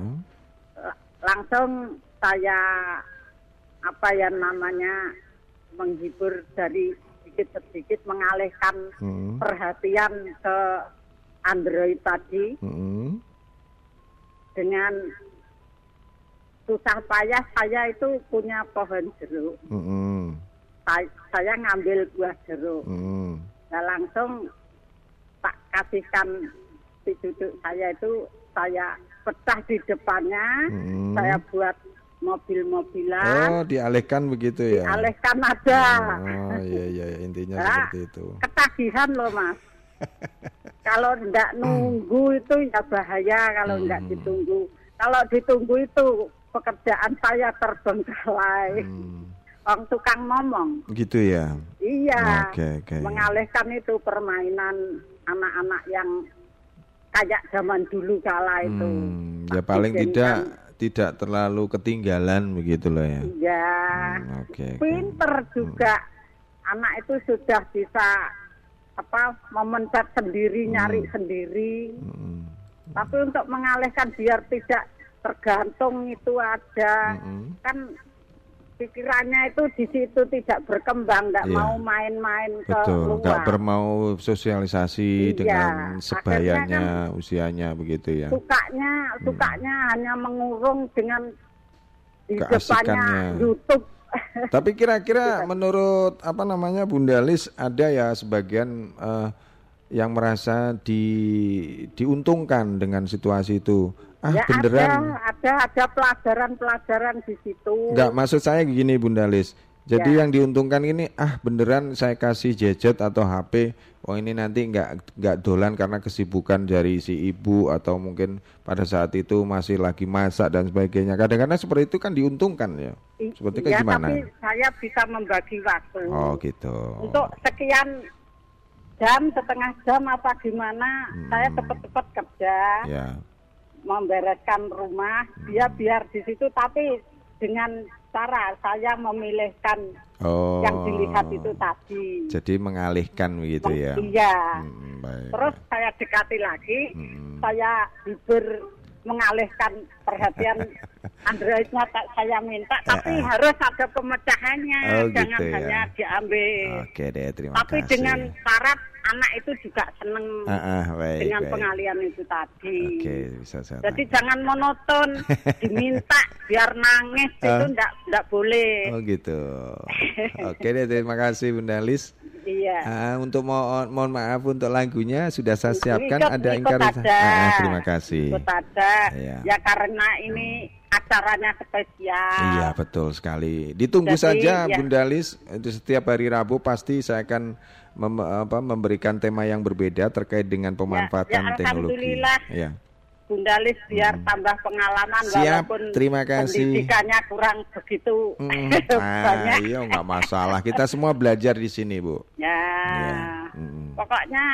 Langsung saya apa ya namanya menghibur dari sedikit-sedikit mengalihkan hmm. perhatian ke Android tadi hmm. dengan susah payah saya itu punya pohon jeruk. Hmm. Saya, saya ngambil buah jeruk. Hmm. Nah langsung tak kasihkan si duduk saya itu saya pecah di depannya, hmm. saya buat mobil-mobilan. Oh, dialihkan begitu ya? Dialihkan ada. Oh, iya iya intinya nah, seperti itu. Ketagihan loh mas. kalau tidak nunggu itu ya bahaya kalau tidak hmm. ditunggu. Kalau ditunggu itu pekerjaan saya terbengkalai. Hmm. Orang tukang ngomong. Gitu ya. Iya. Okay, okay. Mengalihkan itu permainan anak-anak yang kayak zaman dulu kala itu. Hmm, ya paling tidak tidak terlalu ketinggalan begitu loh ya. Iya. Hmm, Oke. Okay, Pinter okay. juga. Hmm. Anak itu sudah bisa apa memencet sendiri hmm. nyari sendiri hmm. tapi untuk mengalihkan biar tidak tergantung itu ada hmm. kan pikirannya itu di situ tidak berkembang nggak yeah. mau main-main ke luar nggak bermau sosialisasi iya. dengan sebayanya kan usianya begitu ya sukanya hmm. sukanya hanya mengurung dengan di depannya YouTube tapi kira-kira menurut apa namanya Bunda Lis ada ya sebagian uh, yang merasa di diuntungkan dengan situasi itu. Ah ya, beneran ada ada ada pelajaran-pelajaran di situ. Enggak, maksud saya gini Bunda Lis. Jadi ya. yang diuntungkan ini ah beneran saya kasih gadget atau HP oh ini nanti nggak nggak dolan karena kesibukan dari si ibu atau mungkin pada saat itu masih lagi masak dan sebagainya. Kadang-kadang seperti itu kan diuntungkan ya. Seperti kan ya, gimana? Tapi saya bisa membagi waktu. Oh gitu. Untuk sekian jam, setengah jam apa gimana, hmm. saya cepat-cepat kerja. Ya. Membereskan rumah, hmm. dia biar di situ tapi dengan cara saya memilihkan oh. yang dilihat itu tadi. Jadi mengalihkan begitu ya? Iya. Hmm, baik, Terus baik. saya dekati lagi, hmm. saya hibur mengalihkan perhatian Androidnya saya minta, tapi uh, harus ada pemecahannya, oh, jangan gitu ya. hanya diambil. Oke deh, terima tapi kasih. Tapi dengan syarat anak itu juga seneng uh, uh, baik, dengan baik. pengalian itu tadi. Oke, bisa saya. Jadi jangan monoton, diminta biar nangis uh. itu enggak enggak boleh. Oh gitu. Oke deh, terima kasih Bunda Lis. Iya. Uh, untuk mohon mohon maaf untuk lagunya sudah saya siapkan ikut, ada ikut ada. Ah, terima kasih. Ikut ada. Iya. Ya karena ini hmm. acaranya spesial. Iya betul sekali. Ditunggu Jadi, saja ya. Bunda Lis. Itu setiap hari Rabu pasti saya akan mem apa, memberikan tema yang berbeda terkait dengan pemanfaatan ya, ya, teknologi. Ya. Bunda Lis biar hmm. tambah pengalaman Siap, walaupun terima kasih. pendidikannya kurang begitu hmm. ah, Iya nggak masalah. Kita semua belajar di sini bu. Ya. ya. Hmm. Pokoknya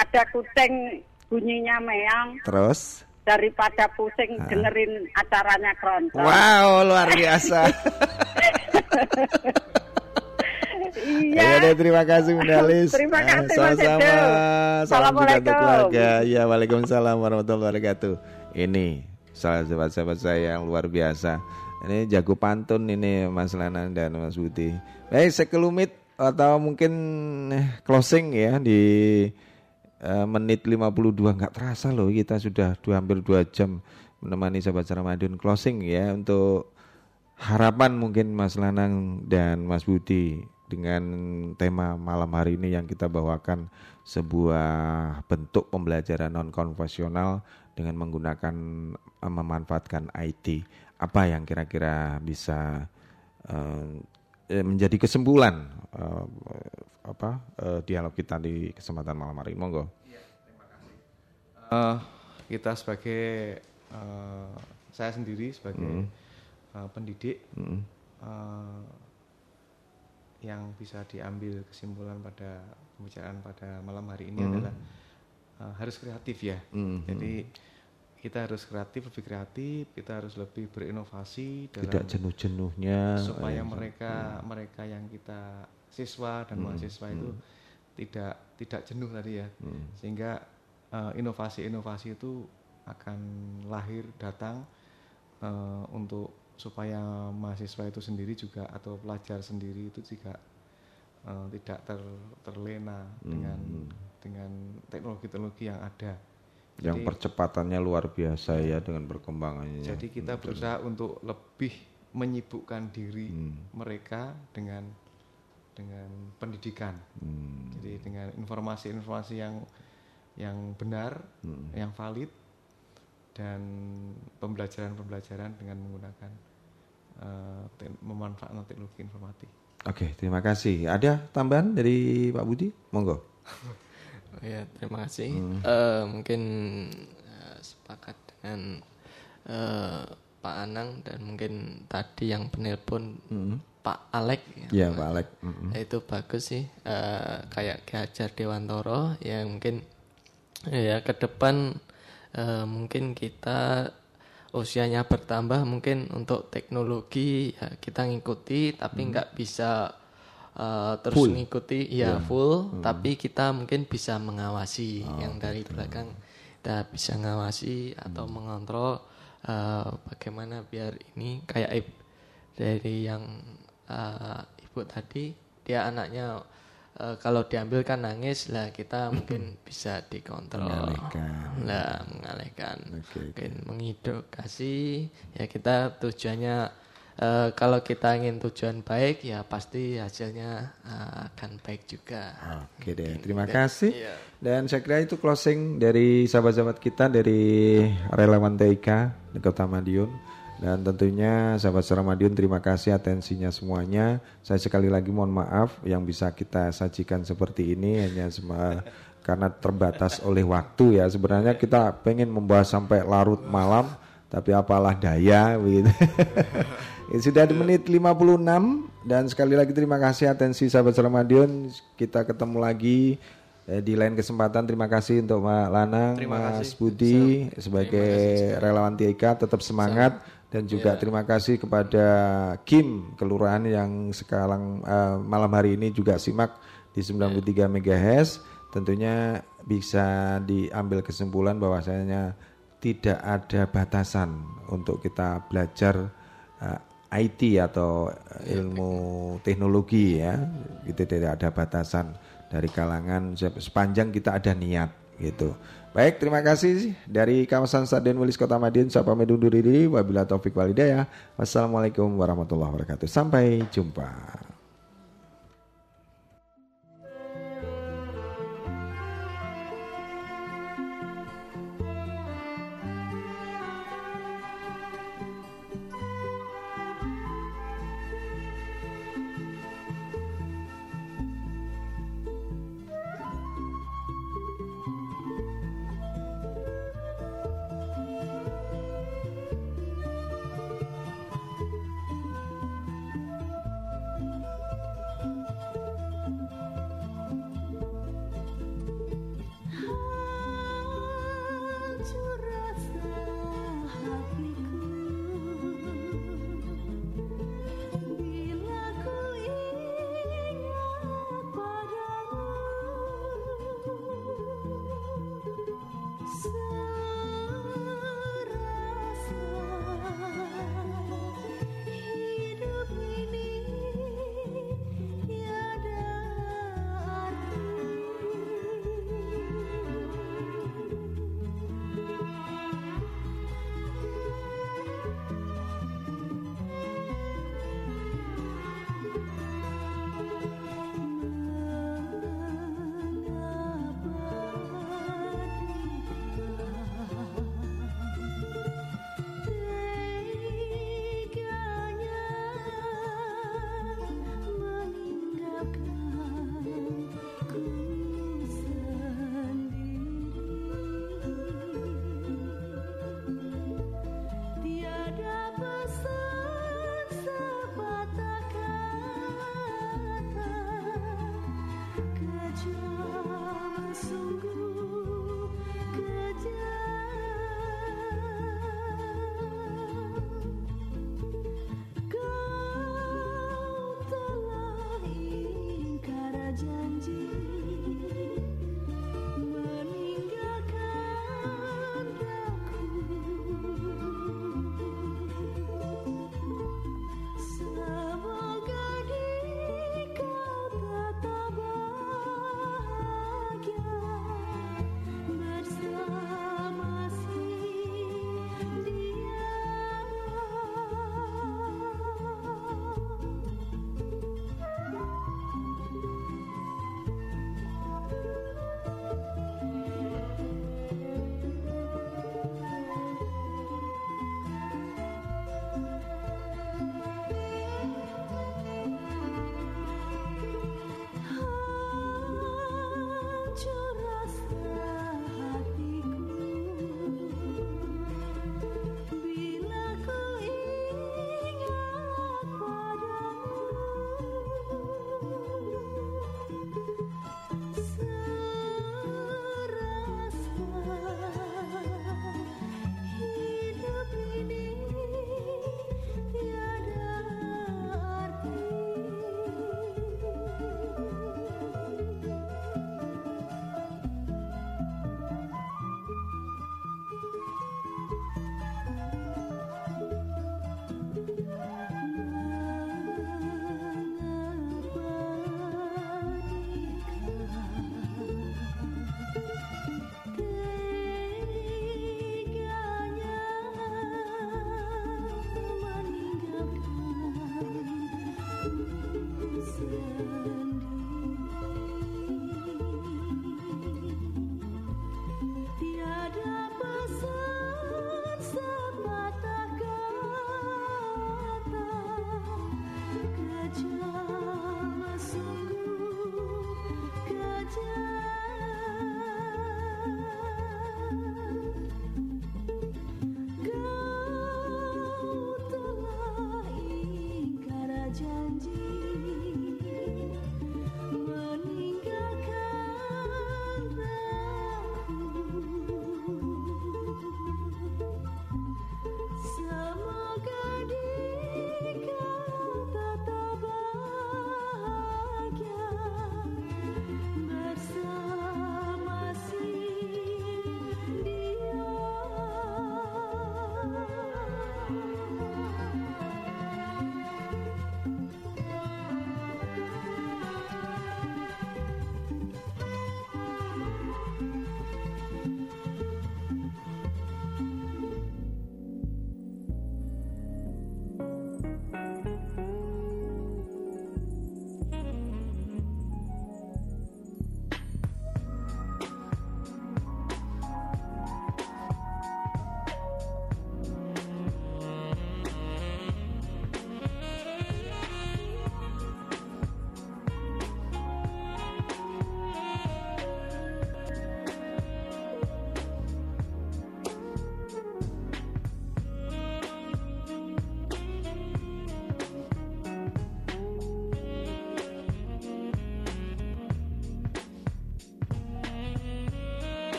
ada kucing bunyinya meong. Terus? Daripada pusing ah. dengerin acaranya keroncong. Wow luar biasa. Iya. Ya deh, terima kasih Bunda Lis. terima kasih Sama-sama. Salam juga untuk keluarga. Ya, Waalaikumsalam warahmatullahi wabarakatuh. Ini sahabat-sahabat saya yang luar biasa. Ini jago pantun ini Mas Lana dan Mas Budi. Baik, sekelumit atau mungkin eh, closing ya di uh, menit 52 nggak terasa loh kita sudah dua, hampir dua jam menemani sahabat Ramadan closing ya untuk harapan mungkin Mas Lanang dan Mas Budi dengan tema malam hari ini yang kita bawakan sebuah bentuk pembelajaran non konvensional dengan menggunakan eh, memanfaatkan IT. Apa yang kira-kira bisa uh, menjadi kesimpulan uh, apa uh, dialog kita di kesempatan malam hari ini? Monggo. Ya, terima kasih. Uh, kita sebagai uh, saya sendiri sebagai mm. uh, pendidik mm. uh, yang bisa diambil kesimpulan pada pembicaraan pada malam hari ini mm. adalah uh, harus kreatif ya. Mm. Jadi kita harus kreatif, lebih kreatif, kita harus lebih berinovasi dalam tidak jenuh-jenuhnya supaya mereka hmm. mereka yang kita siswa dan hmm. mahasiswa itu hmm. tidak tidak jenuh tadi ya. Hmm. Sehingga inovasi-inovasi uh, itu akan lahir datang uh, untuk supaya mahasiswa itu sendiri juga atau pelajar sendiri itu juga uh, tidak ter, terlena hmm. dengan dengan teknologi-teknologi yang ada. Yang jadi, percepatannya luar biasa ya, ya dengan perkembangannya. Jadi kita berusaha untuk lebih menyibukkan diri hmm. mereka dengan dengan pendidikan. Hmm. Jadi dengan informasi-informasi yang yang benar, hmm. yang valid dan pembelajaran-pembelajaran dengan menggunakan uh, memanfaatkan teknologi informatik. Oke, terima kasih. Ada tambahan dari Pak Budi? Monggo. oh ya, terima kasih. Hmm. Uh, mungkin uh, sepakat dengan uh, Pak Anang dan mungkin tadi yang penelpon hmm. Pak Alek. Ya, ya Pak Alek. Mm -hmm. Itu bagus sih. Uh, kayak Ki Hajar Dewantoro yang mungkin ya ke depan uh, mungkin kita usianya bertambah mungkin untuk teknologi ya kita ngikuti tapi hmm. nggak bisa uh, terus full. ngikuti ya yeah. full hmm. tapi kita mungkin bisa mengawasi oh, yang dari betul. belakang kita bisa ngawasi atau hmm. mengontrol uh, bagaimana biar ini kayak dari yang uh, ibu tadi dia anaknya uh, kalau diambil kan nangis lah kita mungkin bisa dikontrol. Mengalihkan. Lah mengalihkan. Okay, mungkin okay. mengedukasi ya kita tujuannya uh, kalau kita ingin tujuan baik ya pasti hasilnya uh, akan baik juga. Oke okay deh terima gitu. kasih. Iya. dan saya kira itu closing dari sahabat-sahabat kita dari relawan TIK di Kota Madiun dan tentunya sahabat Suramadion terima kasih atensinya semuanya. Saya sekali lagi mohon maaf yang bisa kita sajikan seperti ini hanya semua karena terbatas oleh waktu ya. Sebenarnya kita pengen membahas sampai larut malam tapi apalah daya begitu. Sudah di menit 56 dan sekali lagi terima kasih atensi sahabat Suramadion. Kita ketemu lagi eh, di lain kesempatan terima kasih untuk Mbak Lanang, terima Mas kasih. Budi sebagai relawan TIK tetap semangat. Sama dan juga yeah. terima kasih kepada Kim kelurahan yang sekarang uh, malam hari ini juga simak di 93 yeah. MHz tentunya bisa diambil kesimpulan bahwasanya tidak ada batasan untuk kita belajar uh, eh, IT atau iya, ilmu teknologi ya itu tidak ada batasan dari kalangan sepanjang kita ada niat gitu. Baik, terima kasih dari kawasan Stadion Wilis Kota Madiun. Saya pamit undur diri. Wabila taufik walidayah. Wassalamualaikum warahmatullahi wabarakatuh. Sampai jumpa.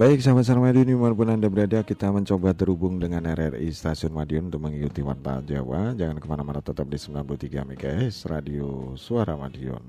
Baik sahabat Sarang Madiun di mana pun Anda berada Kita mencoba terhubung dengan RRI Stasiun Madiun Untuk mengikuti Warta Jawa. Jangan ke mana-mana tetap di 93 MHz Radio Suara Madiun